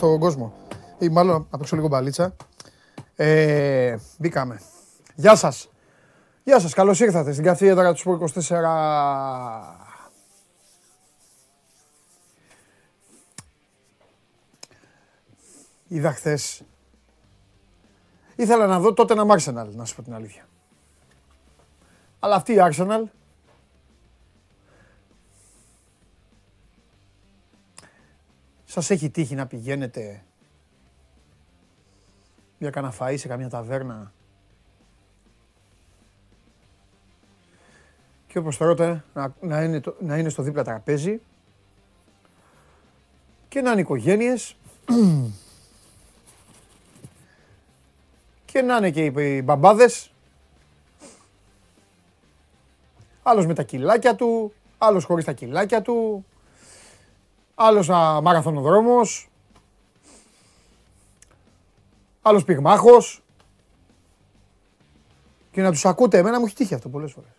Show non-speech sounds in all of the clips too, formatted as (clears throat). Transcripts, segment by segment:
να το πω στον κόσμο. Ή μάλλον να παίξω λίγο μπαλίτσα. Ε, μπήκαμε. Γεια σας. Γεια σας, καλώς ήρθατε στην καθίεδρα του Σπορ 24. Είδα χθες. Ήθελα να δω τότε ένα Arsenal, να σου πω την αλήθεια. Αλλά αυτή η Arsenal Σας έχει τύχει να πηγαίνετε για κανένα φαΐ σε καμιά ταβέρνα; Και όπως τώρα να, να, είναι, να είναι στο δίπλα τραπέζι και να είναι οικογένειες. Και να είναι και οι μπαμπάδες. Άλλος με τα κιλάκια του, άλλος χωρίς τα κιλάκια του, άλλος μαραθωνοδρόμος, άλλος πυγμάχος και να τους ακούτε, εμένα μου έχει τύχει αυτό πολλές φορές.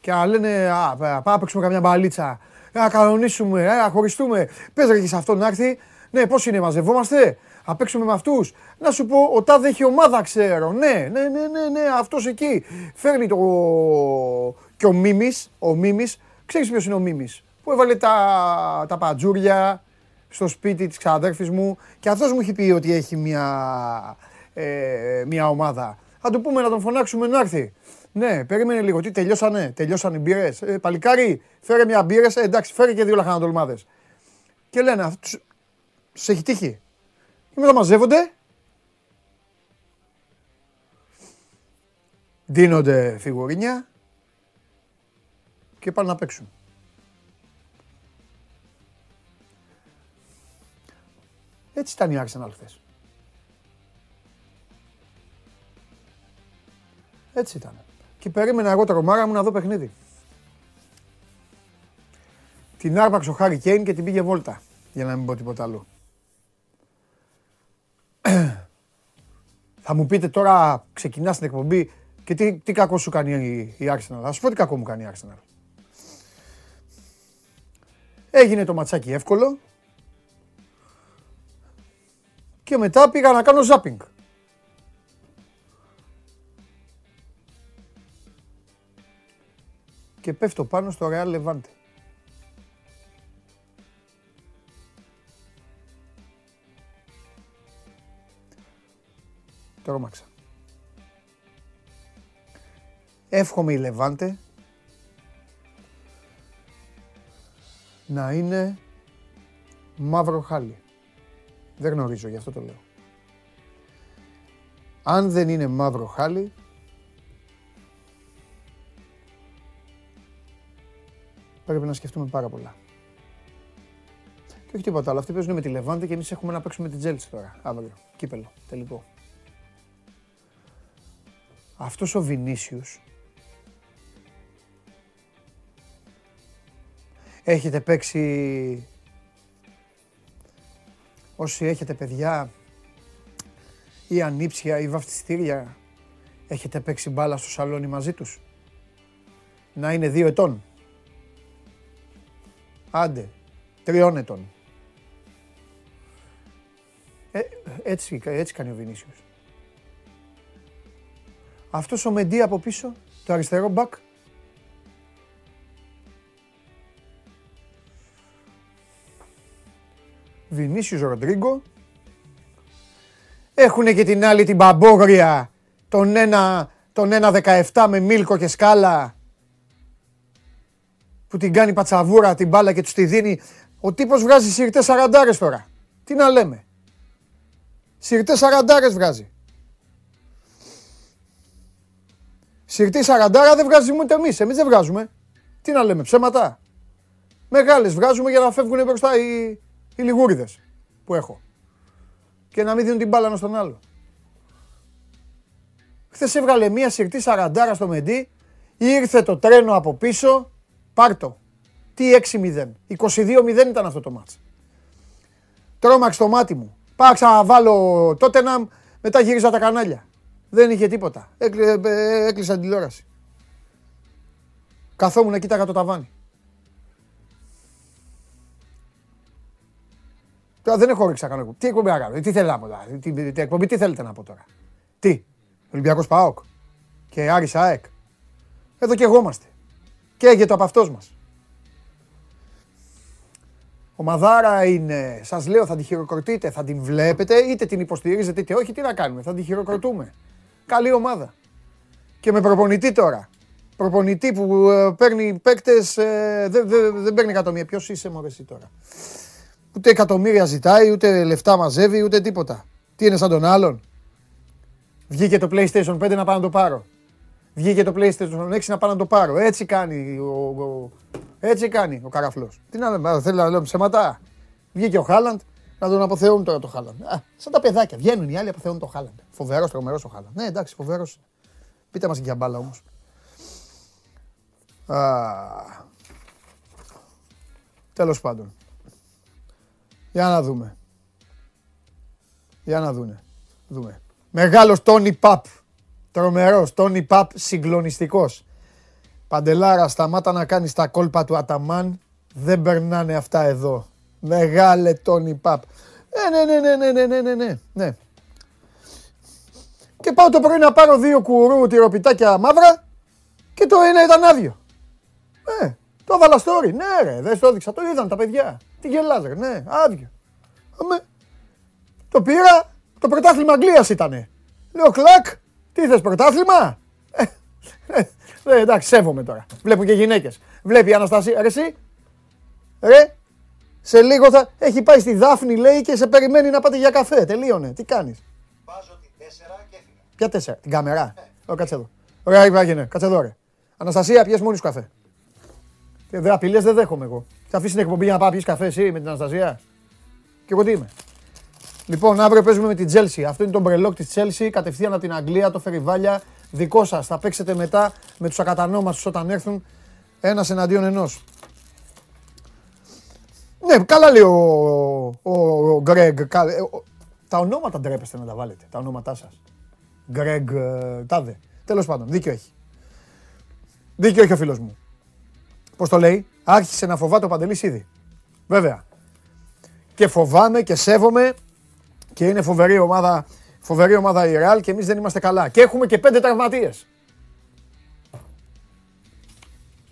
Και να λένε, α, πάμε να παίξουμε καμιά μπαλίτσα, να κανονίσουμε, να χωριστούμε, πες ρε και σε αυτό να έρθει, ναι, πώς είναι, μαζευόμαστε, να παίξουμε με αυτούς. Να σου πω, ο Τάδε έχει ομάδα, ξέρω. Ναι, ναι, ναι, ναι, ναι, αυτός εκεί. Φέρνει το... Και ο Μίμης, ο Μίμης, ξέρεις ποιος είναι ο Μίμης; Που έβαλε τα, τα πατζούρια στο σπίτι της ξαδέρφης μου και αυτός μου έχει πει ότι έχει μια, ε, μια ομάδα. Θα του πούμε να τον φωνάξουμε να έρθει. Ναι, περίμενε λίγο. Τι τελειώσανε, τελειώσανε οι μπύρες; Ε, παλικάρι, φέρε μια μπύρες. Ε, εντάξει, φέρε και δύο λαχανατολμάδε. Και λένε, σε έχει τύχει. Και μετά μαζεύονται. Δίνονται φιγουρίνια και πάνε να παίξουν. Έτσι ήταν η Arsenal χθες. Έτσι ήταν. Και περίμενα εγώ τα ρομάρα μου να δω παιχνίδι. Την άρπαξε ο Χάρη Κέιν και την πήγε βόλτα. Για να μην πω τίποτα άλλο. Θα μου πείτε τώρα, ξεκινά την εκπομπή και τι, τι κακό σου κάνει η, η Arsenal. Θα σου πω τι κακό μου κάνει η Arsenal. Έγινε το ματσάκι εύκολο και μετά πήγα να κάνω ζάπινγκ. Και πέφτω πάνω στο Real Levante. Τρώμαξα. Εύχομαι η Λεβάντε να είναι μαύρο χάλι. Δεν γνωρίζω, γι' αυτό το λέω. Αν δεν είναι μαύρο χάλι, πρέπει να σκεφτούμε πάρα πολλά. Και όχι τίποτα άλλο. Αυτοί παίζουν με τη Λεβάντε και εμείς έχουμε να παίξουμε την Τζέλτση τώρα. Αύριο. Κύπελο. Τελικό. Αυτός ο Βινίσιους έχετε παίξει όσοι έχετε παιδιά ή ανήψια ή βαφτιστήρια έχετε παίξει μπάλα στο σαλόνι μαζί τους. Να είναι δύο ετών. Άντε τριών ετών. Ε, έτσι, έτσι κάνει ο Βινίσιος. Αυτός ο Μεντί από πίσω το αριστερό μπακ Βινίσιος Ροντρίγκο. Έχουν και την άλλη την Μπαμπόγρια, τον ένα, τον 1-17 με Μίλκο και Σκάλα που την κάνει πατσαβούρα την μπάλα και τους τη δίνει. Ο τύπος βγάζει σιρτές σαραντάρες τώρα. Τι να λέμε. Σιρτές σαραντάρες βγάζει. Σιρτή σαραντάρα δεν βγάζουμε ούτε εμείς. Εμείς δεν βγάζουμε. Τι να λέμε, ψέματα. Μεγάλες βγάζουμε για να φεύγουν μπροστά οι, οι λιγούριδες που έχω. Και να μην δίνουν την μπάλα στον άλλο. Χθες έβγαλε μία σιρτή σαραντάρα στο Μεντί, ήρθε το τρένο από πίσω, πάρτο. Τι 6-0. 22-0 ήταν αυτό το μάτς. Τρώμαξε το μάτι μου. Πάω να βάλω τότε να μετά γύριζα τα κανάλια. Δεν είχε τίποτα. Έκλει, ε, έκλεισα την τηλεόραση. Καθόμουν, κοίταγα το ταβάνι. Τώρα δεν έχω όρεξη να κάνω. Τι εκπομπή να κάνω, τι θέλετε να πω τώρα. Τι, τι, τι, εκπομπή, τι θέλετε να πω τώρα. Τι, Ολυμπιακός Πάοκ και Άρης ΑΕΚ. Εδώ και εγώ είμαστε. Και έγινε από αυτός μας. Ο Μαδάρα είναι, σας λέω, θα την χειροκροτείτε, θα την βλέπετε, είτε την υποστηρίζετε είτε όχι. Τι να κάνουμε, θα την χειροκροτούμε. Καλή ομάδα. Και με προπονητή τώρα. Προπονητή που ε, παίρνει παίκτες, ε, δεν, δεν, δεν παίρνει εκατομμύρια. Ποιος είσαι, Μωρέ, εσύ τώρα; Ούτε εκατομμύρια ζητάει, ούτε λεφτά μαζεύει, ούτε τίποτα. Τι είναι σαν τον άλλον; Βγήκε το PlayStation 5 να πάω να το πάρω. Βγήκε το PlayStation 6 να πάω να το πάρω. Έτσι κάνει ο, ο, έτσι κάνει ο καραφλός. Τι να λέμε, θέλει να λέμε ψέματα. Βγήκε ο Χάλαντ να τον αποθεώνουν τώρα το Χάλαντ. Α, σαν τα παιδάκια. Βγαίνουν οι άλλοι αποθεώνουν το Χάλαντ. Φοβερός, τρομερός ο Χάλαντ. Ναι, εντάξει, φοβερός. Πείτε μας και για μπάλα όμω. Τέλος πάντων. Για να δούμε. Για να δούμε. δούμε. Μεγάλος Τόνι Παπ. Τρομερός. Τόνι Παπ συγκλονιστικός. Παντελάρα, σταμάτα να κάνεις τα κόλπα του Αταμάν. Δεν περνάνε αυτά εδώ. Μεγάλε Τόνι Παπ. Ε, ναι, ναι, ναι, ναι, ναι, ναι, ναι, ναι, ναι. Και πάω το πρωί να πάρω δύο κουρού τυροπιτάκια μαύρα και το ένα ήταν άδειο. Ε, το έβαλα story. Ναι ρε, δεν το έδειξα. Το είδαν τα παιδιά. Τι γελάς ρε, ναι, άδειο. Αμέ. Το πήρα, το πρωτάθλημα Αγγλίας ήτανε. Λέω κλακ, τι θες πρωτάθλημα; Ε, ε, ε, εντάξει, σέβομαι τώρα. Βλέπω και γυναίκες. Βλέπει η Αναστασία. Ρε εσύ, ρε, σε λίγο θα έχει πάει στη Δάφνη λέει και σε περιμένει να πάτε για καφέ. Τελείωνε. Τι κάνεις; Βάζω την 4 και έφυγα. Ποια τέσσερα, την καμερά. Ναι. κάτσε εδώ. Ωραία, έγινε. Κάτσε εδώ, ρε. Αναστασία, πιες μόνη σου καφέ. Και δε απειλές δεν δέχομαι εγώ. Θα αφήσει την εκπομπή για να πάω πιεις καφέ εσύ με την Αναστασία; Και εγώ τι είμαι. Λοιπόν, αύριο παίζουμε με την Chelsea. Αυτό είναι το μπρελόκ της Chelsea. Κατευθείαν από την Αγγλία, το φεριβάλια. Δικό σας. Θα παίξετε μετά με τους ακατανόμαστους όταν έρθουν. Ένας εναντίον ενός. Ναι, καλά λέει ο, ο, Γκρέγκ. Ε, τα ονόματα ντρέπεστε να τα βάλετε. Τα ονόματά σας. Γκρέγκ, ε, τάδε. Τέλος πάντων, δίκιο έχει. Δίκιο έχει ο φίλος μου. Πώς το λέει, άρχισε να φοβάται ο Παντελής ήδη. Βέβαια και φοβάμαι και σέβομαι και είναι φοβερή ομάδα, φοβερή ομάδα η Real και εμείς δεν είμαστε καλά. Και έχουμε και πέντε τραυματίες.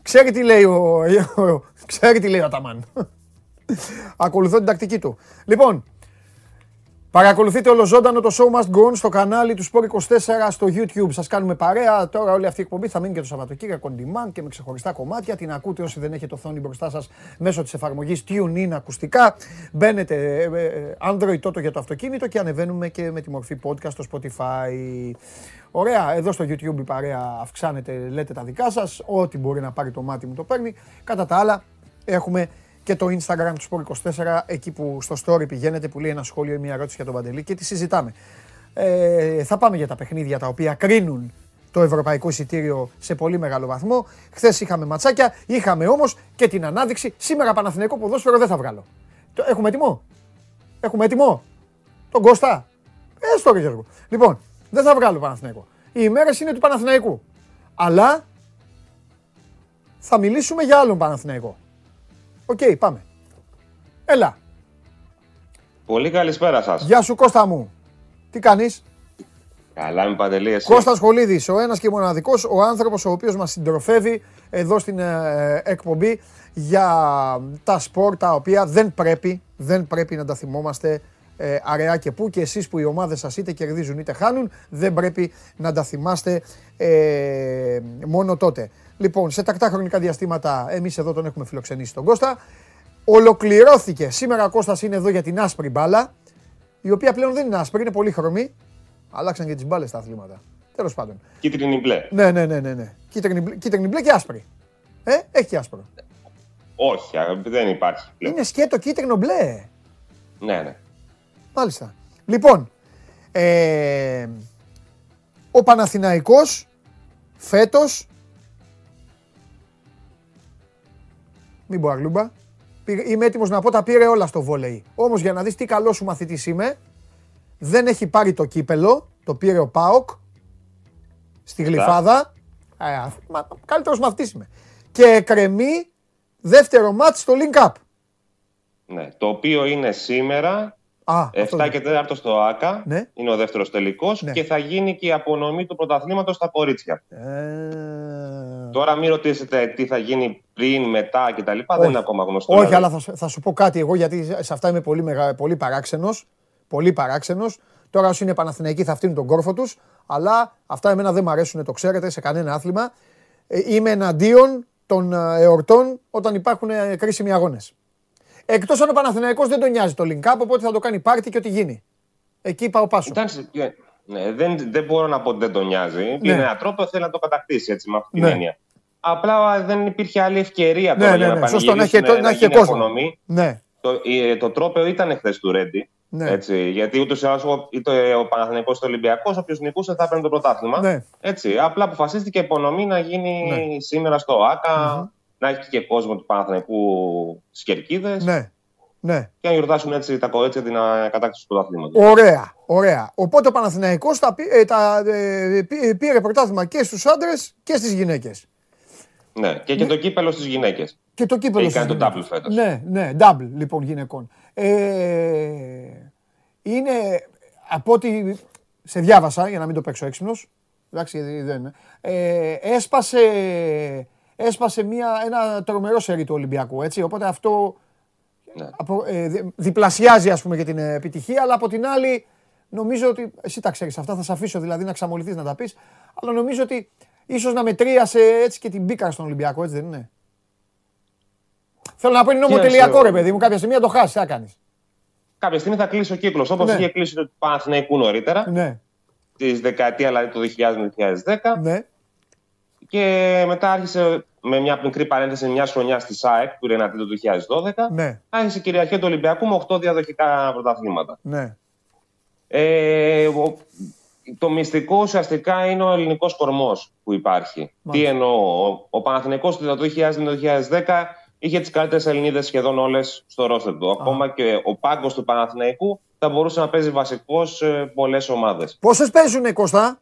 Ξέρει τι λέει ο, (laughs) ξέρει τι λέει ο Αταμάν. Ακολουθώ την τακτική του. Λοιπόν, Παρακολουθείτε όλο ζώντανο το Show Must Go On στο κανάλι του Sport24 στο YouTube. Σας κάνουμε παρέα. Τώρα όλη αυτή η εκπομπή θα μείνει και το Σαββατοκύριακο on demand και με ξεχωριστά κομμάτια. Την ακούτε όσοι δεν έχετε οθόνη μπροστά σας μέσω της εφαρμογής TuneIn ακουστικά. Μπαίνετε ε, ε, Android τότε για το αυτοκίνητο και ανεβαίνουμε και με τη μορφή podcast στο Spotify. Ωραία, εδώ στο YouTube η παρέα αυξάνεται, λέτε τα δικά σας, ό,τι μπορεί να πάρει το μάτι μου το παίρνει. Κατά τα άλλα, έχουμε και το Instagram του Sport24, εκεί που στο story πηγαίνετε, που λέει ένα σχόλιο ή μια ερώτηση για τον Παντελή και τη συζητάμε. Ε, θα πάμε για τα παιχνίδια τα οποία κρίνουν το ευρωπαϊκό εισιτήριο σε πολύ μεγάλο βαθμό. Χθες είχαμε ματσάκια, είχαμε όμως και την ανάδειξη. Σήμερα Παναθηναϊκό ποδόσφαιρο δεν θα βγάλω. Έχουμε έτοιμο; Έχουμε έτοιμο; Τον Κώστα; Ε, στο Γιώργο. Λοιπόν, δεν θα βγάλω Παναθηναϊκό. Οι ημέρες είναι του Παναθηναϊκού. Αλλά θα μιλήσουμε για άλλον Παναθηναϊκό. OK, okay, πάμε. Έλα. Πολύ καλησπέρα σας. Γεια σου Κώστα μου. Τι κάνεις; Καλά είμαι Παντελή εσύ. Κώστας Χολίδης, ο ένας και μοναδικός, ο άνθρωπος ο οποίος μας συντροφεύει εδώ στην ε, εκπομπή για τα σπορ τα οποία δεν πρέπει, δεν πρέπει να τα θυμόμαστε ε, αραιά και πού και εσείς που οι ομάδες σας είτε κερδίζουν είτε χάνουν δεν πρέπει να τα θυμάστε ε, μόνο τότε. Λοιπόν, σε τακτά χρονικά διαστήματα εμείς εδώ τον έχουμε φιλοξενήσει τον Κώστα. Ολοκληρώθηκε. Σήμερα ο Κώστας είναι εδώ για την άσπρη μπάλα, η οποία πλέον δεν είναι άσπρη, είναι πολύ χρωμή. Αλλάξαν και τις μπάλες στα αθλήματα. Τέλος πάντων. Κίτρινη μπλε. Ναι, ναι, ναι, ναι. ναι. Κίτρινη, μπλε, κίτρινη μπλε και άσπρη. Ε, έχει και άσπρο. Όχι, δεν υπάρχει πλέον. Είναι σκέτο κίτρινο μπλε. Ναι, ναι. Μάλιστα. Λοιπόν, ε, ο Παναθηναϊκός φέτος Μην πω αγλούμπα. Είμαι έτοιμος να πω τα πήρε όλα στο βόλεϊ. Όμως για να δεις τι καλό σου μαθητής είμαι, δεν έχει πάρει το κύπελο, το πήρε ο Πάοκ στη Γλυφάδα. Ε, καλύτερος μαθητής είμαι. Και εκρεμεί δεύτερο μάτς στο Link Up. Ναι, το οποίο είναι σήμερα Α, 7 αυτό και 4 στο ΑΚΑ. Ναι. Είναι ο δεύτερος τελικός Ναι. και θα γίνει και η απονομή του πρωταθλήματος στα κορίτσια. Ε, Τώρα μην ρωτήσετε τι θα γίνει πριν, μετά κτλ. Δεν είναι ακόμα γνωστό. Όχι, δηλαδή. αλλά θα, σου- θα σου πω κάτι εγώ γιατί σε αυτά είμαι πολύ, μεγα, πολύ παράξενος. Πολύ παράξενος. Τώρα όσοι είναι Παναθηναϊκοί θα φτύνουν τον κόρφο τους, αλλά αυτά εμένα δεν μου αρέσουν, το ξέρετε, σε κανένα άθλημα. Ε, είμαι εναντίον των ε, εορτών όταν υπάρχουν ε, κρίσιμοι αγώνες. Εκτός αν ο Παναθηναϊκός δεν τον νοιάζει το link up, οπότε θα το κάνει πάρτι και ό,τι γίνει. Εκεί πάω πάσο. Ήταν σε- ναι, δεν, δεν μπορώ να πω ότι δεν τον νοιάζει. Είναι ένα τρόπο θέλει να το κατακτήσει έτσι με αυτή την Ναι. έννοια. Απλά δεν υπήρχε άλλη ευκαιρία Ναι, τώρα ναι, για ναι, να σωστό, να έχει- πανηγυρίσουν, να έχει γίνει κόσμο. απονομή. Ναι, Το, ε, το τρόπαιο ήταν χθες του Ρέντι. Ναι. Έτσι, γιατί ούτως ή άλλως είτε ο Παναθηναϊκός είτε ο Ολυμπιακός, όποιος νικούσε θα έπαιρνε το πρωτάθλημα. Ναι. Έτσι, απλά αποφασίστηκε η απονομή να γίνει Ναι. σήμερα στο ΑΚΑ, να έχει και κόσμο του Παναθηναϊκού στις κερκίδες ναι, ναι. και να γιορτάσουν έτσι τα κορίτσια την α, κατάκτηση του πρωταθλήματο. Ωραία, ωραία. Οπότε ο Παναθηναϊκός τα, πή- ε, τα, ε, πή- πήρε πρωτάθλημα και στους άντρες και στις γυναίκες. Ναι, και, και το κύπελο στις γυναίκες. Και το κύπελο Έχει κάνει στις το γυναίκες. double φέτος. Ναι, ναι, double λοιπόν γυναικών. Ε, είναι από ό,τι σε διάβασα, για να μην το παίξω έξυπνος, εντάξει γιατί δεν είναι, ε, έσπασε, έσπασε μια, ένα τρομερό σερί του Ολυμπιακού, έτσι, οπότε αυτό Ναι. απο- ε, δι- διπλασιάζει ας πούμε και την ε, επιτυχία, αλλά από την άλλη νομίζω ότι, εσύ τα ξέρεις αυτά, θα σε αφήσω δηλαδή να ξαμολυθείς να τα πεις, αλλά νομίζω ότι ίσως να μετρίασε έτσι και την μπήκα στον Ολυμπιακό, έτσι δεν είναι. Θέλω να πω είναι νομοτελειακό ξέρω. ρε παιδί μου, κάποια στιγμή να το χάσεις, τι θα κάνεις. Κάποια στιγμή θα κλείσει ο κύκλος. Όπως Ναι. είχε κλείσει το Παναθηναϊκού νωρίτερα, Ναι, της δεκαετίας δηλαδή το 2000-2010. ναι, Και μετά άρχισε με μια μικρή παρένθεση μια χρονιά στη ΣΑΕΚ του Ρενατή το 2012. ναι, Άρχισε η κυριαρχία του Ολυμπιακού με 8 διαδοχικά πρωταθλήματα. ναι. Ε, ο- το μυστικό ουσιαστικά είναι ο ελληνικός κορμός που υπάρχει. Τι εννοώ, ο, ο Παναθηναϊκός το 2000-2010 είχε τις καλύτερες Ελληνίδες σχεδόν όλες στο ρόστερ του. Ακόμα και ο πάγκος του Παναθηναϊκού θα μπορούσε να παίζει βασικός σε πολλές ομάδες. Πόσες παίζουνε Κώστα,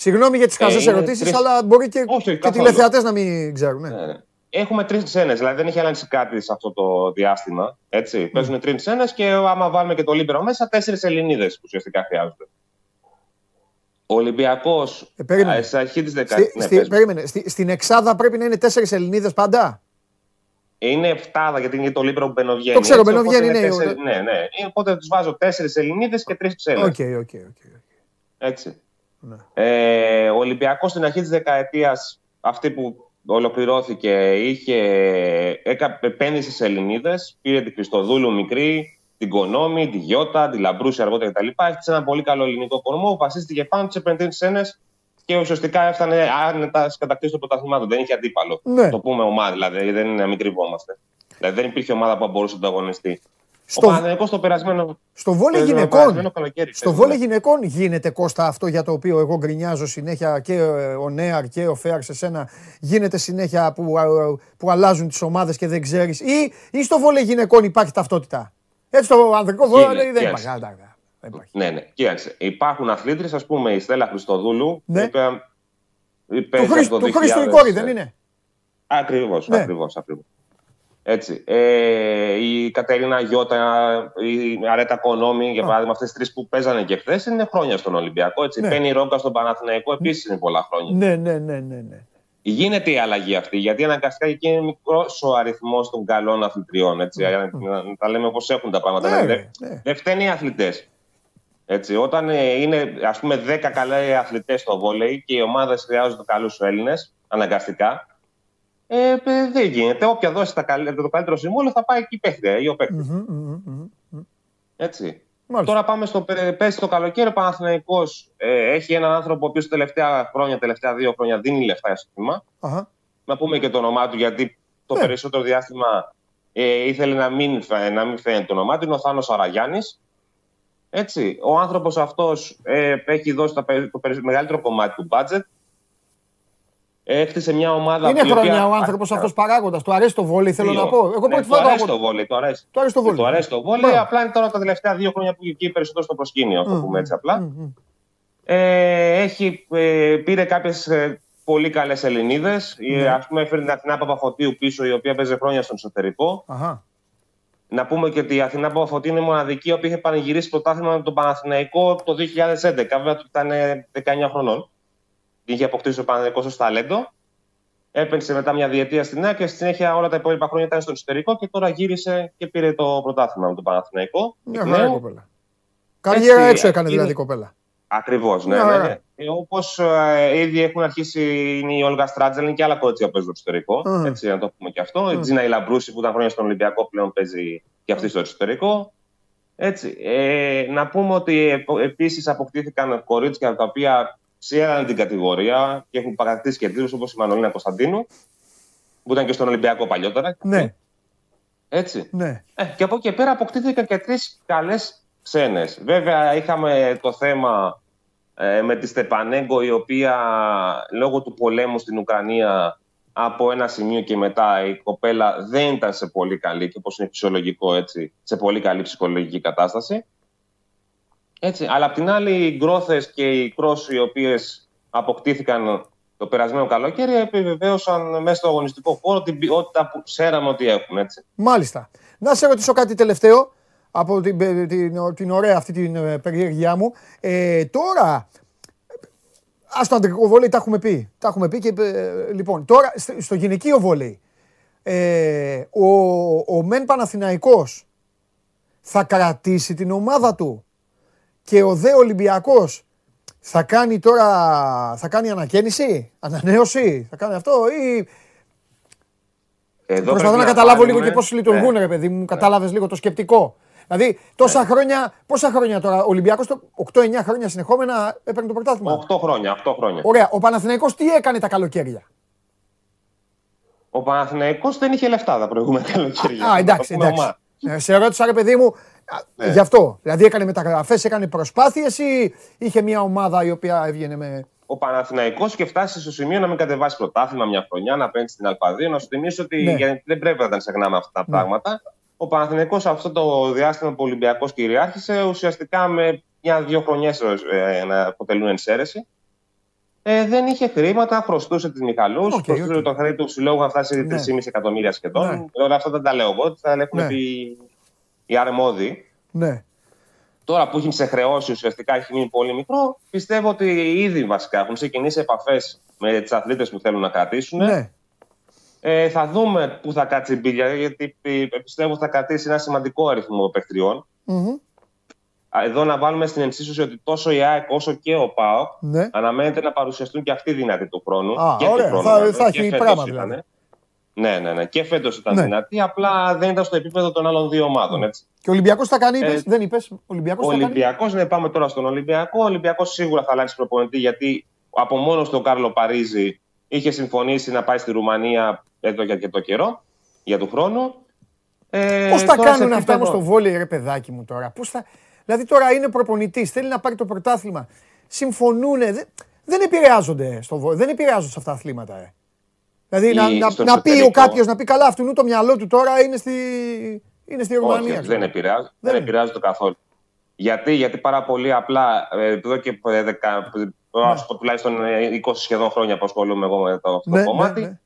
Συγγνώμη για τις Ε, χαζές είναι ερωτήσεις, τρεις- αλλά μπορεί και, Όχι, και καθόλου. τηλεθεατές να μην ξέρουν. Ναι. Ναι, ναι. Έχουμε τρεις ξένες, δηλαδή δεν έχει αλλάξει κάτι σε αυτό το διάστημα. Έτσι. Παίζουν τρεις ξένες και άμα βάλουμε και το Λίμπερο μέσα, τέσσερις Ελληνίδες που ουσιαστικά χρειάζονται. Ο Ολυμπιακός Ε, περίμενε. στην αρχή της Στη, δεκαετία. στη, περίμενε, στη, στην Εξάδα πρέπει να είναι τέσσερις Ελληνίδες πάντα; Είναι εφτάδα γιατί είναι το Λίμπερο που μπαινοβγαίνει. Το ξέρω, έτσι, οπότε μπαινοβγαίνει, είναι ναι, τέσσερι- Ναι, ναι. Ε, Οπότε τους βάζω τέσσερις Ελληνίδες και τρεις ξένες. OK, OK, OK. Έτσι. Ναι. Ε, ο Ολυμπιακός στην αρχή της δεκαετίας, αυτή που ολοκληρώθηκε, είχε, έκα, επένδυσε σε Ελληνίδες, πήρε την Χριστοδούλου μικρή, την Κονόμη, τη Γιώτα, τη Λαμπρούση αργότερα κτλ. Έχτισε ένα πολύ καλό ελληνικό κορμό, βασίστηκε πάνω στις, επένδυσε σε ξένες και ουσιαστικά έφτανε άνετα στις κατακτήσεις των πρωταθλημάτων. Δεν είχε αντίπαλο. Ναι. Το πούμε ομάδα, δηλαδή δεν είναι να μην κρυβόμαστε. Δηλαδή δεν υπήρχε ομάδα που μπορούσε να το αγωνιστεί. Στο- Ο Παναθηναϊκός το περασμένο. Στο βόλε το γυναικών, περασμένο καλοκαίρι, στο ξέρουμε. βόλε γυναικών γίνεται Κώστα αυτό για το οποίο εγώ γκρινιάζω συνέχεια και ε, ο Νέαρ και ο Φέαρ σε σένα. Γίνεται συνέχεια που, ε, που αλλάζουν τις ομάδες και δεν ξέρεις. Ή, ή στο βόλε γυναικών υπάρχει ταυτότητα. Έτσι στο ανδρικό βόλε Είναι, δεν yes. υπάρχει. Α, εντάξει, Δεν υπάρχει. Ναι, ναι. Κοίταξε. Υπάρχουν αθλήτρε, ας πούμε, η Στέλλα Χριστοδούλου. Ναι. η οποία Του, παίζει Χρήστο, από το του Χρήστο η 2000, κόρη δεν είναι; Ακριβώς, Ναι. ακριβώς, ακριβώς. Έτσι. Ε, η Κατερίνα Γιώτα, η Αρέτα Κονόμη, για Α. παράδειγμα, αυτές τις τρεις που παίζανε και χθες είναι χρόνια στον Ολυμπιακό. Έτσι. Ναι. Πένι Ρόγκα στον Παναθηναϊκό επίσης είναι πολλά χρόνια. Ναι, ναι, ναι, ναι. ναι. Γίνεται η αλλαγή αυτή, γιατί αναγκαστικά εκεί είναι μικρός ο αριθμός των καλών αθλητριών. Έτσι, για να, να τα λέμε όπως έχουν τα πράγματα. Ναι, Δεν- ρε, ναι. Δεν φταίνει οι αθλητές. Έτσι, όταν ε, είναι ας πούμε 10 καλοί αθλητές στο βόλεϊ και οι ομάδες χρειάζονται καλούς Έλληνες, αναγκαστικά, ε, ε, δεν γίνεται. Όποια δώσει τα καλ- το καλύτερο συμβόλαιο θα πάει εκεί η παίχτη, ή ο παίχτης. Μμμ, μμμ, μμμ. Έτσι. Μάλιστα. Τώρα πάμε στο πε- πέρσι το καλοκαίρι. Ο Παναθηναϊκός ε, έχει έναν άνθρωπο ο οποίος τα τελευταία χρόνια, τελευταία δύο χρόνια δίνει λεφτά στο θύμα. Αχα. Να πούμε και το όνομά του, γιατί το Ναι. περισσότερο διάστημα ε, ήθελε να μην, φα- να μην φαίνεται το όνομά του. Είναι ο Θάνος Αραγιάννης. Έτσι, ο άνθρωπος αυτός ε, έχει δώσει τα περι- το περι- μεγαλύτερο κομμάτι του budget. Ε, Έκτισε μια ομάδα Είναι η οποία- χρόνια ο άνθρωπος αυτός παράγοντας. Του αρέσει το βόλεϊ, θέλω Δύο. να πω. Εγώ Ναι, πρώτη του φορά το αρέσει ακούω. το βόλεϊ, του αρέσει. Του αρέσει το βόλεϊ. Του αρέσει το βόλεϊ, Μπράβο. απλά είναι τώρα τα τελευταία δύο χρόνια που εκεί περισσότερο στο προσκήνιο, ας το Μμμ, πούμε έτσι απλά. μμμ, μμμ. Ε, έχει, ε, πήρε κάποιες πολύ καλές Ελληνίδες. Ναι. Α πούμε, έφερε την Αθηνά Παπαφωτίου πίσω, η οποία παίζει χρόνια στον εσωτερικό. Αχα. Να πούμε και ότι η Αθηνά Παπαφωτή είναι η μοναδική, η οποία είχε πανηγυρίσει πρωτάθλημα με τον Παναθηναϊκό το 2011. Βέβαια, του ήταν 19 χρονών. Είχε αποκτήσει ο Παναθηναϊκός ως ταλέντο. Έπαιξε μετά μια διετία στην νέα και στη συνέχεια όλα τα υπόλοιπα χρόνια ήταν στο εξωτερικό και τώρα γύρισε και πήρε το πρωτάθλημα με τον Παναθηναϊκό. Μια Εκ χαρά νέου. κοπέλα. Καριέρα Έτσι, έξω έκανε είναι- δηλαδή η κοπέλα. Ακριβώς, ναι. Μια ναι, χαρά. ναι. Ε, Όπως ε, ήδη έχουν αρχίσει είναι η Όλγα Στράτζελ και άλλα κότσια που παίζουν στο εξωτερικό. Μμμ. Έτσι, να το πούμε και αυτό. Η Τζίνα Ηλαμπρούση που ήταν χρόνια στον Ολυμπιακό πλέον παίζει και αυτή στο εξωτερικό. Έτσι. Ε, να πούμε ότι επίσης αποκτήθηκαν κορίτσια τα οποία ξέραν την κατηγορία και έχουν παρακτήσει και τίτλου όπως η Μανολίνα Κωνσταντίνου, που ήταν και στον Ολυμπιακό παλιότερα. Ναι, Έτσι. ναι. Ε, και από εκεί και πέρα αποκτήθηκαν και τρεις καλές ξένες. Βέβαια, είχαμε το θέμα ε, με τη Στεπανέγκο, η οποία λόγω του πολέμου στην Ουκρανία από ένα σημείο και μετά η κοπέλα δεν ήταν σε πολύ καλή, και όπως είναι φυσιολογικό έτσι, σε πολύ καλή ψυχολογική κατάσταση. Έτσι. Αλλά απ' την άλλη, οι γκρόθες και οι κρόσοι οι οποίες αποκτήθηκαν το περασμένο καλοκαίρι επιβεβαίωσαν μέσα στο αγωνιστικό χώρο την ποιότητα που ξέραμε ότι έχουν. Έτσι. Μάλιστα. Να σε ρωτήσω κάτι τελευταίο από την, την, την, την ωραία αυτή την ε, περιέργειά μου. Ε, τώρα, ας το αντρικό βόλεϊ τα έχουμε πει. Τα έχουμε πει και ε, λοιπόν, τώρα στο, στο γυναικείο βόλεϊ. Ε, ο, ο Μεν Παναθηναϊκός θα κρατήσει την ομάδα του; Και ο Δε Ολυμπιακός θα κάνει τώρα, θα κάνει ανακαίνιση, ανανέωση, θα κάνει αυτό ή Εδώ Προσπαθώ πρέπει να καταλάβω λίγο βάλουμε- και πώς λειτουργούν, Ναι. ρε παιδί μου. Κατάλαβες λίγο το σκεπτικό. Δηλαδή, τόσα χρόνια, πόσα χρόνια τώρα, ο Ολυμπιακός 8-9 χρόνια συνεχόμενα έπαιρνε το πρωτάθλημα; 8 χρόνια, 8 χρόνια. Ωραία. Ο Παναθηναϊκός τι έκανε τα καλοκαίρια; Ο Παναθηναϊκός δεν είχε λεφτά τα προηγούμενα καλοκαίρια. Α, εντάξει, Το πούμε εντάξει. ομά. Ε, Σε ρώτησα, ρε παιδί μου, α, Ναι. γι' αυτό. Δηλαδή, έκανε μεταγραφές, έκανε προσπάθειες ή είχε μια ομάδα η οποία έβγαινε με. Ο Παναθηναϊκός και φτάσει στο σημείο να μην κατεβάσει πρωτάθλημα μια χρονιά, να παίρνει στην Α2. Να σου θυμίσω ότι Ναι. γιατί δεν πρέπει να τα ξεχνάμε αυτά τα πράγματα. Ο Παναθηναϊκός αυτό το διάστημα που ο Ολυμπιακός κυριάρχησε, ουσιαστικά με μια-δύο χρονιές να αποτελούν ενσαίρεση. Ε, δεν είχε χρήματα, χρωστούσε της Μιχαλούς, Οκ, χρωστούσε οκ. το χρέη του συλλόγου να φτάσει Ναι. 3,5 εκατομμύρια σχεδόν. Ναι. Όλα αυτά δεν τα λέω εγώ, τα έχουν Ναι. πει οι αρμόδιοι. Ναι. Τώρα που έχει ξεχρεώσει ουσιαστικά έχει μείνει πολύ μικρό, πιστεύω ότι ήδη βασικά έχουν ξεκινήσει επαφές με τις αθλήτριες που θέλουν να κρατήσουν. ναι. Ε, θα δούμε πού θα κάτσει η μπίλια, γιατί ε, πιστεύω ότι θα κρατήσει ένα σημαντικό αριθμό παιχτριών. Μμμ. Α, Εδώ να βάλουμε στην ενσύσωση ότι τόσο η ΑΕΚ όσο και ο ΠΑΟΚ Ναι. αναμένεται να παρουσιαστούν και αυτοί δυνατοί του χρόνου. Α, και του ωραία. χρόνου, Θα- βέβαια, θα και έχει φέτος πράγμα, ήταν. δηλαδή. Ναι, ναι, ναι. Και φέτος ήταν Ναι. δυνατοί, απλά δεν ήταν στο επίπεδο των άλλων δύο ομάδων. Έτσι. Και ο Ολυμπιακός θα κάνει, είπες, Ε, δεν είπες. Ο Ολυμπιακός Ο θα κάνει; Ολυμπιακός, ναι, πάμε τώρα στον Ολυμπιακό. Ο Ολυμπιακός σίγουρα θα αλλάξει προπονητή γιατί από μόνο του ο Κάρλο Παρίζη είχε συμφωνήσει να πάει στη Ρουμανία εδώ για και το καιρό, για του χρόνου. Ε, Πώς τα τώρα σε κάνουν αυτά επίπεδο- όμως στο βόλεϊ, ρε παιδάκι μου τώρα; Πώς θα... Δηλαδή τώρα είναι προπονητής, θέλει να πάρει το πρωτάθλημα. Συμφωνούν. Δεν, δεν επηρεάζονται στο βόλεϊ, δεν επηρεάζονται σε αυτά τα αθλήματα. Ε. Δηλαδή να, Ή να, στο να πει ο εξωτερικό. κάποιος να πει καλά, αυτού το μυαλό του τώρα είναι στη, είναι στη Ρουμανία. Όχι, ξέρω. δεν επηρεάζει, Δεν δεν επηρεάζει το καθόλου. Γιατί, γιατί πάρα πολύ απλά, ε, εδώ και ε, δεκα, μπορώ να σου πω τουλάχιστον ε, 20 σχεδόν χρόνια που ασχολούμαι εγώ με το, αυτό Ναι, το ναι, κομμάτι, ναι.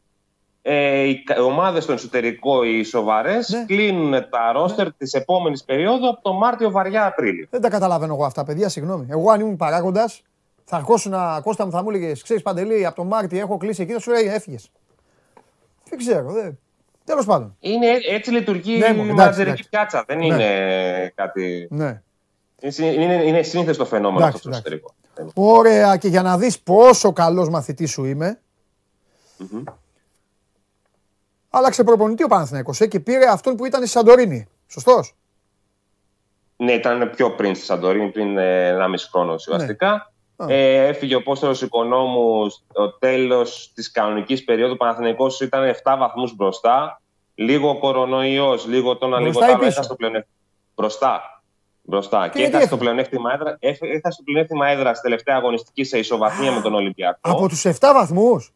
ε, οι ομάδες στο εξωτερικό, οι σοβαρές, Ναι. κλείνουν τα ρόστερ της επόμενης περίοδου από το Μάρτιο βαριά Απρίλιο. Δεν τα καταλαβαίνω εγώ αυτά, παιδιά, συγγνώμη. Εγώ αν ήμουν παράγοντας, θα αρχόσουν να Κώστα μου θα μου έλεγες: Ξέρεις Παντελή, από τον Μάρτιο έχω κλείσει εκεί, θα σου λέει έφυγες. Δεν ξέρω. Δεν... Τέλος πάντων. Είναι, έτσι λειτουργεί Ναι, η μόνο, εντάξει, μανατζερική εντάξει. πιάτσα. Δεν Ναι. είναι κάτι. Ναι. Είναι, είναι, είναι σύνθετο το φαινόμενο Εντάξει, αυτό στο εντάξει. εξωτερικό. Ωραία, και για να δεις πόσο καλός μαθητής σου είμαι, Μμμ. άλλαξε προπονητή ο Παναθηναϊκός ε, και πήρε αυτόν που ήταν στη Σαντορίνη. Σωστός. Ναι, ήταν πιο πριν στη Σαντορίνη, πριν ε, 1,5 χρόνο ουσιαστικά. Α. Ε, έφυγε ο Πόστολος Οικονόμους στο τέλος της κανονικής περίοδου. Ο Παναθηναϊκός ήταν 7 βαθμούς μπροστά. Λίγο κορονοϊός, λίγο το ένα, λίγο Μπροστά το ή άλλο. πίσω; Έχασε το πλεονέκτημα. Μπροστά. Μπροστά. Και, γιατί έχασε το, έφυγε; πλεονέκτημα έδρα, έφ- έχασε το πλεονέκτημα έδρας στη τελευταία αγωνιστική σε ισοβαθμία με τον Ολυμπιακό. Από τους 7 βαθμούς;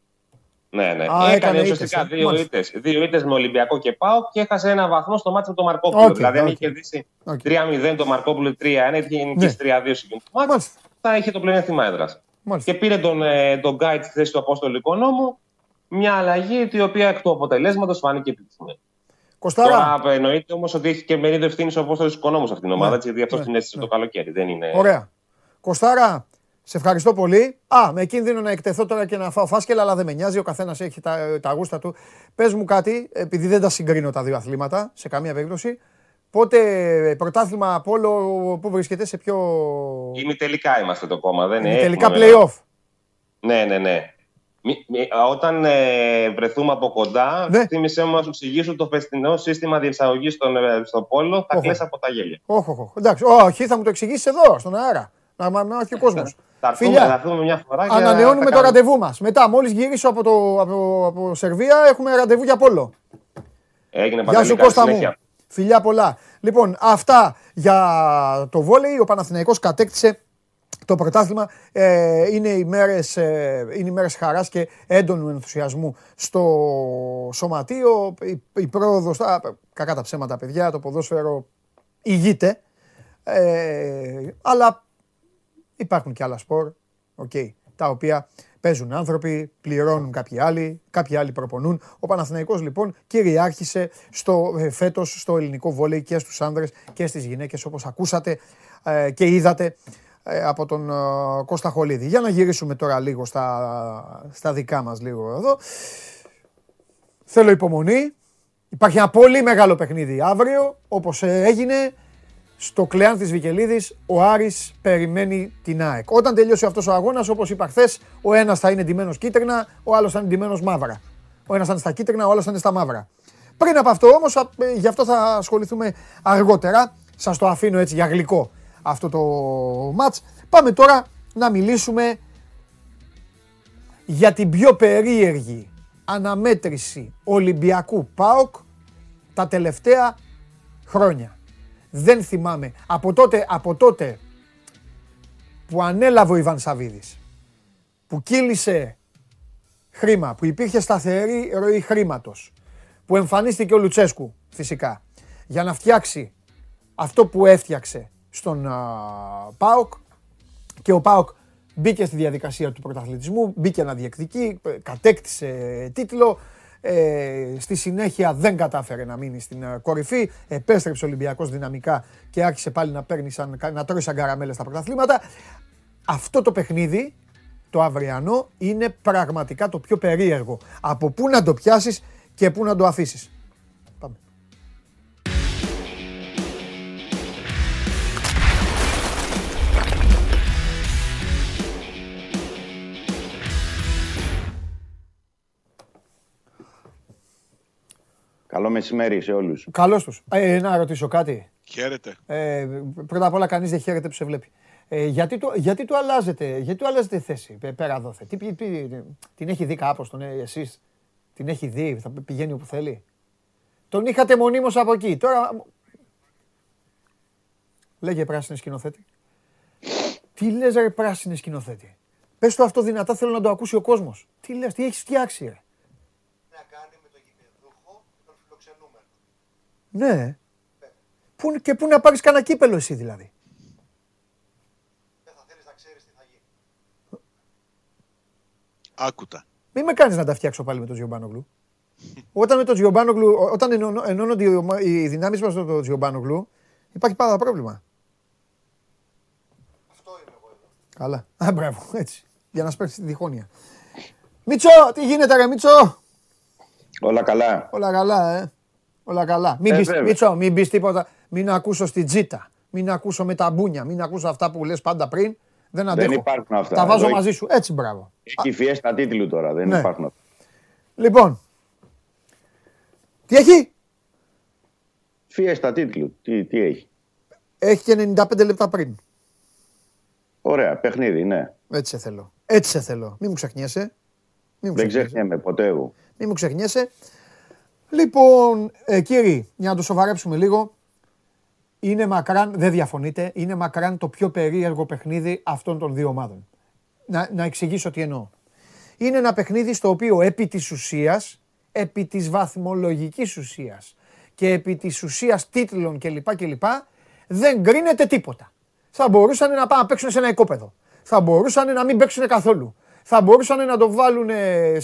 Ναι, ναι. Α, έκανε έκανε ήττες, ουσιαστικά ε. δύο Μάλιστα. ήττες. Δύο ήττες με Ολυμπιακό και Πάο και έχασε ένα βαθμό στο ματς με τον Μαρκόπουλο. Οκ, δηλαδή, αν οκ. είχε κερδίσει Οκ. 3-0 το Μαρκόπουλο 3-1, είχε νικήσει 3-2 σε εκείνο το ματς, Μάλιστα. θα είχε το πλεονέκτημα έδρας. Μάλιστα. Και πήρε τον, ε, τον Γκάιτ στη θέση του Απόστολου Οικονόμου. Μια αλλαγή η οποία εκ του αποτελέσματος φάνηκε επιτυχημένη. Κωστάρα. Τώρα εννοείται όμως ότι έχει και μερίδιο ευθύνης ο Απόστολος Οικονόμου αυτήν την ομάδα, Ναι. έτσι, γιατί αυτό Ναι. την έστησε το καλοκαίρι. Δεν είναι... Ωραία. Κοστάρα, σε ευχαριστώ πολύ. Α, με κίνδυνο να εκτεθώ τώρα και να φάω φάσκελα, αλλά δεν με νοιάζει. Ο καθένας έχει τα, τα γούστα του. Πες μου κάτι, επειδή δεν τα συγκρίνω τα δύο αθλήματα σε καμία περίπτωση. Πότε πρωτάθλημα από όλο που βρίσκεται σε πιο. Ημιτελικά είμαστε το κόμμα. Δεν Είναι έχουμε τελικά βέβαια. playoff. Ναι, ναι, ναι. Μη- μη- όταν ε, βρεθούμε από κοντά, Ναι. θύμισε μου να σου εξηγήσω το φεστινό σύστημα διεξαγωγής στον, ε, στο πόλο. Θα Οχο. κλαίσει από τα γέλια. Όχι, όχι. Εντάξει, όχι, θα μου το εξηγήσεις εδώ, στον αέρα. Να μα μάθει ο κόσμος. Θα έρθουμε, Φιλιά. θα έρθουμε μια φορά και Ανανεώνουμε θα το κάνουμε- ραντεβού μας. Μετά, μόλις γυρίσω από, το, από, από Σερβία, έχουμε ραντεβού για πόλο. Έγινε Γεια παντελή, σου καλή Κώστα μου. Συνέχεια. Φιλιά πολλά. Λοιπόν, αυτά για το βόλεϊ. Ο Παναθηναϊκός κατέκτησε το πρωτάθλημα. Ε, είναι, οι μέρες, ε, είναι οι μέρες χαράς και έντονου ενθουσιασμού στο σωματείο. Η, η πρόοδος, α, κακά τα ψέματα παιδιά, το ποδόσφαιρο ηγείται. Ε, αλλά υπάρχουν και άλλα σπορ, οκ, τα οποία παίζουν άνθρωποι, πληρώνουν κάποιοι άλλοι, κάποιοι άλλοι προπονούν. Ο Παναθηναϊκός λοιπόν κυριάρχησε στο, ε, φέτος στο ελληνικό βόλεϊ και στους άνδρες και στις γυναίκες όπως ακούσατε ε, και είδατε ε, από τον ε, Κώστα Χολίδη. Για να γυρίσουμε τώρα λίγο στα, στα δικά μας λίγο εδώ. Θέλω υπομονή. Υπάρχει ένα πολύ μεγάλο παιχνίδι αύριο, όπως ε, έγινε στο κλεάν της Βικελίδης, ο Άρης περιμένει την ΑΕΚ. Όταν τελειώσει αυτός ο αγώνας, όπως είπα χθες, ο ένας θα είναι ντυμένος κίτρινα, ο άλλος θα είναι ντυμένος μαύρα. Ο ένας θα είναι στα κίτρινα, ο άλλος θα είναι στα μαύρα. Πριν από αυτό όμως, α, ε, γι' αυτό θα ασχοληθούμε αργότερα. Σας το αφήνω έτσι για γλυκό αυτό το μάτς. Πάμε τώρα να μιλήσουμε για την πιο περίεργη αναμέτρηση Ολυμπιακού ΠΑΟΚ τα τελευταία χρόνια. Δεν θυμάμαι. Από τότε, από τότε που ανέλαβε ο Ιβάν Σαββίδης, που κύλησε χρήμα, που υπήρχε σταθερή ροή χρήματος, που εμφανίστηκε ο Λουτσέσκου φυσικά, για να φτιάξει αυτό που έφτιαξε στον α, ΠΑΟΚ και ο ΠΑΟΚ μπήκε στη διαδικασία του πρωταθλητισμού, μπήκε να διεκδικεί, ε, κατέκτησε τίτλο, ε, στη συνέχεια δεν κατάφερε να μείνει στην ε, κορυφή, επέστρεψε ο Ολυμπιακός δυναμικά και άρχισε πάλι να, παίρνει σαν, να τρώει σαν καραμέλες στα πρωταθλήματα. Αυτό το παιχνίδι, το αυριανό, είναι πραγματικά το πιο περίεργο. Από πού να το πιάσεις και πού να το αφήσεις. Καλό μεσημέρι σε όλους. Καλώς τους. Ε, να ρωτήσω κάτι. Χαίρετε. Ε, πρώτα απ' όλα κανείς δεν χαίρεται που σε βλέπει. Ε, γιατί, του, γιατί του αλλάζετε, γιατί του αλλάζετε θέση πε- πέρα δόθε. Τι, τι, τι- την έχει δει κάπως τον ε, εσείς; Την έχει δει, θα πηγαίνει όπου θέλει; Τον είχατε μονίμως από εκεί. Τώρα... Λέγε πράσινη σκηνοθέτη. Τι λες ρε πράσινη σκηνοθέτη; Πες το αυτό δυνατά θέλω να το ακούσει ο κόσμος. Τι λες, τι έχεις φτιάξει ρε; να κάνει με τον γηπεδούχο και τον φιλοξενούμενο. Ναι. Πού, και πού να πάρεις κανένα κύπελο εσύ δηλαδή. Δεν θα θέλεις να ξέρεις τι θα γίνει. Άκουτα. Μην με κάνεις να τα φτιάξω πάλι με τον Τζιομπάνογλου. (laughs) όταν με τον Τζιομπάνογλου, όταν ενώνω- ενώνονται οι, ομα- οι δυνάμεις μας με τον Τζιομπάνογλου, υπάρχει πάντα πρόβλημα. Αυτό είμαι εγώ εδώ. Καλά. Α, μπράβο, έτσι. Για να σπέρξεις τη διχόνοια. Μίτσο, τι γίνεται ρε Μίτσο; Όλα καλά. Όλα καλά, ε. Όλα καλά. Μην Ε, πεις, βέβαια. Μίτσο, μην πεις τίποτα. Μην ακούσω στη τζίτα. Μην ακούσω με τα μπούνια. Μην ακούσω αυτά που λες πάντα πριν. Δεν αντέχω. υπάρχουν αυτά. Τα βάζω Εδώ μαζί σου. Έτσι, μπράβο. Έχει φιέστα τίτλου τώρα, δεν Ναι. υπάρχουν αυτά. Λοιπόν. Τι έχει; Φιέστα τίτλου. Τι, τι έχει; Έχει και 95 λεπτά πριν. Ωραία, παιχνίδι, ναι. Έτσι σε θέλω. Έτσι σε θέλω. Μην μου ξεχνιέσαι. Μην μου Δεν ξεχνιέσαι. ξεχνιέμαι ποτέ εγώ. Μην μου ξεχνιέσαι. Λοιπόν, ε, κύριοι, για να το σοβαρέψουμε λίγο, είναι μακράν, δεν διαφωνείτε, είναι μακράν το πιο περίεργο παιχνίδι αυτών των δύο ομάδων. Να, να εξηγήσω τι εννοώ. Είναι ένα παιχνίδι στο οποίο επί της ουσίας, επί της βαθμολογικής ουσίας και επί της ουσίας τίτλων κλπ. κλπ δεν γκρίνεται τίποτα. Θα μπορούσαν να πάνε να παίξουν σε ένα οικόπεδο. Θα μπορούσαν να μην παίξουν καθόλου. Θα μπορούσαν να το βάλουν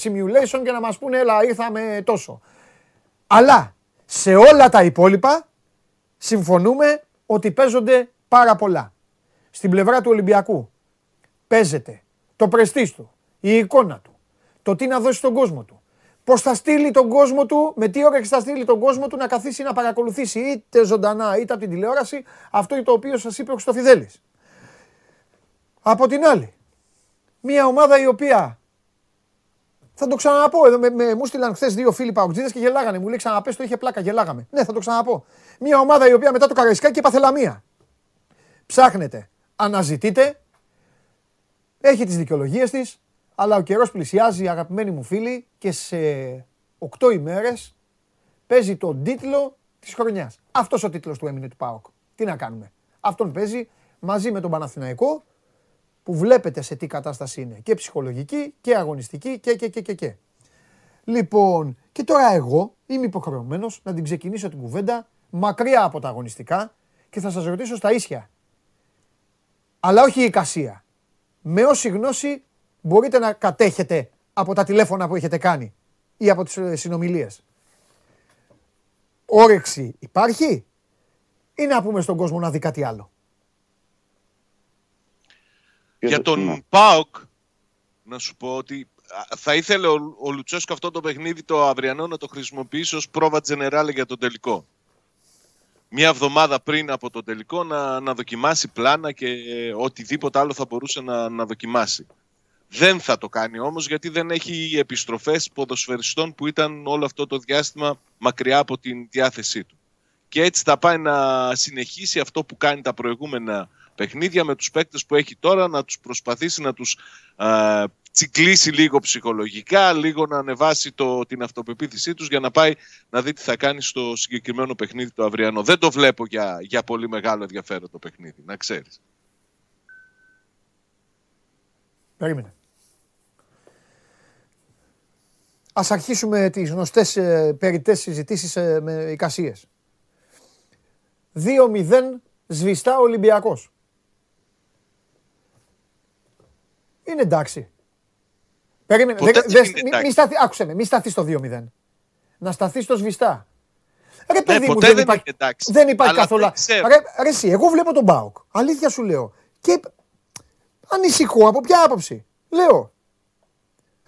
simulation και να μας πούνε έλα ήρθαμε τόσο. Αλλά Σε όλα τα υπόλοιπα συμφωνούμε ότι παίζονται πάρα πολλά. Στην πλευρά του Ολυμπιακού παίζεται το πρεστής του, η εικόνα του, το τι να δώσει στον κόσμο του. Πώς θα στείλει τον κόσμο του, με τι όρεξη θα στείλει τον κόσμο του να καθίσει να παρακολουθήσει είτε ζωντανά είτε από την τηλεόραση αυτό το οποίο σας είπε ο Χρυστοφιδέλη. Από την άλλη, μια ομάδα η οποία θα το ξαναπώ. Εδώ με, με, μου στείλαν χθες δύο φίλοι παουτζίδε και γελάγανε. Μου λέει ξαναπέ το είχε πλάκα, γελάγαμε. Ναι, θα το ξαναπώ. Μια ομάδα η οποία μετά το Καραϊσκάκι και παθελαμία. Ψάχνετε, αναζητείτε, έχει τις δικαιολογίες της, αλλά ο καιρός πλησιάζει, αγαπημένοι μου φίλοι, και σε 8 ημέρες παίζει τον τίτλο της χρονιάς. Αυτός ο τίτλος του έμεινε του ΠΑΟΚ. Τι να κάνουμε. Αυτόν παίζει μαζί με τον Παναθηναϊκό που βλέπετε σε τι κατάσταση είναι. Και ψυχολογική και αγωνιστική και και και και και. Λοιπόν, και τώρα εγώ είμαι υποχρεωμένος να την ξεκινήσω την κουβέντα μακριά από τα αγωνιστικά και θα σας ρωτήσω στα ίσια. Αλλά όχι η εικασία. Με όση γνώση μπορείτε να κατέχετε από τα τηλέφωνα που έχετε κάνει ή από τις ε, συνομιλίες. Όρεξη υπάρχει ή να πούμε στον κόσμο να δει κάτι άλλο; Για τον ΠΑΟΚ, να σου πω ότι θα ήθελε ο, ο Λουτσέσκο αυτό το παιχνίδι το αυριανό να το χρησιμοποιήσει ως πρόβα τζενεράλε για τον τελικό. Μια εβδομάδα πριν από το τελικό να, να δοκιμάσει πλάνα και οτιδήποτε άλλο θα μπορούσε να, να δοκιμάσει. Δεν θα το κάνει όμως γιατί δεν έχει επιστροφές ποδοσφαιριστών που ήταν όλο αυτό το διάστημα μακριά από την διάθεσή του. Και έτσι θα πάει να συνεχίσει αυτό που κάνει τα προηγούμενα παιχνίδια με τους παίκτες που έχει τώρα, να τους προσπαθήσει να τους α, τσικλίσει λίγο ψυχολογικά, λίγο να ανεβάσει το, την αυτοπεποίθησή τους για να πάει να δει τι θα κάνει στο συγκεκριμένο παιχνίδι το αυριανό. Δεν το βλέπω για, για πολύ μεγάλο ενδιαφέρον το παιχνίδι, να ξέρεις. Περίμενε. Ας αρχίσουμε τις γνωστές ε, περιττές συζητήσεις ε, με εικασίες. 2-0 σβηστά Ολυμπιακός. Είναι εντάξει. Περίμενε. Ποτέ Δε, δεν είναι μη, εντάξει. μη σταθεί, άκουσε με, μη σταθεί στο 2-0. Να σταθεί στο σβηστά. Ρε παιδί μου, Ναι, ποτέ δεν δεν υπάρχει, είναι εντάξει. δεν υπάρχει Αλλά καθόλου. δεν ξέρω. Ρε, ρε εσύ, εγώ βλέπω τον Μπάουκ. Αλήθεια σου λέω. Και ανησυχώ από ποια άποψη. Λέω.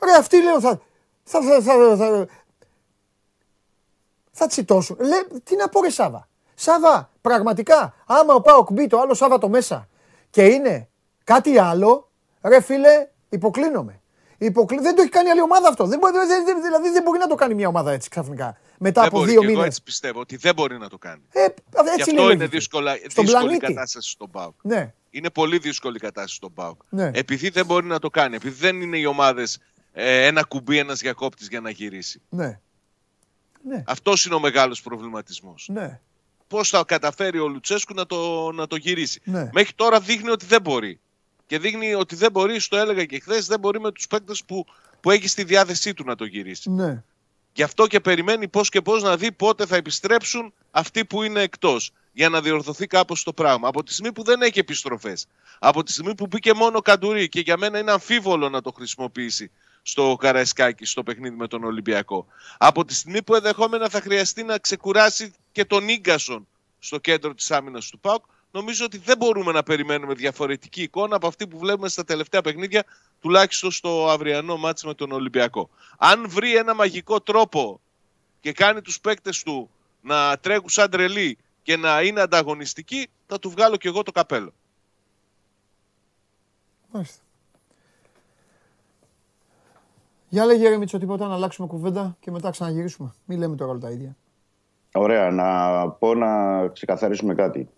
Ρε αυτοί λέω θα, θα, θα, θα, θα, θα τσιτώσουν. Λέ, τι να πω ρε Σάβα. Σάβα, πραγματικά, άμα ο Πάοκ μπει το άλλο Σάββατο μέσα και είναι κάτι άλλο, ρε φίλε, υποκλίνομαι. Υποκλεί... Δεν το έχει κάνει άλλη ομάδα αυτό. Δεν μπορεί, δεν, δεν- δηλαδή δεν μπορεί να το κάνει μια ομάδα έτσι ξαφνικά. Μετά Δεν από μπορεί, δύο και εγώ μήνες. έτσι πιστεύω ότι δεν μπορεί να το κάνει. Ε, Γι' έτσι αυτό λέει η είναι λογική. δύσκολα, Στον δύσκολη πλανήτη. κατάσταση στον ΠΑΟΚ. Ναι, Είναι πολύ δύσκολη η κατάσταση στον ΠΑΟΚ. Ναι. Επειδή δεν μπορεί να το κάνει. Επειδή δεν είναι οι ομάδες ένα κουμπί, ένας διακόπτης για να γυρίσει. ναι. Ναι, Αυτός είναι ο μεγάλος προβληματισμός. ναι. Πώς θα καταφέρει ο Λουτσέσκου να το, να το γυρίσει. Ναι. Μέχρι τώρα δείχνει ότι δεν μπορεί. Και δείχνει ότι δεν μπορεί, στο έλεγα και χθες, δεν μπορεί με τους παίκτες που, που έχει στη διάθεσή του να το γυρίσει. ναι. Γι' αυτό και περιμένει πώς και πώς να δει πότε θα επιστρέψουν αυτοί που είναι εκτός. Για να διορθωθεί κάπως το πράγμα. Από τη στιγμή που δεν έχει επιστροφές. Από τη στιγμή που μπήκε μόνο καντουρί και για μένα είναι αμφίβολο να το χρησιμοποιήσει στο Καραϊσκάκι, στο παιχνίδι με τον Ολυμπιακό. Από τη στιγμή που ενδεχόμενα θα χρειαστεί να ξεκουράσει και τον γκασον στο κέντρο της άμυνας του ΠΑΟΚ, νομίζω ότι δεν μπορούμε να περιμένουμε διαφορετική εικόνα από αυτή που βλέπουμε στα τελευταία παιχνίδια, τουλάχιστον στο αυριανό μάτς με τον Ολυμπιακό. Αν βρει ένα μαγικό τρόπο και κάνει τους παίκτες του να τρέχουν σαν τρελοί και να είναι ανταγωνιστικοί, θα του βγάλω και εγώ το καπέλο. Μάλιστα. Για λέγε ρε Μητσο τίποτα να αλλάξουμε κουβέντα και μετά ξαναγυρίσουμε. Μην λέμε τώρα όλα τα ίδια. Ωραία, να πω να ξεκαθαρίσουμε κάτι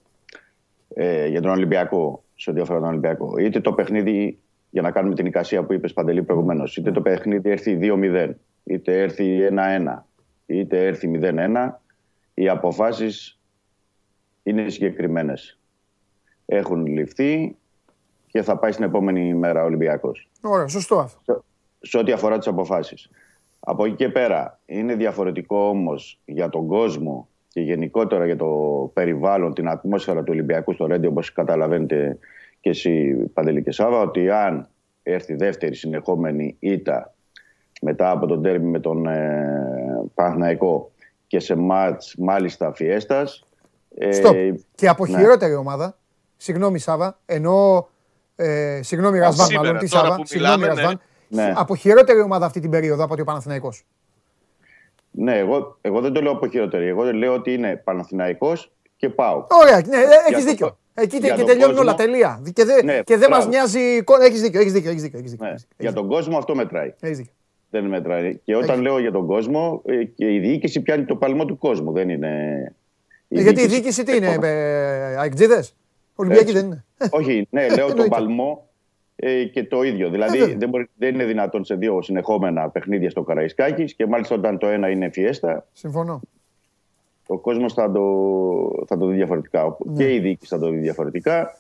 ε, για τον Ολυμπιακό, σε ό,τι αφορά τον Ολυμπιακό. Είτε το παιχνίδι, για να κάνουμε την εικασία που είπες Παντελή προηγουμένως, είτε το παιχνίδι έρθει 2-0, είτε έρθει 1-1, είτε έρθει 0-1, οι αποφάσεις είναι συγκεκριμένες. Έχουν ληφθεί και θα πάει στην επόμενη μέρα ο Ολυμπιακός Ωραία, σωστό αυτό. σε ό,τι αφορά τις αποφάσεις. Από εκεί και πέρα είναι διαφορετικό όμως για τον κόσμο και γενικότερα για το περιβάλλον, την ατμόσφαιρα του Ολυμπιακού στο Ρέντι όπως καταλαβαίνετε και εσύ Παντελή και Σάβα ότι αν έρθει δεύτερη συνεχόμενη ήττα μετά από τον τέρμι με τον ε, Παναθηναϊκό και σε μάτς μάλιστα φιέστας. Ε, Στοπ. Και από ναι. χειρότερη ομάδα. Συγγνώμη Σάβα, ενώ. Ε, συγγνώμη Ρασβάν, σήμερα, μάλλον. Τι τώρα Σάβα. που Συγγνώμη μιλάμε, Ρασβάν. ναι. Από χειρότερη ομάδα αυτή την περίοδο από ότι ο Παναθηναϊκός. Ναι, εγώ, εγώ δεν το λέω από χειρότερη. Εγώ λέω ότι είναι Παναθηναϊκός και πάω. Ωραία, ναι, έχει τον- δίκιο. Εκεί για και τον τελειώνουν κόσμο- όλα. Τελεία. Και δεν Ναι, και δεν μα μπράβο. νοιάζει. Έχει δίκιο, έχει δίκιο. Έχεις δίκιο, έχεις δίκιο, έχεις δίκιο, Ναι. έχεις Για τον κόσμο αυτό μετράει. δίκιο. Δεν μετράει. Και όταν Έχει. λέω για τον κόσμο, ε, και η διοίκηση πιάνει το παλμό του κόσμου. Δεν είναι. Ε, Γιατί η διοίκηση τι είναι, ε, αεκτζίδες. Ολυμπιακοί Έτσι. δεν είναι. Όχι, ναι, λέω τον Εννοείται. παλμό ε, και το ίδιο. Ε, Δηλαδή βέβαια. δεν, μπορεί, δεν είναι δυνατόν σε δύο συνεχόμενα παιχνίδια στο Καραϊσκάκης και μάλιστα όταν το ένα είναι φιέστα, Συμφωνώ. ο κόσμος θα το, θα το δει διαφορετικά. Ναι. Και η διοίκηση θα το δει διαφορετικά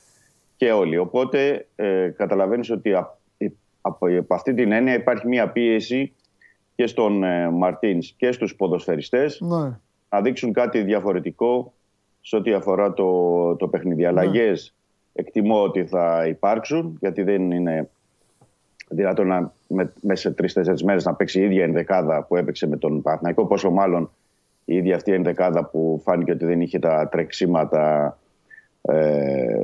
και όλοι. Οπότε ε, καταλαβαίνεις ότι α- ε, από, από αυτή την έννοια υπάρχει μια πίεση και στον ε, Μαρτίνς και στους ποδοσφαιριστές Ναι. να δείξουν κάτι διαφορετικό σε ό,τι αφορά το, το παιχνίδι. Ναι. Αλλαγές εκτιμώ ότι θα υπάρξουν, γιατί δεν είναι δυνατόν να, με, μέσα σε τρει-τέσσερι μέρες να παίξει η ίδια ενδεκάδα που έπαιξε με τον Παναθηναϊκό. Πόσο μάλλον η ίδια αυτή ενδεκάδα που φάνηκε ότι δεν είχε τα τρεξίματα, ε,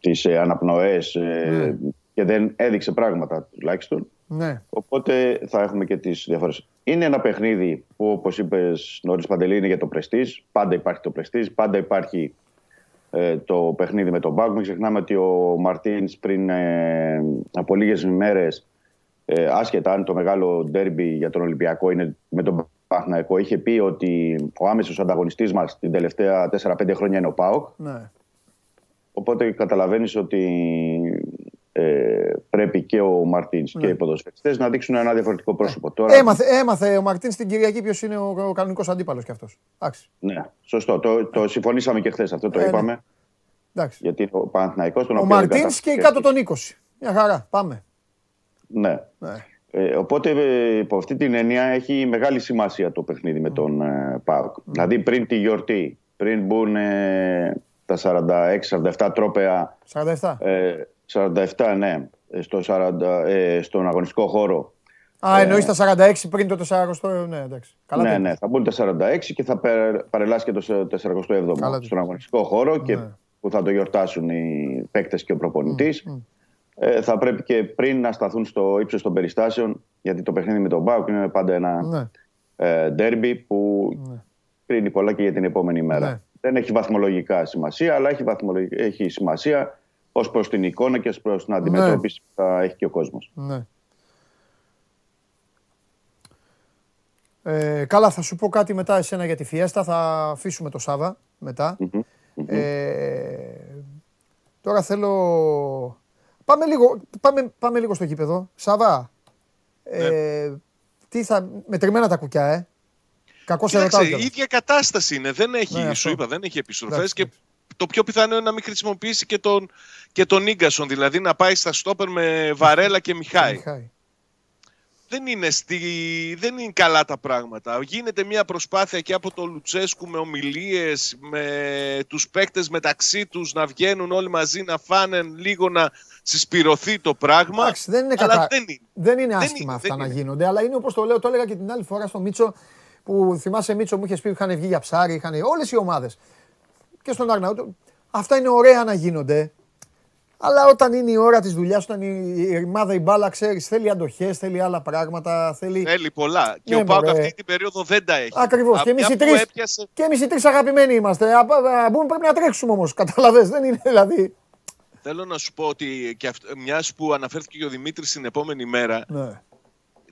τις ε, αναπνοές Ναι. και δεν έδειξε πράγματα τουλάχιστον. Ναι. Οπότε θα έχουμε και τις διαφορές. Είναι ένα παιχνίδι που, όπως είπες νωρίς Παντελή, είναι για το πρεστής. Πάντα υπάρχει το πρεστής, πάντα υπάρχει ε, το παιχνίδι με τον Μπάουκ. Μην ξεχνάμε ότι ο Μαρτίνς πριν ε, από λίγες ημέρες, ε, άσχετα αν το μεγάλο ντέρμπι για τον Ολυμπιακό είναι με τον Παναθηναϊκό, είχε πει ότι ο άμεσος ανταγωνιστής μας την τελευταία 4-5 χρόνια είναι ο Πάοκ. Ναι. Οπότε καταλαβαίνεις ότι ε, πρέπει και ο Μαρτίνς Ναι. και οι ποδοσφαιριστές να δείξουν ένα διαφορετικό πρόσωπο. Τώρα, Έμαθε, έμαθε ο Μαρτίνς στην Κυριακή ποιος είναι ο, ο κανονικός αντίπαλος κι αυτός. Εντάξει. Ναι, σωστό. Το, το συμφωνήσαμε και χθες αυτό, το Ε, ναι. είπαμε. Εντάξει. Γιατί ο Παναθηναϊκός τον Ο οποίο δεν Μαρτίνς κατάφερε. και κάτω των 20. Μια χαρά. Πάμε. Ναι. Ναι. Ε, οπότε ε, υπό αυτή την έννοια έχει μεγάλη σημασία το παιχνίδι με τον ε, ΠΑΟΚ. Δηλαδή πριν τη γιορτή, πριν μπουν ε, τα 46-47 τρόπαια 47. ε, 47 ναι, ε, στο 40, ε, στον αγωνιστικό χώρο Α, εννοείς τα 46 πριν το 40. Ναι, εντάξει. Καλά το ναι, είπες. ναι, θα μπουν τα 46 και θα περ- παρελάσει και το 47ο Καλά το στον αγωνιστικό χώρο και Ναι. που θα το γιορτάσουν οι παίκτες και ο προπονητής. Ε, θα πρέπει και πριν να σταθούν στο ύψος των περιστάσεων, γιατί το παιχνίδι με τον Μπάουκ είναι πάντα ένα Ναι. ε, ντέρμπι που κρίνει πολλά και για την επόμενη μέρα. Ναι. Δεν έχει βαθμολογικά σημασία, αλλά έχει, βαθμολογ- έχει σημασία ως προς την εικόνα και ως προς την αντιμετώπιση που θα έχει και ο κόσμος. Ναι. Ε, καλά, θα σου πω κάτι μετά εσένα για τη Φιέστα. Θα αφήσουμε το Σάβα μετά. Ε, τώρα θέλω... Πάμε λίγο, πάμε, πάμε λίγο στο γήπεδο. Σάβα, ε, τι θα... μετρημένα τα κουκιά, ε. Κακός σε ρωτάω Κοίταξε, η κιόλας. ίδια κατάσταση είναι. Δεν έχει, Ναι, αυτό. σου είπα, δεν έχει επιστροφές Εντάξει, και εντάξει. το πιο πιθανό είναι να μην χρησιμοποιήσει και τον, και τον Ίγκασον, δηλαδή να πάει στα στόπερ με Βαρέλα και Μιχάη. Μιχάη. δεν είναι, στη... δεν είναι καλά τα πράγματα. Γίνεται μια προσπάθεια και από το Λουτσέσκου με ομιλίες, με τους παίκτες μεταξύ τους να βγαίνουν όλοι μαζί να φάνε λίγο να συσπηρωθεί το πράγμα. Εντάξει, δεν είναι αλλά κακά. δεν είναι. Δεν είναι Δεν άσχημα είναι, αυτά δεν να είναι. γίνονται, αλλά είναι όπως το λέω, το έλεγα και την άλλη φορά στο Μίτσο που θυμάσαι Μίτσο μου είχες πει είχαν βγει για ψάρι, είχαν όλες οι ομάδες. Και στον Αρναούτο. Αυτά είναι ωραία να γίνονται. Αλλά όταν είναι η ώρα της δουλειάς, όταν η, η ρημάδα η μπάλα ξέρεις, θέλει αντοχές, θέλει άλλα πράγματα. Θέλει. Θέλει πολλά. Και Ναι, ο Πάουκ μωρέ. αυτή την περίοδο δεν τα έχει. Ακριβώς. Και Από εμείς μια οι που τρει. έπιασε- Και εμείς οι τρεις αγαπημένοι είμαστε. Α, α, α, μπούμε, πρέπει να τρέξουμε όμως. Καταλαβέ. Δεν είναι δηλαδή. Θέλω να σου πω ότι και αυ... μιας που αναφέρθηκε και ο Δημήτρης την επόμενη μέρα, Ναι.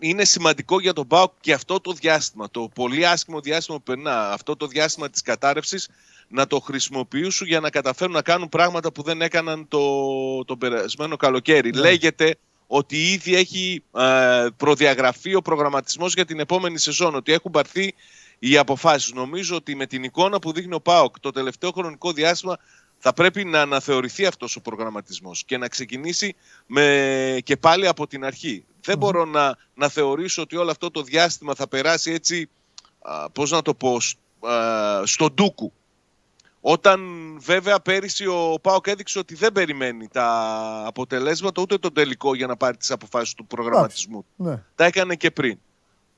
είναι σημαντικό για τον Πάουκ και αυτό το διάστημα, το πολύ άσχημο διάστημα που περνά, αυτό το διάστημα της κατάρρευσης, να το χρησιμοποιήσουν για να καταφέρουν να κάνουν πράγματα που δεν έκαναν το, το περασμένο καλοκαίρι. Λέγεται ότι ήδη έχει ε, προδιαγραφεί ο προγραμματισμός για την επόμενη σεζόν, ότι έχουν πάρθει οι αποφάσεις. Νομίζω ότι με την εικόνα που δείχνει ο ΠΑΟΚ το τελευταίο χρονικό διάστημα θα πρέπει να αναθεωρηθεί αυτός ο προγραμματισμός και να ξεκινήσει με, και πάλι από την αρχή. Δεν μπορώ να, να θεωρήσω ότι όλο αυτό το διάστημα θα περάσει έτσι, α, πώς να το πω, σ- α, στον ντούκου. Όταν βέβαια πέρυσι ο Πάοκ έδειξε ότι δεν περιμένει τα αποτελέσματα ούτε τον τελικό για να πάρει τις αποφάσεις του προγραμματισμού. Ναι. Τα έκανε και πριν.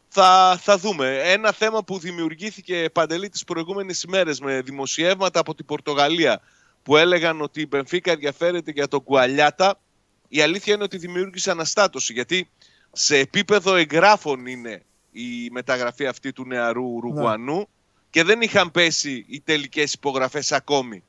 θα, θα δούμε. Ένα θέμα που δημιουργήθηκε παντελή τις προηγούμενες ημέρες με δημοσιεύματα από την Πορτογαλία που έλεγαν ότι η Μπενφίκα ενδιαφέρεται για τον Κουαλιάτα. Η αλήθεια είναι ότι δημιούργησε αναστάτωση γιατί σε επίπεδο εγγράφων είναι η μεταγραφή αυτή του νεαρού Ουρουγουανού και δεν είχαν πέσει οι τελικές υπογραφές ακόμη.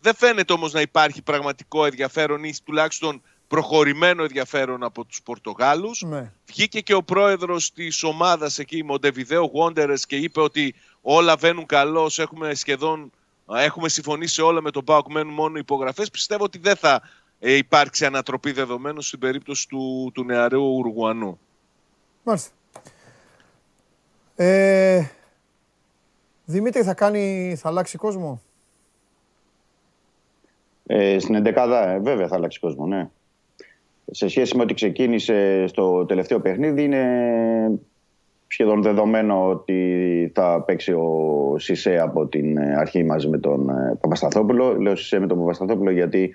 Δεν φαίνεται όμως να υπάρχει πραγματικό ενδιαφέρον ή τουλάχιστον προχωρημένο ενδιαφέρον από τους Πορτογάλους. Ναι. Βγήκε και ο πρόεδρος της ομάδας εκεί, Montevideo Wanderers και είπε ότι όλα βαίνουν καλώς, έχουμε σχεδόν έχουμε συμφωνήσει όλα με τον ΠΑΟΚ, μένουν μόνο υπογραφές. Πιστεύω ότι δεν θα ε, υπάρξει ανατροπή δεδομένων στην περίπτωση του, του νεαρού Ουρουγουανού. Μάλιστα. Ε, Δημήτρη, θα κάνει, θα αλλάξει κόσμο; Ε, στην 11 ε, βέβαια θα αλλάξει κόσμο, ναι. Σε σχέση με ό,τι ξεκίνησε στο τελευταίο παιχνίδι, είναι σχεδόν δεδομένο ότι θα παίξει ο Σισε από την αρχή μαζί με τον ε, Παπασταθόπουλο. Λέω Σισε με τον Παπασταθόπουλο γιατί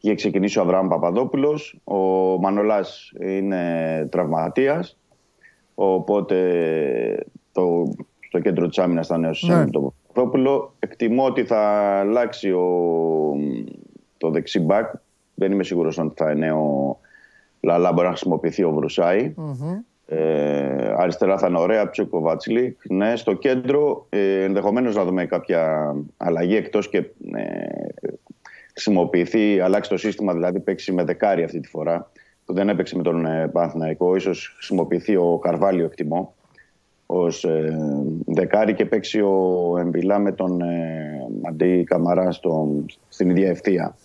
είχε ξεκινήσει ο Αβραάμ Παπαδόπουλος. Ο Μανολάς είναι τραυματίας. Οπότε το, στο κέντρο της άμυνας θα είναι ο Σισε Ναι. με τον Παπαδόπουλο. Εκτιμώ ότι θα αλλάξει ο, το δεξί μπακ. Δεν είμαι σίγουρος αν θα είναι ο Λαλά μπορεί να χρησιμοποιηθεί ο βρουσαη Ε, αριστερά θα είναι ωραία, Ψούκο Βατσλίκ. Ναι, στο κέντρο ε, ενδεχομένως να δούμε κάποια αλλαγή εκτός και ε, χρησιμοποιηθεί, αλλάξει το σύστημα, δηλαδή παίξει με δεκάρι αυτή τη φορά που δεν έπαιξε με τον ε, Παναθηναϊκό. Ίσως χρησιμοποιηθεί ο Καρβάλιο εκτιμώ ως ε, δεκάρι και παίξει ο Εμβιλά με τον ε, Αντί Καμαρά στο, στην ίδια ευθεία.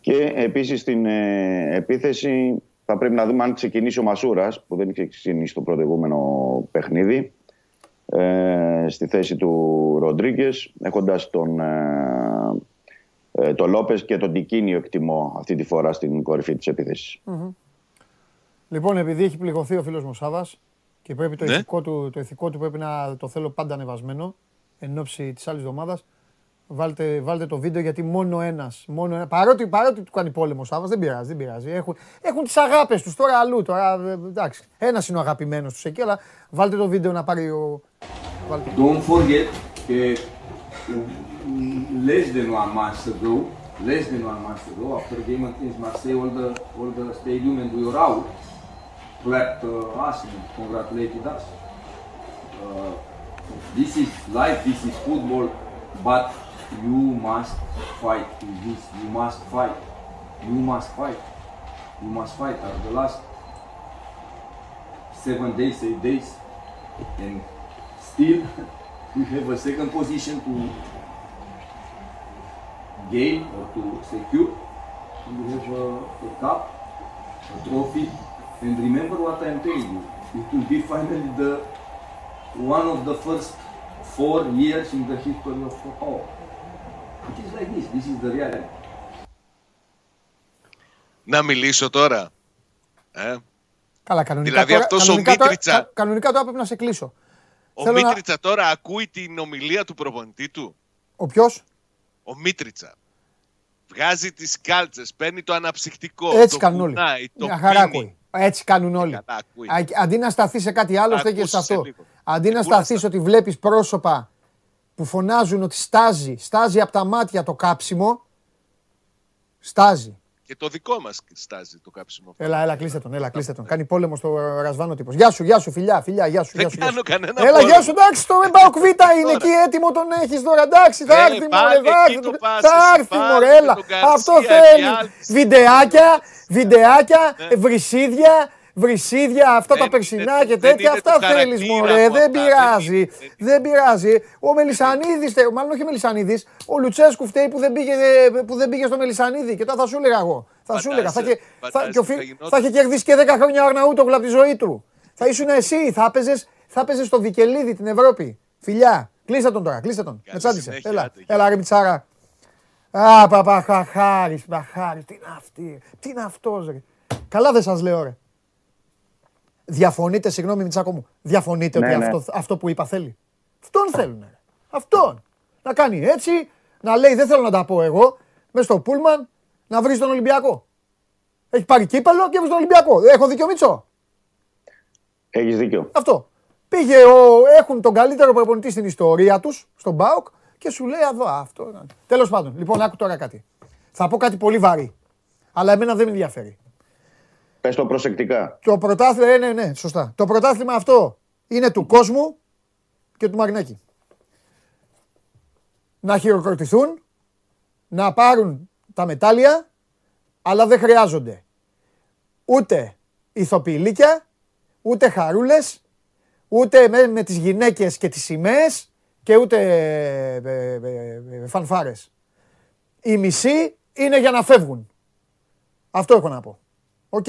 Και επίσης στην ε, επίθεση θα πρέπει να δούμε αν ξεκινήσει ο Μασούρας που δεν είχε ξεκινήσει το προηγούμενο παιχνίδι ε, στη θέση του Ροντρίγκες, έχοντας τον, ε, ε, τον Λόπες και τον Τικίνιο εκτιμώ αυτή τη φορά στην κορυφή της επίθεσης. Λοιπόν, επειδή έχει πληγωθεί ο φίλος μου Σάβας και πρέπει το, Ναι. ηθικό του, το ηθικό του πρέπει να το θέλω πάντα ανεβασμένο εν ώψη της άλλης εβδομάδας. Βάλτε, βάλτε το βίντεο γιατί μόνο ένας. Μόνο ένα, παρότι, παρότι του κάνει πόλεμο ο Σάβας, δεν πειράζει. Δεν πειράζει. Έχουν, έχουν τις αγάπες τους τώρα αλλού. Τώρα, ε, εντάξει, ένας είναι ο αγαπημένος τους εκεί, αλλά βάλτε το βίντεο να πάρει ο. Βάλτε. Don't forget that mm, less than one month ago, less than one month ago, after the game against Marseille, all the all the stadium and we were out, clapped uh, us and congratulated us. Uh, this is life, this is football, but you must fight in this. You must fight. You must fight. You must fight. Are the last seven days, eight days, and still (laughs) we have a second position to gain or to secure. We have a, a cup, a trophy, and remember what I am telling you. It will be finally the one of the first four years in the history of football. It is like this. This is the reality. Να μιλήσω τώρα. Ε; Καλά, κανονικά. Δηλαδή τώρα, αυτός ο κανονικά, τώρα, Μίτριτσα- κα- κανονικά τώρα πρέπει να σε κλείσω. Ο Θέλω να- Μίτριτσα τώρα ακούει την ομιλία του προπονητή του; Ο ποιος, Ο Μίτριτσα. Βγάζει τις κάλτσες, παίρνει το αναψυκτικό, έτσι το κάνουν όλοι. κουνάει, το Μια χαρά πίνει. Ακούει. Έτσι κάνουν όλοι. Καλά ακούει. Α- Αντί να σταθεί σε κάτι άλλο, Θα στέκεσαι σε ακούσεις σε αυτό. λίγο. Αντί να Κούναστα. σταθείς ότι βλέπεις πρόσωπα που φωνάζουν ότι στάζει, στάζει από τα μάτια το κάψιμο. Στάζει. Και το δικό μας στάζει το κάψιμο. αυτό. Έλα, έλα, κλείστε τον, έλα, κλείστε τον. Κάνει πόλεμο στο Ρασβάνο τύπος. Γεια σου, γεια σου, φιλιά, φιλιά, γεια σου. Δεν γεια σου, γεια κάνω σου. κανένα Έλα, πόλεμο. γεια σου, εντάξει, το Μπαουκ Β είναι Τώρα. εκεί έτοιμο, τον έχεις τώρα, εντάξει, θα Ε, έρθει, πάλι μωρέ, θα εκεί έρθει. το πας, Θα εσύ έρθει, πάλι μωρέ, με έλα. τον Γκαρσία, Αυτό εφιάλτης. θέλει. Βιντεάκια, βιντεάκια, Ναι. βρυσίδια, βρυσίδια, αυτά τα Δεν περσινά είναι- και δεν τέτοια, είναι αυτά του θέλεις, χαρακτήρα μωρέ, μου δεν αυτά, πειράζει. δεν είναι. Δεν πειράζει. Ο Μελισανίδης, μάλλον όχι ο Μελισανίδης, ο Λουτσέσκου φταίει που δεν πήγε, που δεν πήγε στο Μελισανίδη. Και τώρα θα σου έλεγα εγώ. Θα σου έλεγα. Θα, Φαντάζεσαι, είχε- θα, φαντάζεσαι και ο τι θα Φι- γινόταν. θα είχε κερδίσει και 10 χρόνια ο Αρναούτογλου από τη ζωή του. Θα ήσουν εσύ, θα έπαιζε θα έπαιζες στο Βικελίδη την Ευρώπη. Φιλιά, κλείστε τον τώρα, κλείστε τον. Με τσάντισε. συνέχεια, Έλα, άντε, γεια. έλα, ρε Μιτσάρα. Α, παπαχαχάρη, παχάρη, τι είναι αυτή, τι είναι αυτός, ρε. Καλά δεν σας λέω, ρε. Διαφωνείτε, συγγνώμη Μιτσάκο μου, διαφωνείτε Ναι, ότι ναι. Αυτό, αυτό που είπα θέλει. Αυτόν θέλουν, ρε. Αυτόν. Να κάνει έτσι, να λέει δεν θέλω να τα πω εγώ, μέσα στο Πούλμαν, να βρεις τον Ολυμπιακό. Έχει πάρει κύπελο και βρει τον Ολυμπιακό. Έχω δίκιο Μίτσο; Έχεις δίκιο. Αυτό. Πήγε ο, έχουν τον καλύτερο προπονητή στην ιστορία τους, στον Μπάουκ, και σου λέει εδώ αυτό. Τέλος πάντων, λοιπόν, άκου τώρα κάτι. Θα πω κάτι πολύ βαρύ. Αλλά εμένα δεν με ενδιαφέρει. Πες το προσεκτικά. Το πρωτάθλημα, ναι, ναι, ναι, σωστά. Το πρωτάθλημα αυτό είναι του κόσμου και του Μαρινάκη. Να χειροκροτηθούν, να πάρουν τα μετάλλια, αλλά δεν χρειάζονται ούτε ηθοποιηλίκια, ούτε χαρούλες, ούτε με, με τις γυναίκες και τις σημαίες και ούτε ε, ε, ε, ε, φανφάρες. Οι μισοί είναι για να φεύγουν. Αυτό έχω να πω. Οκ.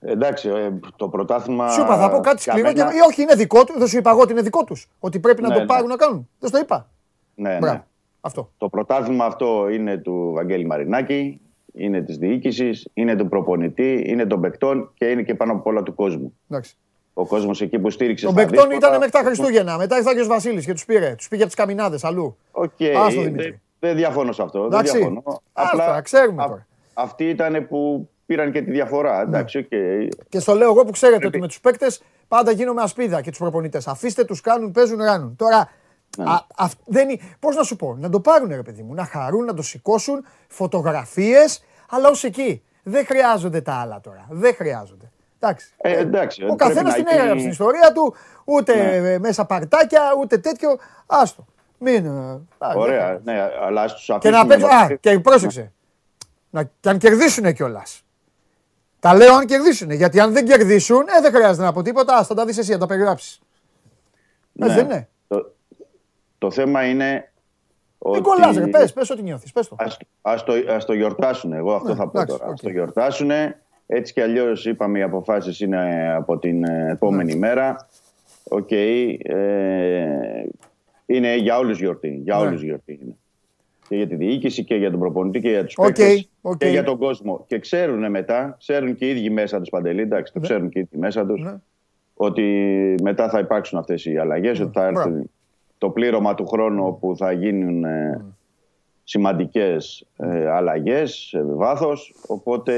Εντάξει, ε, το πρωτάθλημα. Σου είπα, θα πω κάτι για σκληρό. Και... μένα- ή όχι, είναι δικό του. Δεν σου είπα εγώ ότι είναι δικό τους. Ότι πρέπει να Ναι, το ναι. πάρουν να κάνουν. Δεν σου το είπα. Ναι, Μπράβο. ναι. Αυτό. Το πρωτάθλημα αυτό είναι του Βαγγέλη Μαρινάκη, είναι της διοίκησης, είναι του προπονητή, είναι των παικτών και είναι και πάνω απ' όλα του κόσμου. Εντάξει. Ο κόσμος εκεί που στήριξε Τον στα παικτών δύσκολα- ήταν μέχρι τα Χριστούγεννα. Μετά ήρθε ο Άγιος Βασίλης και τους πήρε. Τους πήγε από τις καμινάδες αλλού. Οκ, Άστο, ε, Δημήτρη. δεν δεν διαφωνώ σε αυτό. Δεν Εντάξει. διαφωνώ. Άστα, ξέρουμε α- τώρα. αυτοί ήταν που πήραν και τη διαφορά. Εντάξει, οκ. Και στο λέω εγώ που ξέρετε Πρέπει- ότι με τους παίκτες πάντα γίνομαι ασπίδα και τους προπονητές. Αφήστε τους κάνουν, παίζουν, ράνουν. Τώρα, Ναι. α, αυ- δεν είναι, πώς να σου πω, να το πάρουν ρε παιδί μου, να χαρούν, να το σηκώσουν, φωτογραφίες, αλλά ως εκεί. Δεν χρειάζονται τα άλλα τώρα. Δεν χρειάζονται. Εντάξει. Ε, εντάξει, Ο πρέπει καθένας να την γίνει- έγραψε στην ιστορία του, ούτε Ναι. ε, μέσα παρτάκια, ούτε τέτοιο. Άστο. Μην. ε, α, δεν Ωραία, χρειάζεται. ναι, αλλά στους Και αφήσουμε να παίξουν. να- Α, και πρόσεξε. Να, και αν κερδίσουν κιόλας. Τα λέω αν κερδίσουν. Γιατί αν δεν κερδίσουν, ε, δεν χρειάζεται να πω τίποτα. Ας, θα τα δεις εσύ, να τα περιγράψεις. Ναι. Έτσι δεν είναι. Το, το θέμα είναι. Μην ότι- κολλάς ρε, πες, πες ό,τι νιώθεις, πες το. Ας, ας το, ας το γιορτάσουν, εγώ αυτό Ναι, θα πω εντάξει, τώρα. Ας οκ. το γιορτάσουν. Έτσι κι αλλιώς είπαμε οι αποφάσεις είναι από την ε, επόμενη Ναι. μέρα. Οκ. ε, είναι για όλους γιορτή. Για Ναι. όλους γιορτή είναι. Και για τη διοίκηση και για τον προπονητή και για τους Οκ, παίκτες οκ. και για τον κόσμο. Και ξέρουν μετά, ξέρουν και οι ίδιοι μέσα τους Παντελή, εντάξει, το Ναι. ξέρουν και οι ίδιοι μέσα τους, Ναι. ότι μετά θα υπάρξουν αυτές οι αλλαγές, ότι θα μπράβο. έρθει το πλήρωμα του χρόνου που θα γίνουν ε, σημαντικές ε, αλλαγές σε βάθος, οπότε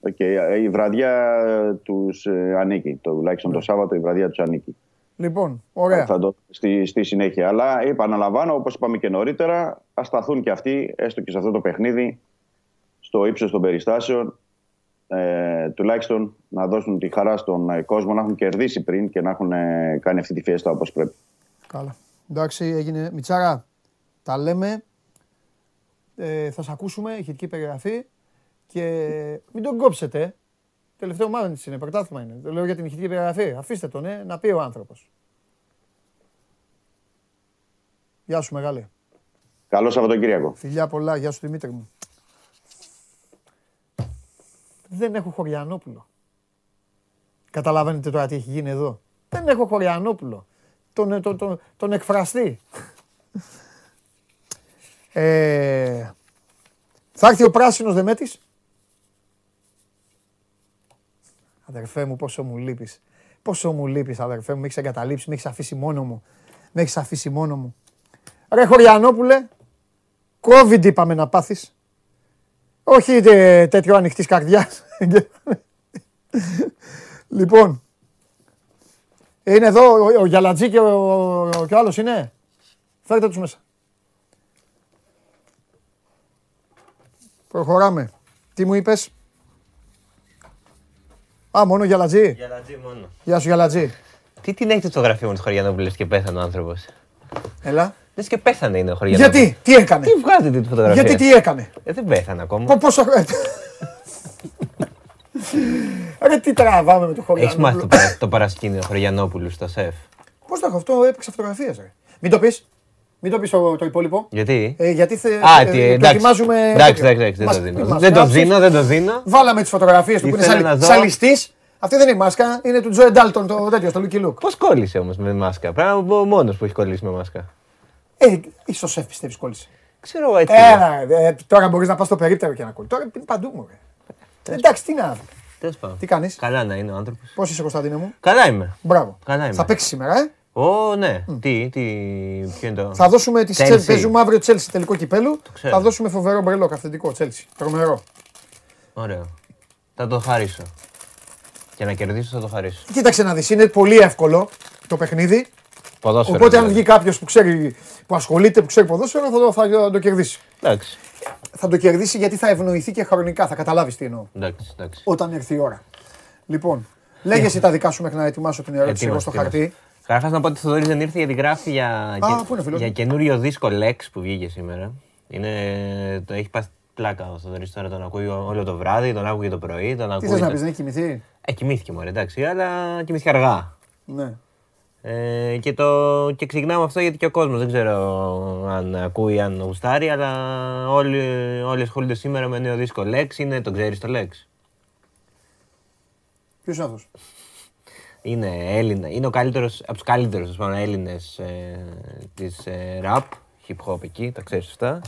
οκ, η βραδιά τους ε, ανήκει, το, τουλάχιστον το Σάββατο η βραδιά τους ανήκει. Λοιπόν, ωραία. Θα το στη, στη συνέχεια. Αλλά επαναλαμβάνω, όπως είπαμε και νωρίτερα, ας σταθούν και αυτοί, έστω και σε αυτό το παιχνίδι, στο ύψος των περιστάσεων, ε, τουλάχιστον να δώσουν τη χαρά στον ε, κόσμο να έχουν κερδίσει πριν και να έχουν ε, κάνει αυτή τη φιέστα όπως πρέπει. Καλά. Εντάξει, έγινε. Μιτσάρα, τα λέμε. Ε, θα σε ακούσουμε, ηχητική περιγραφή. Και μην τον κόψετε. Τελευταίο μάλλον είναι, πρωτάθλημα είναι. Το λέω για την ηχητική περιγραφή. Αφήστε τον, ε, να πει ο άνθρωπος. Γεια σου μεγάλη. Καλό Σαββατοκύριακο. Φιλιά πολλά, γεια σου Δημήτρη μου. Δεν έχω Χωριανόπουλο. Καταλαβαίνετε τώρα τι έχει γίνει εδώ. Δεν έχω Χωριανόπουλο. Τον, τον, τον, τον εκφραστή. Ε, θα έρθει ο πράσινος Δεμέτης. Αδερφέ μου, πόσο μου λείπεις. Πόσο μου λείπεις, αδερφέ μου. Με έχεις εγκαταλείψει, με έχεις αφήσει μόνο μου. Με έχεις αφήσει μόνο μου. Ρε Χωριανόπουλε, COVID είπαμε να πάθεις. Όχι τε- τέτοιο ανοιχτής καρδιάς. (laughs) λοιπόν, είναι εδώ ο, ο Γιαλατζή και ο, ο, και ο άλλος είναι. Φέρτε τους μέσα. Προχωράμε. Τι μου είπες; Α, μόνο Γιαλατζή. Γιαλατζή μόνο. Γεια σου Γιαλατζή. Τι την έχετε στο γραφείο μου του Χωριανόπουλου λες και πέθανε ο άνθρωπος; Έλα. Λες και πέθανε είναι ο Χωριανόπουλος. Γιατί, τι έκανε; Τι βγάζετε τη φωτογραφία; Γιατί τι έκανε; Ε, δεν πέθανε ακόμα. Πο- Πόσο χρόνο. Ρε τι τραβάμε με το Έχεις μάθει το, Χωριανόπουλο. παρα- το παρασκήνιο Χωριανόπουλου στο σεφ; Πώς το έχω αυτό, έπαιξε φωτογραφίες ρε. Μην το πεις. Μην το πεις το, το υπόλοιπο. Γιατί; Ε, γιατί θε, Α, ε, τι, το εντάξει. ετοιμάζουμε Εντάξει, τέτοιο. εντάξει, δεν Μας- το δίνω. μας Δεν το γράψεις. δίνω, δεν το δίνω. Βάλαμε τις φωτογραφίες του που είναι Ήθελα να σαν, δω. σαν ληστής. Αυτή δεν είναι η μάσκα, είναι του Τζοε Ντάλτον το τέτοιο, το Lucky Luke. Πώς κόλλησε όμως με μάσκα; Πρέπει να πω μόνος που έχει κολλήσει με μάσκα. Ε, ίσως σεφ πιστεύεις κόλλησε. Ξέρω εγώ έτσι. Έλα, ρε, ε, τώρα μπορείς να πας στο περίπτερο και να κολλήσεις. Τώρα είναι παντού μου. ρε. Εντάξει, τι να. Τέλος πάντων. Τι κάνεις; Καλά να είναι ο άνθρωπος. Πώς είσαι Κωνσταντίνε μου; Καλά είμαι. Μπράβο. Καλά είμαι. Θα παίξεις σήμερα, ε; Ω, ναι. Τι, τι, ποιο είναι το. Θα δώσουμε τη Chelsea. Chelsea. Παίζουμε αύριο Chelsea τελικό κυπέλου. ξέρω. Θα δώσουμε φοβερό μπρελόκ αυθεντικό Chelsea. Τρομερό. Ωραίο. Θα το χαρίσω. Και να κερδίσω θα το χαρίσω. Κοίταξε να δεις, είναι πολύ εύκολο το παιχνίδι. Ποδόσφαιρο. Οπότε αν δηλαδή. βγει κάποιος που, ξέρει, που ασχολείται, που ξέρει ποδόσφαιρο, θα το, θα το κερδίσει. Εντάξει. Θα το κερδίσει γιατί θα ευνοηθεί και χρονικά. Θα καταλάβεις τι εννοώ. Εντάξει, εντάξει. Όταν έρθει η ώρα. Λοιπόν, λέγε εσύ τα δικά σου μέχρι να ετοιμάσω την ερώτηση εγώ στο Ετοίμαστε, χαρτί. Καταρχάς να πω ότι ο Θοδωρής δεν ήρθε γιατί γράφει για, Α, πού είναι, φίλος για μου; καινούριο δίσκο Lex που βγήκε σήμερα. Είναι, το έχει πάθει πλάκα ο Θοδωρής τώρα, τον ακούει όλο το βράδυ, τον άκουγε το πρωί. Τον Τι ακούει θες να το- πεις, δεν έχει κοιμηθεί; Ε, κοιμήθηκε μωρέ, εντάξει, αλλά κοιμήθηκε αργά. Ναι. Ε, και, το, και ξεκινάμε αυτό γιατί και ο κόσμος δεν ξέρω αν ακούει, αν γουστάρει, αλλά όλοι, όλοι ασχολούνται σήμερα με νέο δίσκο Lex. Είναι, τον ξέρεις το Lex; Ποιος είναι αυτός; Είναι Έλληνα, είναι ο καλύτερος, από τους καλύτερους ας πούμε, Έλληνες ε, της ε, rap, hip hop εκεί, τα ξέρεις αυτά.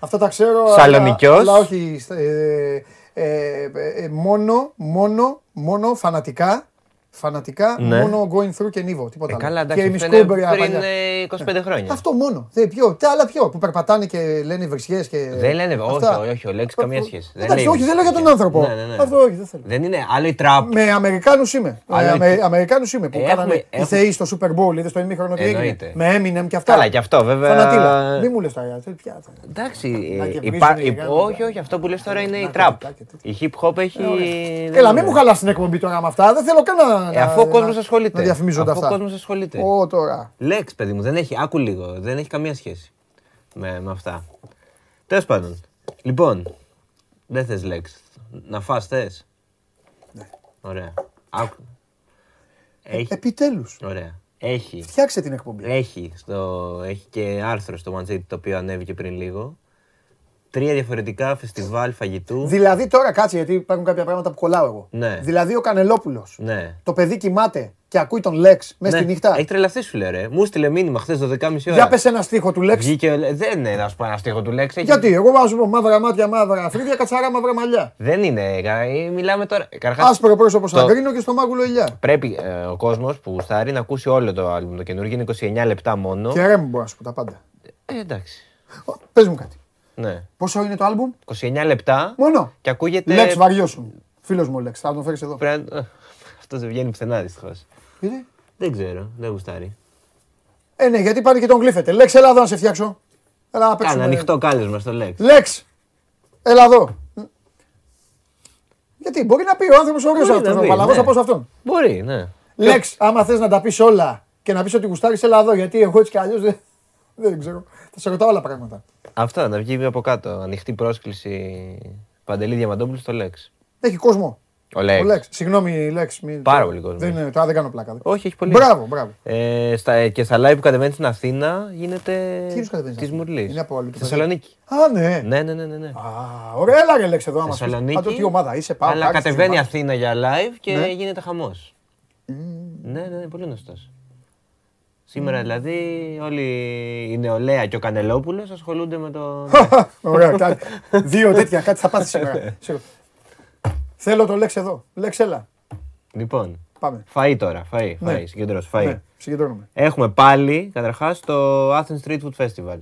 Αυτά τα ξέρω. Σαλονικιός. Αλλά, αλλά όχι. ε, ε, ε, ε, μόνο, μόνο, μόνο φανατικά. Φανατικά, Ναι. μόνο going through και νύβο. Τίποτα Ε, άλλο. καλά, και εντάξει, η αυτό είναι Μισκούμπρια πριν παλιά. ε, 25 χρόνια. Αυτό μόνο. Δεν, ποιο, τι άλλα ποιο. Που περπατάνε και λένε βρισιές και. Δεν λένε, όχι, αυτά. όχι, όχι, ο Λέξ καμία σχέση. Δεν Εντάξει, λέει όχι, δεν λέω για τον βρισιά. άνθρωπο. Ναι, ναι, ναι. Αυτό όχι, δεν θέλω. Δεν είναι άλλο η τραπ. Με Αμερικάνους είμαι. Με Αλλά Αμε, εκεί- Αμερικάνους είμαι που Έχουμε- κάνανε οι έχουμε- θεοί στο Super Bowl. Είδες στο ημίχρονο τι έγινε; Εννοείται. Με Eminem και αυτά. Καλά, και αυτό βέβαια. Φανατήλα. Μην μου λες τα τι πια. Εντάξει, Να ε, και υπά- βρίζουνε οι υπ- γάμοι. όχι, όχι, αυτό που λες τώρα είναι η Να, τραπ. κάτι, κάτι. Η hip hop έχει... δεν Έλα, μην είναι. μου χαλάς την εκπομπή τώρα με αυτά. Δεν θέλω καν να. Ε, αφού ο να- κόσμος να- ασχολείται. Να διαφημίζονται Αφού ο αυτά. κόσμος ασχολείται. Ω τώρα. Λέξ, παιδί μου, δεν έχει. Άκου λίγο. Δεν έχει καμία σχέση με, με αυτά. Τέλος πάντων. Λοιπόν, δεν θες λέξ. Να φας θες; Ναι. Ωραία. Άκου. Έχει. Επιτέλους. Ωραία. Έχει. Φτιάξε την εκπομπή. Έχει, στο, έχει και άρθρο στο One City το οποίο ανέβηκε πριν λίγο. Τρία διαφορετικά φεστιβάλ φαγητού. Δηλαδή τώρα κάτσε γιατί υπάρχουν κάποια πράγματα που κολλάω εγώ. Ναι. Δηλαδή ο Κανελόπουλος. Ναι. Το παιδί κοιμάται και ακούει τον Λέξ μέσα Ναι, στη νύχτα; Έχει τρελαθεί σου λέει ρε. Μου στείλε μήνυμα χθες 12.30 ώρα. Για πες ένα στίχο του Λέξ. Βγήκε, ο Λε- δεν είναι να σου πω ένα στίχο του Λέξ. έχει- Γιατί, εγώ βάζω μαύρα μάτια, μαύρα φρύδια, κατσαρά, μαύρα μαλλιά. Δεν είναι. κα- ε, Μιλάμε τώρα. Καταρχάς, Άσπρο πρόσωπο το- αγκρίνο και στο μάγουλο ηλιά. Πρέπει ε, ο κόσμος που γουστάρει να ακούσει όλο το άλμπουμ. Το καινούργιο είναι 29 λεπτά μόνο. Και ρε μου μπορώ να σου πω τα πάντα. Ε, εντάξει. Πες μου κάτι. Ναι. Πόσο είναι το άλμπουμ, 29 λεπτά μόνο. και ακούγεται. Λέξ βαριώσουν. Φίλος μου ο Λέξ, θα τον φέρεις εδώ. Πρέπει... (laughs) Αυτός δεν βγαίνει πουθενά δυστυχώς. Γιατί; Δεν ξέρω, δεν γουστάρει. Ε, ναι, γιατί πάνε και τον γλύφετε. Λέξ, έλα εδώ να σε φτιάξω. Έλα να Κάνε παίξουμε. ανοιχτό κάλεσμα στο Λέξ. Λέξ, έλα εδώ. Γιατί μπορεί να πει ο άνθρωπος ωραίος Μπορεί αυτό. να Ο πει, παλαβό ναι. θα πω σε αυτόν. Μπορεί, ναι. Λέξ, άμα θες να τα πεις όλα και να πεις ότι γουστάρεις, έλα εδώ. Γιατί εγώ έτσι κι αλλιώς δεν, δεν ξέρω. Θα σε ρωτάω άλλα πράγματα. Αυτό να βγει από κάτω. Ανοιχτή πρόσκληση Παντελή Διαμαντόπουλου στο Λέξ. Έχει κόσμο. Ο Ο Λέξ. Λέξ. Συγγνώμη, Λέξ. Μην... Πάρα πολύ κόσμο. Δεν, είναι- τώρα δεν κάνω πλάκα. Όχι, έχει πολύ. Μπράβο, μπράβο. Ε, στα, και στα live που κατεβαίνει στην Αθήνα γίνεται Τι είδους κατεβαίνει στην της Αθήνα; Μουρλής. Είναι από άλλη Στη πλευρά. Θεσσαλονίκη. Α, ναι. Ναι, ναι, ναι. ναι, ναι. Α, ωραία, έλα ρε Λέξ εδώ. άμα σου πεις. Θεσσαλονίκη. Α, το τι ομάδα είσαι, πάω. Αλλά κάτσε, κατεβαίνει τι ομάδα. Αθήνα για live και Ναι. γίνεται χαμός. Ναι, ναι, ναι, πολύ γνωστός. Σήμερα δηλαδή όλη η νεολαία και ο Κανελόπουλος ασχολούνται με το. (laughs) Ωραία, κάτι. Δύο τέτοια, κάτι θα πάθεις σήμερα. (laughs) Σίγουρα. Θέλω το Λέξ εδώ. Λέξ, έλα. λοιπόν, Πάμε. φαΐ τώρα. Φαΐ, Ναι. φαΐ, συγκεντρώσει. Φαΐ. Ναι, συγκεντρώνομαι. Έχουμε πάλι, καταρχάς, το Athens Street Food Festival.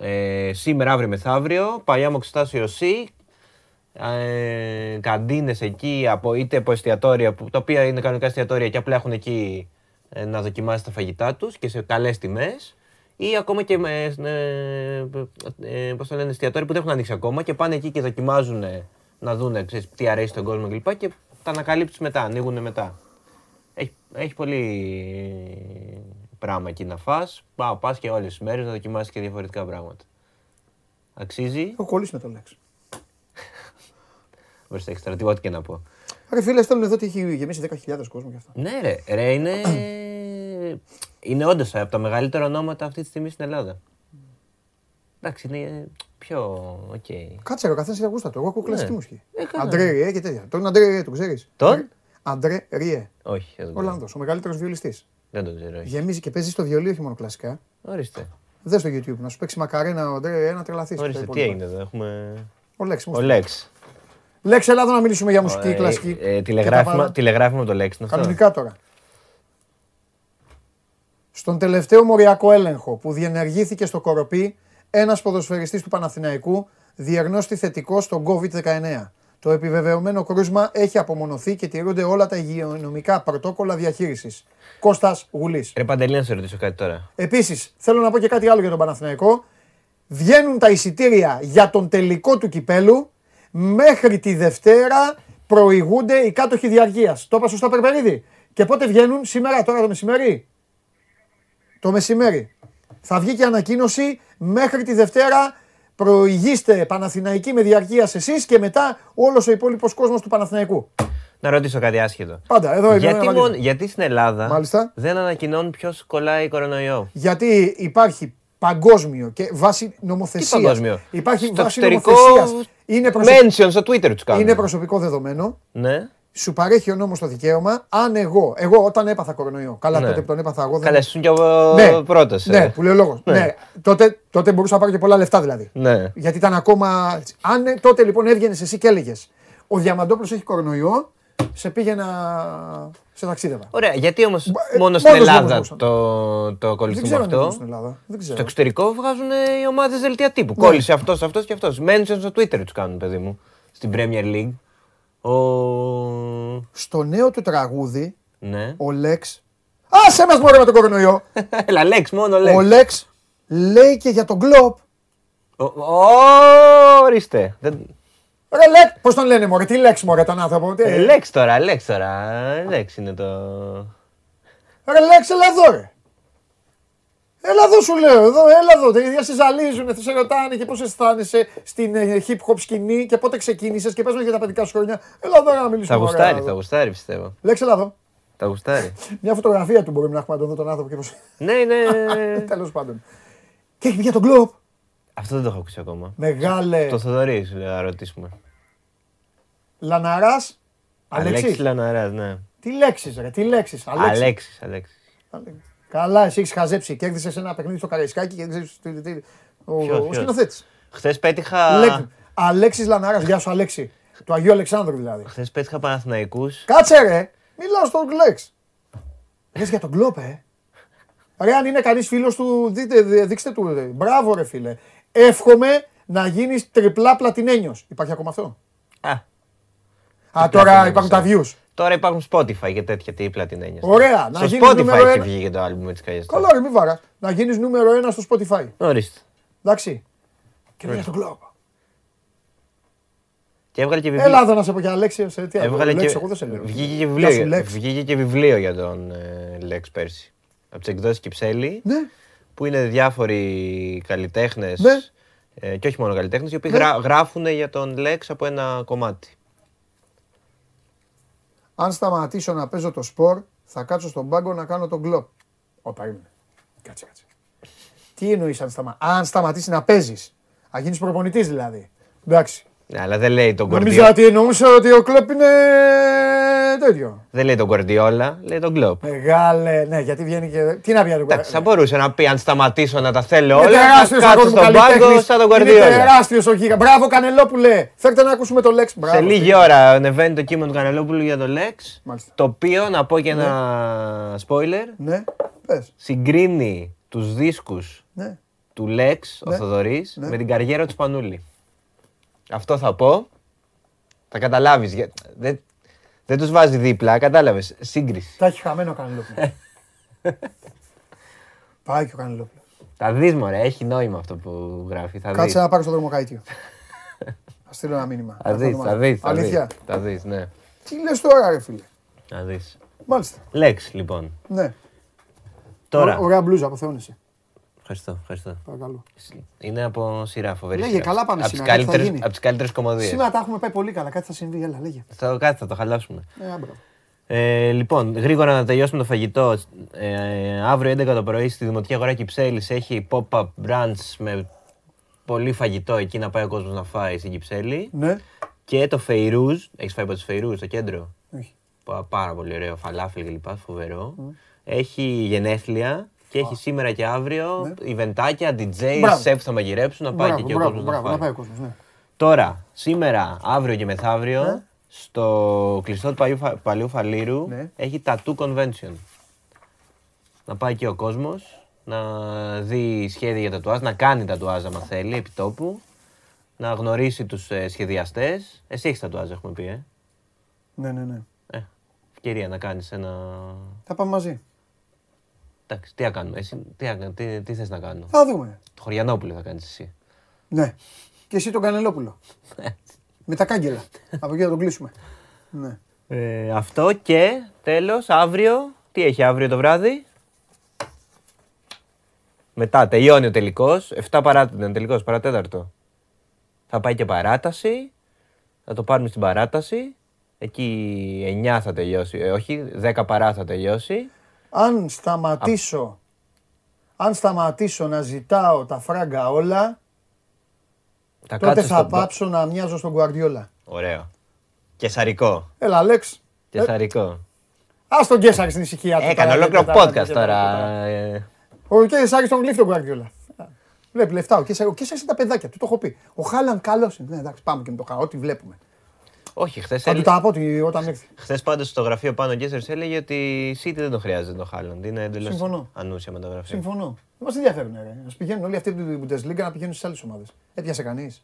Ε, σήμερα, αύριο, μεθαύριο, παλιά μου εξετάσιο C, ε, καντίνες εκεί, από, είτε από εστιατόρια, που, τα οποία είναι κανονικά εστιατόρια και απλά έχουν εκεί ε, να δοκιμάσει τα φαγητά τους και σε καλές τιμές, ή ακόμα και με, ε, ε, πώς το λένε, εστιατόρια που δεν έχουν ανοίξει ακόμα και πάνε εκεί και δοκιμάζουν ε, να δουν ξέρεις, τι αρέσει στον κόσμο κλπ. Και τα ανακαλύψεις μετά, ανοίγουν μετά. Έχει, έχει πολύ πράγμα εκεί να φας. Πάω, πας και όλες τις μέρες να δοκιμάσεις και διαφορετικά πράγματα. Αξίζει; Έχω κολλήσει με το Λέξ. Μπορείς να έχεις τώρα, τι ό,τι και να πω. Ρε φίλε, στέλνουν εδώ ότι έχει γεμίσει 10.000 κόσμο και αυτά. Ναι ρε, ρε είναι... (clears throat) είναι όντως από τα μεγαλύτερα ονόματα αυτή τη στιγμή στην Ελλάδα. Εντάξει, είναι πιο... οκ. Κάτσε ρε, ο καθένας έχει γούστα του. Εγώ ακούω κλασική Ναι. μουσική. Ε, καλά. Αντρέ Ριέ και τέτοια. Τον Αντρέ Ριέ, τον ξέρεις; Τον; Αντρέ Ριέ. Όχι, δεν το ξέρω. Ολλανδό, ο μεγαλύτερος βιολιστής. Δεν το ξέρω, όχι. Γεμίζει και παίζει στο βιολί, όχι μόνο κλασικά. Ορίστε. Δες στο YouTube να σου παίξει μακαρένα ο Αντρέ Ριέ να τρελαθεί. Ορίστε, τι έγινε εδώ, έχουμε... Ο Λέξ. Ο Λέξ. Λέξ, έλα εδώ να μιλήσουμε για μουσική Ε, κλασική. ε, Και τηλεγράφημα, τα παρα- τηλεγράφημα με το Λέξ είναι αυτό. Κανονικά τώρα. Στον τελευταίο μοριακό έλεγχο που διενεργήθηκε στο Κοροπή, ένας ποδοσφαιριστής του Παναθηναϊκού διαγνώστη θετικό στο COVID-19. Το επιβεβαιωμένο κρούσμα έχει απομονωθεί και τηρούνται όλα τα υγειονομικά πρωτόκολλα διαχείρισης. Κώστας Γουλής. Ρε Παντελή, να σε ρωτήσω κάτι τώρα. Επίσης, θέλω να πω και κάτι άλλο για τον Παναθηναϊκό. Βγαίνουν τα εισιτήρια για τον τελικό του κυπέλου. Μέχρι τη Δευτέρα προηγούνται οι κάτοχοι διαρκεία. Το είπα σωστά, Περπερίδη; Και πότε βγαίνουν, σήμερα, τώρα το μεσημέρι; Το μεσημέρι. Θα βγει και ανακοίνωση μέχρι τη Δευτέρα. Προηγήστε Παναθηναϊκή με διαρκεία εσείς και μετά όλος ο υπόλοιπος κόσμος του Παναθηναϊκού. Να ρωτήσω κάτι άσχετο. Πάντα, εδώ είναι. Γιατί, ένα μόνο, βαγγέλη. γιατί στην Ελλάδα Μάλιστα. δεν ανακοινώνουν ποιος κολλάει κορονοϊό; Γιατί υπάρχει παγκόσμιο και βάση νομοθεσία. Τι παγκόσμιο; Υπάρχει Στο βάση εξωτερικό νομοθεσίας. Είναι, προσω... mention στο Twitter τους κάνουν. είναι προσωπικό δεδομένο. Ναι. Σου παρέχει ο νόμος το δικαίωμα αν εγώ, εγώ όταν έπαθα κορονοϊό, καλά Ναι. τότε που τον έπαθα εγώ δεν. Καλά, ήσουν κι ο ναι, πρώτος. Ναι, ε. που λέω λόγος. Ναι. Ναι. τότε, τότε μπορούσα να πάρω και πολλά λεφτά δηλαδή. Ναι. Γιατί ήταν ακόμα. έτσι. Αν ε, τότε λοιπόν έβγαινες εσύ και έλεγες Ο Διαμαντόπουλος έχει κορονοϊό, σε πήγαινα. σε ταξίδευα. Ωραία, γιατί όμως ε, μόνο στην μόνος Ελλάδα μπορούσαν. το, το Δεν ακολουθούμε ξέρω αν είναι αυτό. στην Ελλάδα. Δεν ξέρω. Στο εξωτερικό βγάζουν ε, οι ομάδες δελτία τύπου. Ναι. Κόλλησε αυτός, αυτός και αυτός. Mention στο Twitter τους κάνουν, παιδί μου. Στην Premier League. Ο. Στο νέο του τραγούδι, Ναι. ο Λέξ. Άσε μας μωρέ με τον κορονοϊό. (laughs) Έλα, Λέξ, μόνο Ο Λέξ. Λέξ λέει και για τον Κλόπ. Ο- Ορίστε. Δεν- Ρε Λέξ, πώς τον λένε μωρέ, τι Λέξ μωρέ τον άνθρωπο. τι- Ε, Λέξ τώρα, Λέξ τώρα. Λέξ είναι το. Ρε Λέξ, έλα εδώ ρε. Έλα εδώ σου λέω, εδώ, έλα εδώ. Τα ίδια σε ζαλίζουν, σε ρωτάνε και πώς αισθάνεσαι στην ε, hip hop σκηνή και πότε ξεκίνησες και πες μου για τα παιδικά σου χρόνια. Έλα εδώ να μιλήσουμε. Θα ωραία, γουστάρει, εδώ. θα γουστάρει πιστεύω. Λέξ, έλα εδώ. Θα γουστάρει. (laughs) Μια φωτογραφία του μπορούμε να έχουμε να τον δω τον άνθρωπο και πώς... ναι, είναι. (laughs) Τέλος πάντων. Και έχει βγει για τον Κλόπ. Αυτό δεν το έχω ακούσει ακόμα. Μεγάλε Το Θοδωρή σου λέω, να ρωτήσουμε. Λαναράς. Αλέξης Αλέξης. Λαναράς, ναι. Τι λέξεις ρε, τι λέξεις. Αλέξης. Αλέξης, Αλέξης. Καλά, εσύ έχεις χαζέψει. Κέρδισε ένα παιχνίδι στο Καραϊσκάκι και κέρδισε. Ο, Ποιος, ο ποιος; σκηνοθέτης. Χθες πέτυχα. Αλέξης Λανάρα, γεια σου Αλέξη. Του Αγίου Αλεξάνδρου δηλαδή. Χθες πέτυχα Παναθηναϊκούς. Κάτσε ρε, μιλάω στον Λέξ. Λες για τον Κλόπ, ε. Ρε, αν είναι κανείς φίλος του, δείτε, δι- δείξτε του. ρε. Μπράβο, ρε φίλε. Εύχομαι να γίνεις τριπλά πλατινένιος. Υπάρχει ακόμα αυτό; Α, Α, τώρα πλατινένιος, υπάρχουν τα ε. views. τώρα υπάρχουν Spotify και τέτοια τι πλατινένια. Ωραία, να Στο γίνεις Spotify νούμερο έχει ένα. βγει και το άλμπουμ με τις καγιές. Καλά, ρε, μη βάρα. Να γίνεις νούμερο ένα στο Spotify. Ορίστε. Εντάξει. Και λέει για τον Κλόπ. Και έβγαλε και βιβλίο. Έλα εδώ να σε πω και Αλέξη. Σε τι Έβγαλε Λέξ, και... εγώ δεν σε λέω. Βγήκε και Γεια σου, βιβλίο, Λέξ. βγήκε και βιβλίο για τον ε, Λέξ πέρσι. Από τις εκδόσεις Κυψέλη, Ναι. Που είναι διάφοροι καλλιτέχνες. Ναι. Ε, και όχι μόνο καλλιτέχνες, οι οποίοι Ναι. γρα, γράφουν για τον Λέξ από ένα κομμάτι. Αν σταματήσω να παίζω το σπορ, θα κάτσω στον πάγκο να κάνω τον γκλοπ. Ω, περίμενε. Κάτσε, κάτσε. Τι εννοείς αν, σταμα... αν σταματήσεις να παίζεις; Αν γίνεις προπονητής δηλαδή. Εντάξει. Ναι, αλλά δεν λέει τον Νομίζω Guardiola. ότι εννοούσε ότι ο κλοπ είναι τέτοιο. Δεν λέει τον Guardiola, λέει τον Klopp. Μεγάλε, ναι, γιατί βγαίνει και. Τι να πει για τον Εντάξει, θα Guardiola. μπορούσε να πει αν σταματήσω να τα θέλω Είναι όλα, θα τεράστιος κάτσω αγόρι μου, στον πάγκο καλλιτέχνης. σαν τον Είναι Guardiola. τεράστιος ο γίγα. Μπράβο Κανελόπουλε. Φέρτε να ακούσουμε το Λέξ. Μπράβο. Σε λίγη ώρα ανεβαίνει το κείμενο του Κανελόπουλου για τον Λέξ. Μάλιστα. Το οποίο, να πω και ένα spoiler, Ναι, πες. συγκρίνει τους δίσκους Ναι. του Λέξ, ο Ναι. Θοδωρής, Ναι. με την καριέρα του Σπανούλη. Αυτό θα πω. Θα καταλάβεις. για- Δεν, δεν τους βάζει δίπλα, κατάλαβες. Σύγκριση. Τα έχει χαμένο ο Κανελόπουλος. (laughs) Πάει και ο Κανελόπουλος. Θα δεις μωρέ, έχει νόημα αυτό που γράφει. Θα δεις. Κάτσε να πάρω στο δρομοκαίτιο. (laughs) Θα στείλω ένα μήνυμα. Θα δεις, θα δεις. θα Αλήθεια. δεις, Θα δεις, ναι. Τι λες τώρα, ρε φίλε; Θα δεις. Μάλιστα. Λέξ, λοιπόν. Ναι. Τώρα. Ωραία μπλούζα, αποθεώνεσαι. Ευχαριστώ, ευχαριστώ. Παρακαλώ. Είναι από σειρά, φοβερή Λέγε, σειρά. καλά πάμε από τις σήμερα, κάτι θα καλύτερες- γίνει. Από τις καλύτερες κομμωδίες. Σήμερα τα έχουμε πάει πολύ καλά. Κάτι θα συμβεί. Έλα, λέγε. Στο κάτι θα το χαλάσουμε. Ε, άμπρα. Ε, λοιπόν, γρήγορα να τελειώσουμε το φαγητό. Ε, αύριο 11 το πρωί στη Δημοτική Αγορά Κυψέλης έχει pop-up brunch με πολύ φαγητό εκεί να πάει ο κόσμος να φάει στην Κυψέλη. Ναι. Και το Φεϊρούζ, έχεις φάει από το Φεϊρούζ στο κέντρο; Όχι. Πα- Πάρα πολύ ωραίο, φαλάφελ κλπ. Φοβερό. Έχει γενέθλια και έχει σήμερα και αύριο ιβεντάκια, DJ, Ναι. Μπράβο. σεφ θα μαγειρέψουν να πάει Μπράβο, και εκεί ο μπράβο, κόσμος να μπράβο, να φάει. πάει ο κόσμος, ναι. Τώρα, σήμερα, αύριο και μεθαύριο, Ναι. στο κλειστό του Παλιού, Φα- Παλιού Φαλήρου Ναι. έχει tattoo convention. Να πάει και ο κόσμος, να δει σχέδια για τατουάζ, να κάνει τατουάζ άμα θέλει, επί τόπου. να γνωρίσει τους ε, σχεδιαστές. Εσύ έχεις τατουάζ, έχουμε πει, ε. Ναι, ναι, ναι. ε. Ευκαιρία να κάνεις ένα... Θα πάμε μαζί. Εντάξει, τι να κάνουμε, εσύ, τι, να- τι, τι θες να κάνω; Θα δούμε. Το Χωριανόπουλο θα κάνεις εσύ. Ναι. Και εσύ τον Κανελόπουλο. Με τα κάγκελα. Από εκεί θα τον κλείσουμε. Ναι. Ε, αυτό και τέλος, αύριο, τι έχει αύριο το βράδυ; Μετά τελειώνει ο τελικός, 7 παράτατο είναι τελικός, παρατέταρτο. Θα πάει και παράταση, θα το πάρουμε στην παράταση. Εκεί 9 θα τελειώσει, ε, όχι, 10 παρά θα τελειώσει. Αν σταματήσω, αν σταματήσω να ζητάω τα φράγκα όλα, Θα τότε κάτσεις θα στο- πάψω να μοιάζω στον Γκουαρδιόλα. Ωραίο. Και σαρικό. Έλα, Αλέξ. Και σαρικό. Α τον Κέσσαρη στην ησυχία του. Έκανε τώρα, ολόκληρο δεν τα- podcast δεν τώρα. τα- ε, Ο Κέσσαρη τον γλύφει τον Γκουαρδιόλα. Βλέπει λεφτά. Ο Κέσσαρη ο Κέσσαρης είναι τα παιδάκια του, το έχω πει. Ο Χάλαν καλός είναι. Ναι, εντάξει, πάμε και με το Χάλαν, ό,τι βλέπουμε. Όχι, χθες Θα του τα πω ότι όταν έρθει. Χθες πάντως στο γραφείο πάνω ο Γκέσσερ έλεγε ότι η City δεν το χρειάζεται το Χάλαντ. Είναι εντελώς Συμφωνώ. ανούσια μεταγραφή. Συμφωνώ. Δεν μας ενδιαφέρουν. ρε. Α πηγαίνουν όλοι αυτοί από την Bundesliga να πηγαίνουν στις άλλες ομάδες. Έπιασε κανείς.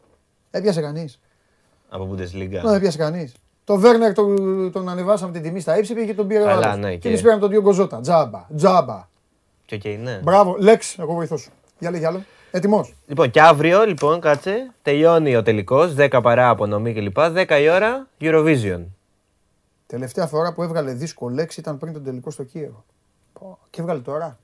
Έπιασε κανείς. Από Bundesliga. Δεν έπιασε κανείς. Το Βέρνερ τον, τον ανεβάσαμε την τιμή στα ύψη πήγε και τον πήρε ο Καλά, άλλος. ναι, Και και- εμείς πήραμε τον Διόγκο Ζώτα. Τζάμπα. Τζάμπα. Και οκ, ναι. Μπράβο. Λέξ, εγώ βοηθώ σου. Για λέγει άλλο. Έτοιμος. Λοιπόν, και αύριο, λοιπόν, κάτσε, τελειώνει ο τελικός, 10 παρά απονομή κλπ. 10 η ώρα Eurovision. Τελευταία φορά που έβγαλε δίσκο ο Λεξ ήταν πριν τον τελικό στο Κίεβο. Πω, Και έβγαλε τώρα.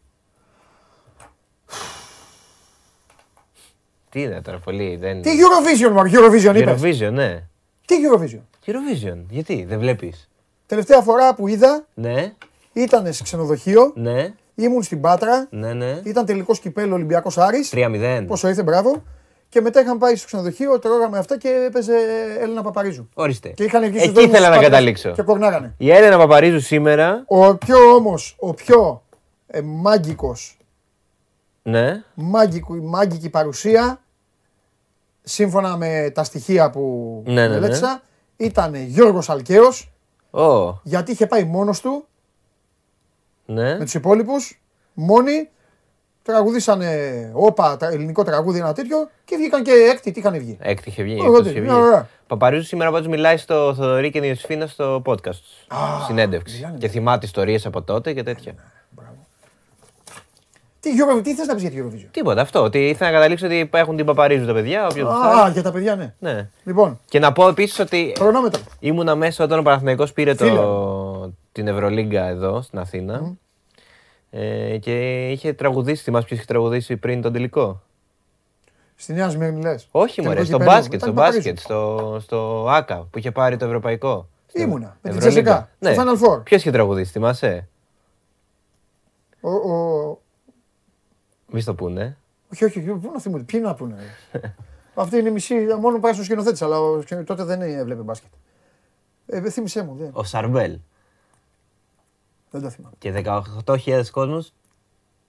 Τι είναι τώρα, πολύ. Δεν... Τι Eurovision, Μαρ, Eurovision είπες. Eurovision, ναι. Τι Eurovision. Eurovision, γιατί, δεν βλέπεις. Τελευταία φορά που είδα Ναι, ήταν σε ξενοδοχείο, ναι, ήμουν στην Πάτρα, ναι, ναι. ήταν τελικός κυπέλο Ολυμπιακός Άρης. 3-0. Πόσο ήρθε, μπράβο. Και μετά είχαν πάει στο ξενοδοχείο, τρώγαμε αυτά και έπαιζε Έλληνα Παπαρίζου. Ορίστε. Και είχαν βγει στους Εκεί δρόμους ήθελα της να Πάτρας καταλήξω. Και κορνάγανε. Η Έλενα Παπαρίζου σήμερα, Ο πιο όμως, ο πιο ε, μάγκικος, ναι, μάγκικο, μάγκικη παρουσία, σύμφωνα με τα στοιχεία που Ναι, ναι, ναι. μελέτησα, ήταν Γιώργος Αλκαίος, Ω, γιατί είχε πάει μόνος του ναι. με τους υπόλοιπους, μόνοι, τραγουδήσανε όπα, τα- ελληνικό τραγούδι, ένα τέτοιο και βγήκαν και έκτη, τι είχαν βγει. Έκτη είχε βγει. Ωραία, έκτος είχε βγει. μια ωραία. Παπαρίζου σήμερα πάντως μιλάει στο Θοδωρή και την Ιωσήφινα στο podcast τους. Συνέντευξη. μιλάνε. Και θυμάται ιστορίες από τότε και τέτοια. Τι, Euro- τι θες να πεις για τη Eurovision; Τίποτα αυτό. Ότι ήθελα να καταλήξω ότι έχουν την Παπαρίζου τα παιδιά. όποιος Α, θέλει. για τα παιδιά, ναι. Ναι. Λοιπόν, Και να πω επίσης ότι χρονόμετρο. ήμουνα μέσα όταν ο Παναθηναϊκός πήρε το, Φίλε. Την Ευρωλίγκα εδώ στην Αθήνα. Ε, και είχε τραγουδήσει, θυμάσαι ποιος είχε τραγουδήσει πριν τον τελικό; Στη Νέα Σμύρνη λες. Όχι Τελικό μωρέ, στο κυπέλλο. μπάσκετ, Ήταν στο Παπαρίζου. μπάσκετ, στο, στο ΆΚΑ που είχε πάρει το ευρωπαϊκό. Στην Ήμουνα, με την Ευρωλίγκα. Τζεσικά, στο Ναι. Final Four. Ποιος είχε τραγουδήσει, θυμάσαι; Ο, ο... Μη στο πούνε. Όχι, όχι, όχι, πού να θυμούνται, ποιοι να πούνε. ρε. (laughs) Αυτή είναι η μισή, μόνο πάει στο σκηνοθέτης, αλλά ο σκηνο- τότε δεν έβλεπε μπάσκετ. Ε, θύμισέ μου, δεν, Ο Σαρμπέλ. Δεν το θυμάμαι. Και 18.000 κόσμος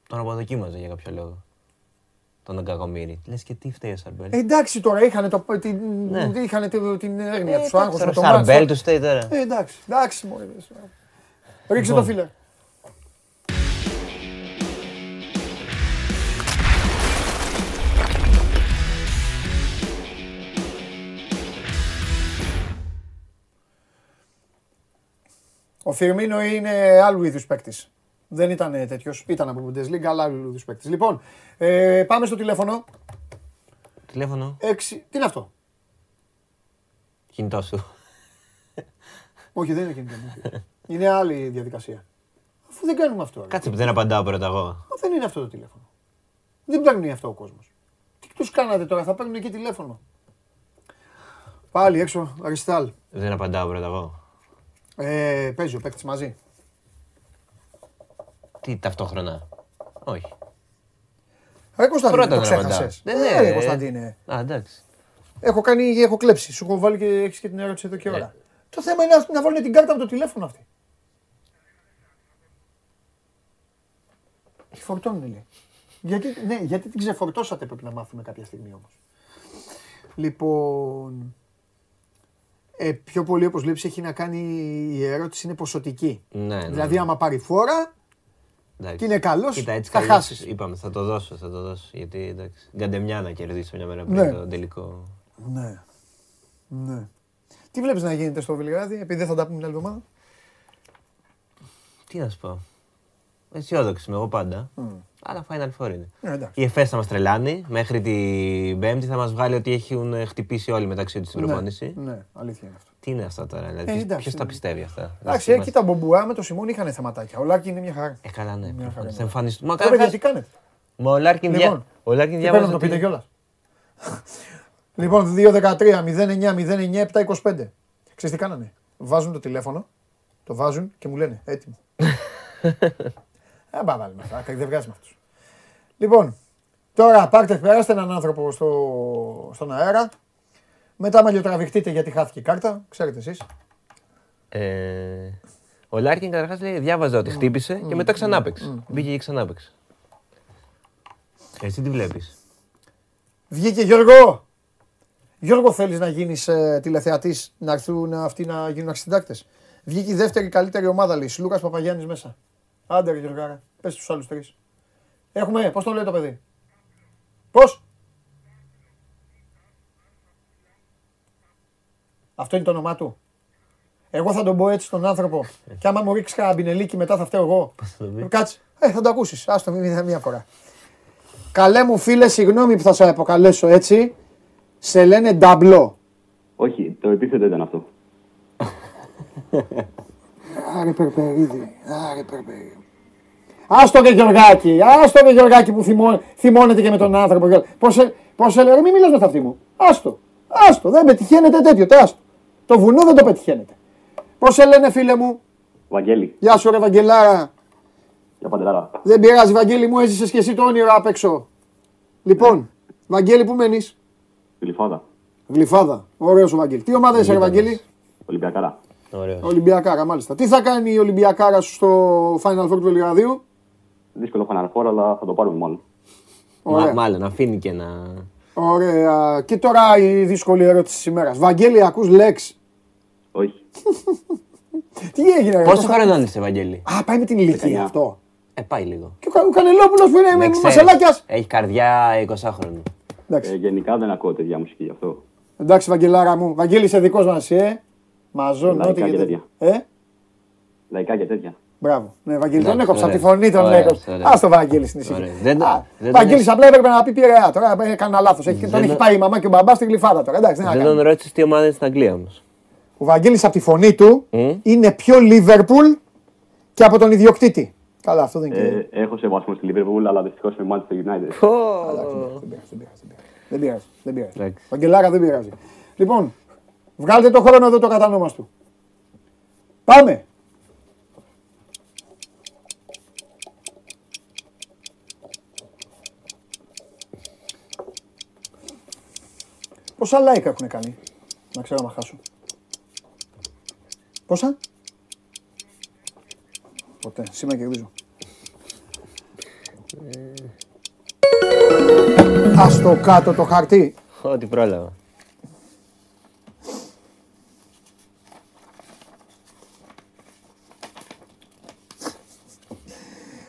τον αποδοκίμαζε για κάποιο λόγο. Τον Αγκαγομήρη. Λες και τι φταίει ο Σαρμπέλ. Ε, εντάξει τώρα, είχαν, το, την, Ναι. είχαν την, την έγνοια Ε, του άγχος με τώρα το Σαρμπέλ μάτς. τους φταίει τώρα. Ε, εντάξει, εντάξει, μωρέ. δες. Ρίξε Λοιπόν. το φίλε. Ο Φιρμίνο είναι άλλου είδους παίκτης. Δεν ήταν τέτοιος. Ήταν από Bundesliga, αλλά άλλου είδους παίκτης. Λοιπόν, ε, πάμε στο τηλέφωνο. Τηλέφωνο. 6. Τι είναι αυτό; Κινητό σου. Όχι, δεν είναι κινητό. μου. είναι άλλη διαδικασία. Αφού δεν κάνουμε αυτό. ρε. Κάτσε που δεν απαντάω πρώτα εγώ. Μα δεν είναι αυτό το τηλέφωνο. Δεν παίρνει αυτό ο κόσμος. Τι τους κάνατε τώρα, θα παίρνουν εκεί τηλέφωνο. Πάλι έξω, Αριστάλ. Δεν απαντάω πρώτα εγώ. Ε, παίζει ο παίκτης μαζί. Τι ταυτόχρονα; Όχι. Ρε Κωνσταντίνε, Πρώτα το δεν απαντάω. ξέχασες. Ναι, Ε, ναι. ρε ε. Κωνσταντίνε. Α, εντάξει. Έχω, κάνει, έχω κλέψει. Σου έχω βάλει και έχεις και την ερώτηση εδώ και ώρα. Ναι. Το θέμα είναι να- να βάλουν την κάρτα από το τηλέφωνο αυτή. Τη φορτώνουν λέει. Γιατί, ναι, γιατί την ξεφορτώσατε πρέπει να μάθουμε κάποια στιγμή όμως. Λοιπόν, ε, πιο πολύ όπως βλέπεις έχει να κάνει η ερώτηση είναι ποσοτική. Ναι, ναι. Δηλαδή άμα πάρει φόρα εντάξει. και είναι καλός Κοίτα, έτσι θα κι αλλιώς χάσεις. Είπαμε, θα το δώσω, θα το δώσω. Γιατί εντάξει. Γκαντεμιά να κερδίσω μια μέρα Ναι. πριν το τελικό. Ναι. Ναι. Τι βλέπεις να γίνεται στο Βελιγράδι, επειδή δεν θα τα πούμε την άλλη εβδομάδα; Τι να σου πω. Αισιόδοξη είμαι εγώ πάντα. Αλλά Final Four είναι. Ε, εντάξει. Η ΕΦΕΣ θα μας τρελάνει. Μέχρι την Πέμπτη θα μας βγάλει ότι έχουν ε, χτυπήσει όλοι μεταξύ τους στην προπόνηση. Ναι, αλήθεια είναι αυτό. Τι είναι αυτά τώρα, Ε, δηλαδή. εντάξει, Ποιο τα ναι. πιστεύει αυτά; Εντάξει, είμαστε- εκεί τα μπομπουά με το Σιμών είχαν θεματάκια. Ο Λάρκιν είναι μια χαρά. Ε, καλά, ναι. Μια χαρά προφανώς. είναι. Θα εμφανιστούν. Μα Τώρα καταρχάς- γιατί κάνετε; Μα ο Λάρκιν Λοιπόν, δια- ο Λάρκιν Και πρέπει να διάβαζε. το πείτε ότι- κιόλας. λοιπόν, 2-13, 0-9, 0-9, 7-25. Ξέρεις τι κάνανε; Βάζουν το τηλέφωνο, το βάζουν και μου λένε έτοιμο. (laughs) Δεν πάμε βάλουμε αυτά, δεν βγάζει με αυτούς. Λοιπόν, τώρα πάρτε, περάστε έναν άνθρωπο στο, στον αέρα. Μετά μαλλιοτραβηχτείτε γιατί χάθηκε η κάρτα, ξέρετε εσείς. Ε, Ο Λάρκιν καταρχάς λέει: Διάβαζα ότι χτύπησε και μετά ξανά παίξε. Μπήκε και ξανά παίξε. Εσύ τι βλέπεις; Βγήκε Γιώργο. Γιώργο θέλεις να γίνεις ε, τηλεθεατής, να έρθουν αυτοί να γίνουν αρχισυντάκτες; Βγήκε η δεύτερη καλύτερη ομάδα λύση. Λούκας Παπαγιάννης μέσα. Άντε ρε Γιώργαρα, πες τους άλλους τρεις. Έχουμε, πώς το λέει το παιδί; Πώς; Αυτό είναι το όνομά του. Εγώ θα τον πω έτσι στον άνθρωπο. Και άμα μου ρίξεις κανένα μπινελίκι μετά θα φταίω εγώ. Κάτσε. Ε, θα το ακούσεις. Άστο μην μία φορά. Καλέ μου φίλε, συγγνώμη που θα σε αποκαλέσω έτσι. Σε λένε νταμπλό. Όχι, το επίθετο ήταν αυτό. Άρε Περπερίδη, άρε Περπερίδη. Άστο και Γιωργάκη, άστο και Γιωργάκη που θυμώ, θυμώνεται και με τον άνθρωπο. Πώς, ε- πώς έλεγε, μην μιλάς με τα αυτή μου. Άστο, άστο, δεν πετυχαίνεται τέτοιο, τε, άστο. Το βουνό δεν το πετυχαίνεται. Πώς σε λένε φίλε μου, Βαγγέλη, γεια σου ρε Βαγγελάρα. για παντελάρα. Δεν πειράζει Βαγγέλη μου, έζησες και εσύ το όνειρο απ' έξω. Λοιπόν, Βαγγέλη που μένεις; Γλυφάδα. Γλυφάδα, ωραίος ο Βαγγέλη. Τι ομάδα είσαι ρε Βαγγέλη; Ολυμπιακάρα. Ωραίος. Ολυμπιακάρα, μάλιστα. Τι θα κάνει η Ολυμπιακάρα σου στο Final Four του Βελιγραδίου. Δύσκολο Final Four, αλλά θα το πάρουμε μόνο. Ωραία. Μάλλον αφήνει και να. Ωραία. Και τώρα η δύσκολη ερώτηση της ημέρας. Βαγγέλη, ακούς λέξ. Όχι. (laughs) Τι έγινε, ρε. Πόσο πώς θα- χρόνο είσαι, Ευαγγέλη. Α, πάει με την ηλικία 19. αυτό. Ε, πάει λίγο. Και ο, Κα- ο Κανελόπουλος που είναι με Δεν ξέρεις. μασελάκιας. Έχει καρδιά 20 χρόνου. Ε, Εντάξει. γενικά δεν ακούω τέτοια μουσική γι' αυτό. Εντάξει, Βαγγελάρα μου. Βαγγέλη, είσαι δικός μας, ε. Μαζόν, Λαϊκά ό,τι και και τέτοια. Ε, Λαϊκά και τέτοια. Μπράβο. Ναι, Βαγγέλη, τον Εντάξει, έκοψα. Από τη ωραία. φωνή τον Ωραία, έκοψα. ωραία. Α το Βαγγέλη στην ησυχία. Ωραία. Δεν το- Α, δεν τον Βαγγέλης έχεις- απλά έπρεπε να πει πειραιά. Τώρα ε, έκανα λάθος. Τον Δεν έχει το- πάει η μαμά και ο μπαμπάς στη γλυφάδα τώρα. Εντάξει, τι να Δεν κάνουμε. τον ρώτησες τι ομάδα είναι στην Αγγλία όμως. Ο Βαγγέλης από τη φωνή του Μμ. είναι πιο Λίβερπουλ και από τον ιδιοκτήτη. Καλά, αυτό δεν είναι. Ε, έχω σεβασμό στη Liverpool, αλλά δυστυχώς με Manchester United. Δεν πειράζει, δεν πειράζει, δεν πειράζει. Δεν πειράζει. Εντάξει. Βαγγελάρα δεν πειράζει. Λοιπόν, βγάλτε το χρόνο εδώ το κατανόμα του. Πάμε. Πόσα like έχουν κάνει, να ξέρω να χάσω. Πόσα; Ποτέ, σήμερα κερδίζω. Ας το κάτω το χαρτί. Ό,τι πρόλαβα.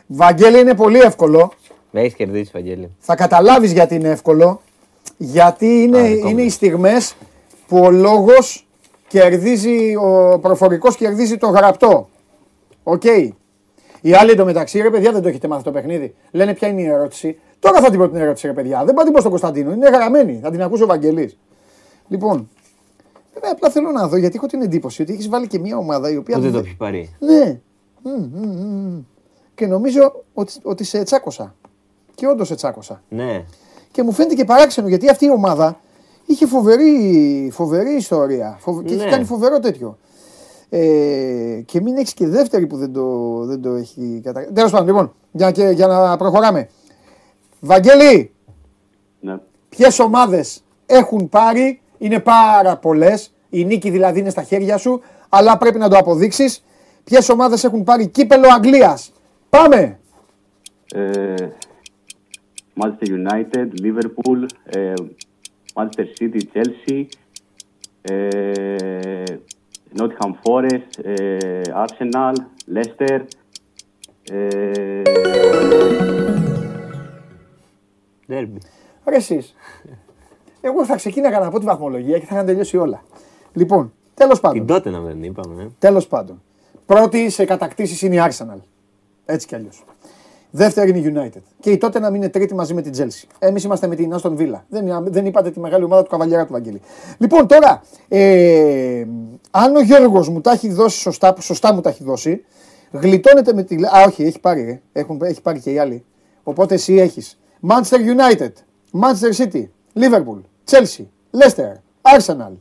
Βαγγέλη είναι πολύ εύκολο. Με έχεις κερδίσει, Βαγγέλη. Θα καταλάβεις γιατί είναι εύκολο. Γιατί είναι, δικό μου. είναι οι στιγμές που ο λόγος κερδίζει, ο προφορικός κερδίζει το γραπτό. Οκ. Οι άλλοι εντωμεταξύ, ρε παιδιά, δεν το έχετε μάθει το παιχνίδι. Λένε ποια είναι η ερώτηση; Τώρα θα την πω την ερώτηση, ρε παιδιά. Δεν πάω την πω στον Κωνσταντίνο. Είναι γραμμένη. Θα την ακούσει ο Βαγγελής. Λοιπόν, βέβαια απλά θέλω να δω γιατί έχω την εντύπωση ότι έχεις βάλει και μια ομάδα η οποία. Που δεν το δεν- έχει πάρει. ναι. Μμ, μμ, μμ. Και νομίζω ότι, ότι σε τσάκωσα. Και όντως σε τσάκωσα. Ναι. Και μου φαίνεται και παράξενο γιατί αυτή η ομάδα είχε φοβερή, φοβερή ιστορία. Φοβ... Και έχει Ναι. κάνει φοβερό τέτοιο. Ε, και μην έχεις και δεύτερη που δεν το, δεν το έχει κατα... Τέλος πάντων, λοιπόν, για, και, για να προχωράμε. Βαγγέλη, Ναι. ποιες ομάδες έχουν πάρει, είναι πάρα πολλές. Η νίκη δηλαδή είναι στα χέρια σου, αλλά πρέπει να το αποδείξεις. Ποιες ομάδες έχουν πάρει κύπελο Αγγλίας; Πάμε! Ε, Manchester United, Liverpool, ε, Manchester City, Chelsea, ε, Nottingham Forest, ε, Arsenal, Leicester, ε, Derby. Ρε εσείς. Εγώ θα ξεκίναγα να πω τη βαθμολογία και θα είχαν τελειώσει όλα. Λοιπόν, τέλος πάντων. Την τότε να δεν είπαμε. ε. Τέλος πάντων. Πρώτη σε κατακτήσεις είναι η Arsenal. Έτσι κι αλλιώς. Δεύτερη είναι η United. Και η τότε να μην είναι τρίτη μαζί με την Chelsea. Εμείς είμαστε με την Aston Villa. Δεν, δεν είπατε τη μεγάλη ομάδα του καβαλιέρα του Βαγγέλη. Λοιπόν, τώρα, ε, αν ο Γιώργος μου τα έχει δώσει σωστά, που σωστά μου τα έχει δώσει, γλιτώνεται με τη. Α, όχι, έχει πάρει, ε. Έχουν, έχει πάρει και οι άλλοι. Οπότε εσύ έχεις Manchester United, Manchester City, Liverpool, Chelsea, Leicester, Arsenal.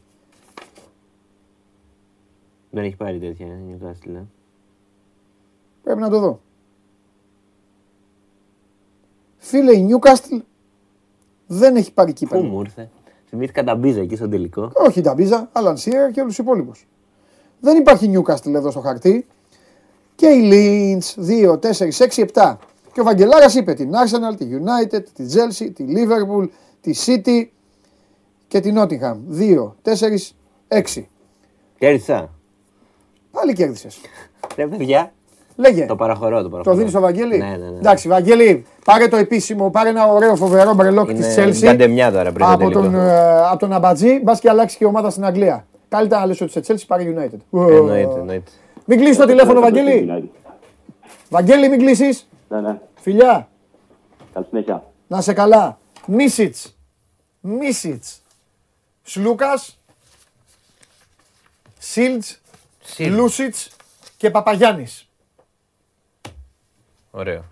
Δεν έχει πάρει τέτοια ε, Newcastle. ε. Πρέπει να το δω. Φίλε, η Newcastle δεν έχει πάρει Πού κύπελο. μου ήρθε; Θυμήθηκα τα μπίζα εκεί στο τελικό. Όχι τα Μπίζα, Άλαν Σίερ και όλους τους υπόλοιπους. Δεν υπάρχει Newcastle εδώ στο χαρτί. Και η Leeds 2, 4, 6, 7. Και ο Βαγγελάρας είπε την Arsenal, τη United, τη Chelsea, τη Liverpool, τη City και την Nottingham. 2, 4, 6. Κέρδισα. Πάλι κέρδισες. Ρε παιδιά. Λέγε. Το παραχωρώ, το παραχωρώ. Το δίνει στο Βαγγέλη. Ναι, ναι, ναι. Εντάξει, Βαγγέλη, πάρε το επίσημο, πάρε ένα ωραίο φοβερό μπρελόκ τη Είναι Chelsea. γκαντεμιά τώρα πριν το από τον, τελικό. ε, από τον Αμπατζή, μπα και αλλάξει και η ομάδα στην Αγγλία. Καλύτερα να λες ότι σε Chelsea πάρε United. Εννοείται, εννοείται. Μην κλείσει το τηλέφωνο, Βαγγέλη. United. Βαγγέλη, μην κλείσει. Ναι, ναι. Φιλιά, Καλή συνέχεια. να σε καλά. Μίσιτ. Μίσιτ. Σλούκα. Σίλτ. Σιλ. Λούσιτ και Παπαγιάννη. Ωραίο.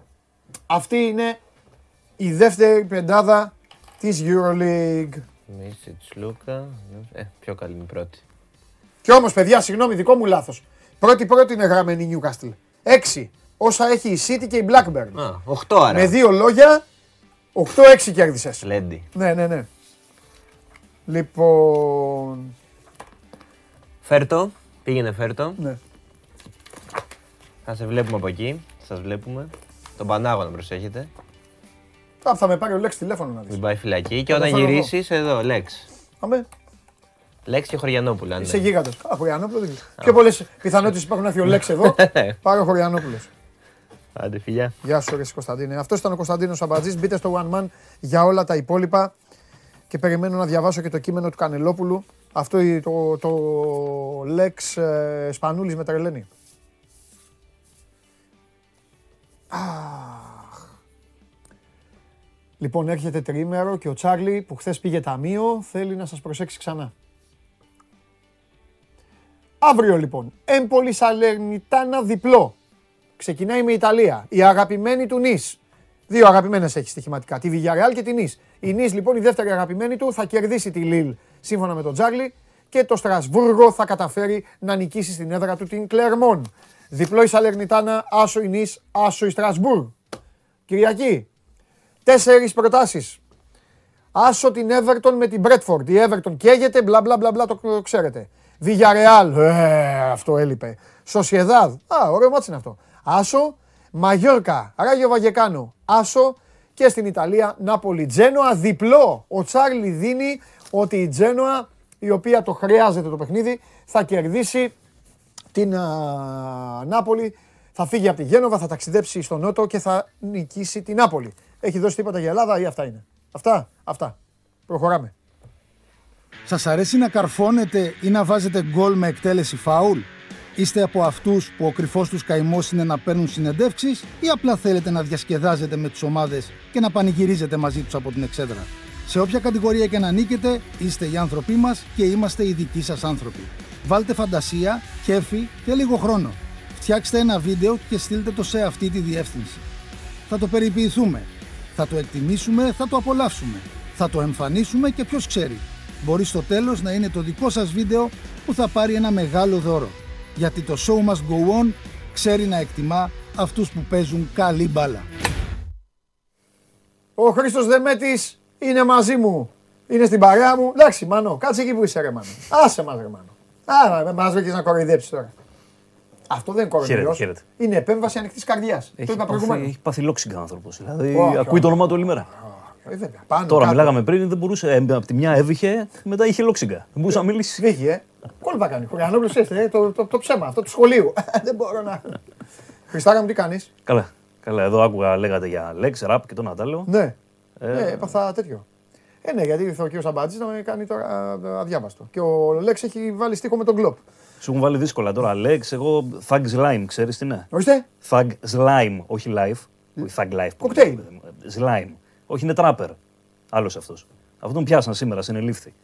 Αυτή είναι η δεύτερη πεντάδα της EuroLeague. Μίσιτς, Λούκα. Ε, πιο καλή είναι η πρώτη. Και όμως, παιδιά, συγγνώμη, δικό μου λάθος. Πρώτη-πρώτη είναι γραμμένη η Newcastle. Έξι. Όσα έχει η City και η Blackburn. Α, 8 άρα. Με δύο λόγια, 8-6 κέρδισες. Λέντι. Ναι, ναι, ναι. Λοιπόν. Φέρτο. Πήγαινε φέρτο. Ναι. Θα σε βλέπουμε από εκεί. Σας βλέπουμε. Τον Πανάγωνα προσέχετε. Α, θα με πάρει ο Λέξ τηλέφωνο να δεις. Μην πάει φυλακή. Και Θα το όταν φέρω εγώ. γυρίσεις εδώ, Λέξ. Αμέ, Λέξ και Χωριανόπουλα. ναι. είσαι γίγαντος. Α, Χωριανόπουλο δεν ξέρω. Πιο πολλές πιθανότητες υπάρχουν να έρθει ο Λέξ εδώ. Πάρε ο Χωριανόπουλος. Άντε φιλιά. Γεια σου, ρε Κωνσταντίνε. Αυτός ήταν ο Κωνσταντίνος Αμπατζής. Μπείτε στο One Man για όλα τα υπόλοιπα. Και περιμένω να διαβάσω και το κείμενο του Κανελόπουλου. Αυτό η- το, το Lex ε, Σπανούλης με τρελαίνει. Αχ. Λοιπόν, έρχεται τριήμερο και ο Τσάρλι που χθες πήγε ταμείο θέλει να σας προσέξει ξανά. Αύριο λοιπόν, Έμπολη Σαλερνιτάνα διπλό. Ξεκινάει με Ιταλία. Η αγαπημένη του Νης. Δύο αγαπημένες έχει στοιχηματικά. Τη Villarreal και τη Νης. Η Νης λοιπόν η δεύτερη αγαπημένη του θα κερδίσει τη Λίλ σύμφωνα με τον Τζάρλι και το Στρασβούργο θα καταφέρει να νικήσει στην έδρα του την Κλερμόν. Διπλό η Σαλερνιτάνα, άσο η Νις, άσο η Στρασβούργκ. Κυριακή. Τέσσερις προτάσεις. Άσο την Everton με την Brentford. Η Everton καίγεται, μπλα μπλα μπλα μπλα, το ξέρετε. Villarreal, ε, αυτό έλειπε. Σοσιεδάδ, α, ωραίο ματς είναι αυτό. Άσο, Μαγιόρκα, Ράγιο Βαγιεκάνο, Άσο και στην Ιταλία Νάπολη Τζένοα, διπλό. Ο Τσάρλι δίνει ότι η Τζένοα, η οποία το χρειάζεται το παιχνίδι, θα κερδίσει την α, Νάπολη, θα φύγει από τη Γένοβα, θα ταξιδέψει στον Νότο και θα νικήσει την Νάπολη. Έχει δώσει τίποτα για Ελλάδα ή αυτά είναι; Αυτά, αυτά. Προχωράμε. Σας αρέσει να καρφώνετε ή να βάζετε γκολ με εκτέλεση φάουλ; Είστε από αυτούς που ο κρυφός τους καημός είναι να παίρνουν συνεντεύξεις ή απλά θέλετε να διασκεδάζετε με τις ομάδες και να πανηγυρίζετε μαζί τους από την εξέδρα; Σε όποια κατηγορία και να νίκετε, είστε οι άνθρωποι μας και είμαστε οι δικοί σας άνθρωποι. Βάλτε φαντασία, κέφι και λίγο χρόνο. Φτιάξτε ένα βίντεο και στείλτε το σε αυτή τη διεύθυνση. Θα το περιποιηθούμε. Θα το εκτιμήσουμε, θα το απολαύσουμε. Θα το εμφανίσουμε και ποιος ξέρει. Μπορεί στο τέλος να είναι το δικό σας βίντεο που θα πάρει ένα μεγάλο δώρο. Γιατί το show must go on ξέρει να εκτιμά αυτούς που παίζουν καλή μπάλα. Ο Χρήστος Δεμέτης είναι μαζί μου. Είναι στην παρέα μου. Εντάξει, Μανώ, κάτσε εκεί που είσαι, ρε Μανώ. Άσε μας, ρε Μανώ. Άρα, μας βρήκες να κοροϊδέψεις τώρα. Αυτό δεν είναι κοροϊδεύος. Χαίρετε, Είναι επέμβαση ανοιχτής καρδιάς. Το είπα πάθει, προηγουμένως. έχει πάθει λόξιγκα άνθρωπος. Δηλαδή Όχι, ακούει όχι. το όνομα του όλη μέρα. Ε, βέβαια. Πάνω, Τώρα κάτω. μιλάγαμε πριν, δεν μπορούσε. Ε, από τη μια έβηχε, μετά είχε λόξιγκα. Δεν μπορούσε να μιλήσει. Σβήγει, ε. Κόλπα κάνει. Χωριανόπουλος είστε, ε, το, το, το ψέμα αυτό του σχολείου. (laughs) δεν μπορώ να... Χριστάρα μου, τι κάνεις; Καλά. Καλά, εδώ άκουγα, λέγατε για Lex, Rap και τον Ατάλο. Ναι. Ε, Ναι, έπαθα τέτοιο. Ε, ναι, γιατί ήρθε ο κύριος Αμπάτζη να με κάνει τώρα ε, αδιάβαστο. Και ο Λέξ έχει βάλει στίχο με τον κλοπ. Σου έχουν βάλει δύσκολα τώρα. Λέξ, εγώ Thug Slime, ξέρεις τι είναι; Ορίστε. Thug Slime, όχι live. Όχι Thug Life. που Κοκτέιλ. λέμε, παιδί μου. Slime. Όχι, είναι τράπερ. Άλλος αυτός. Αυτό τον πιάσαν σήμερα, συνελήφθη.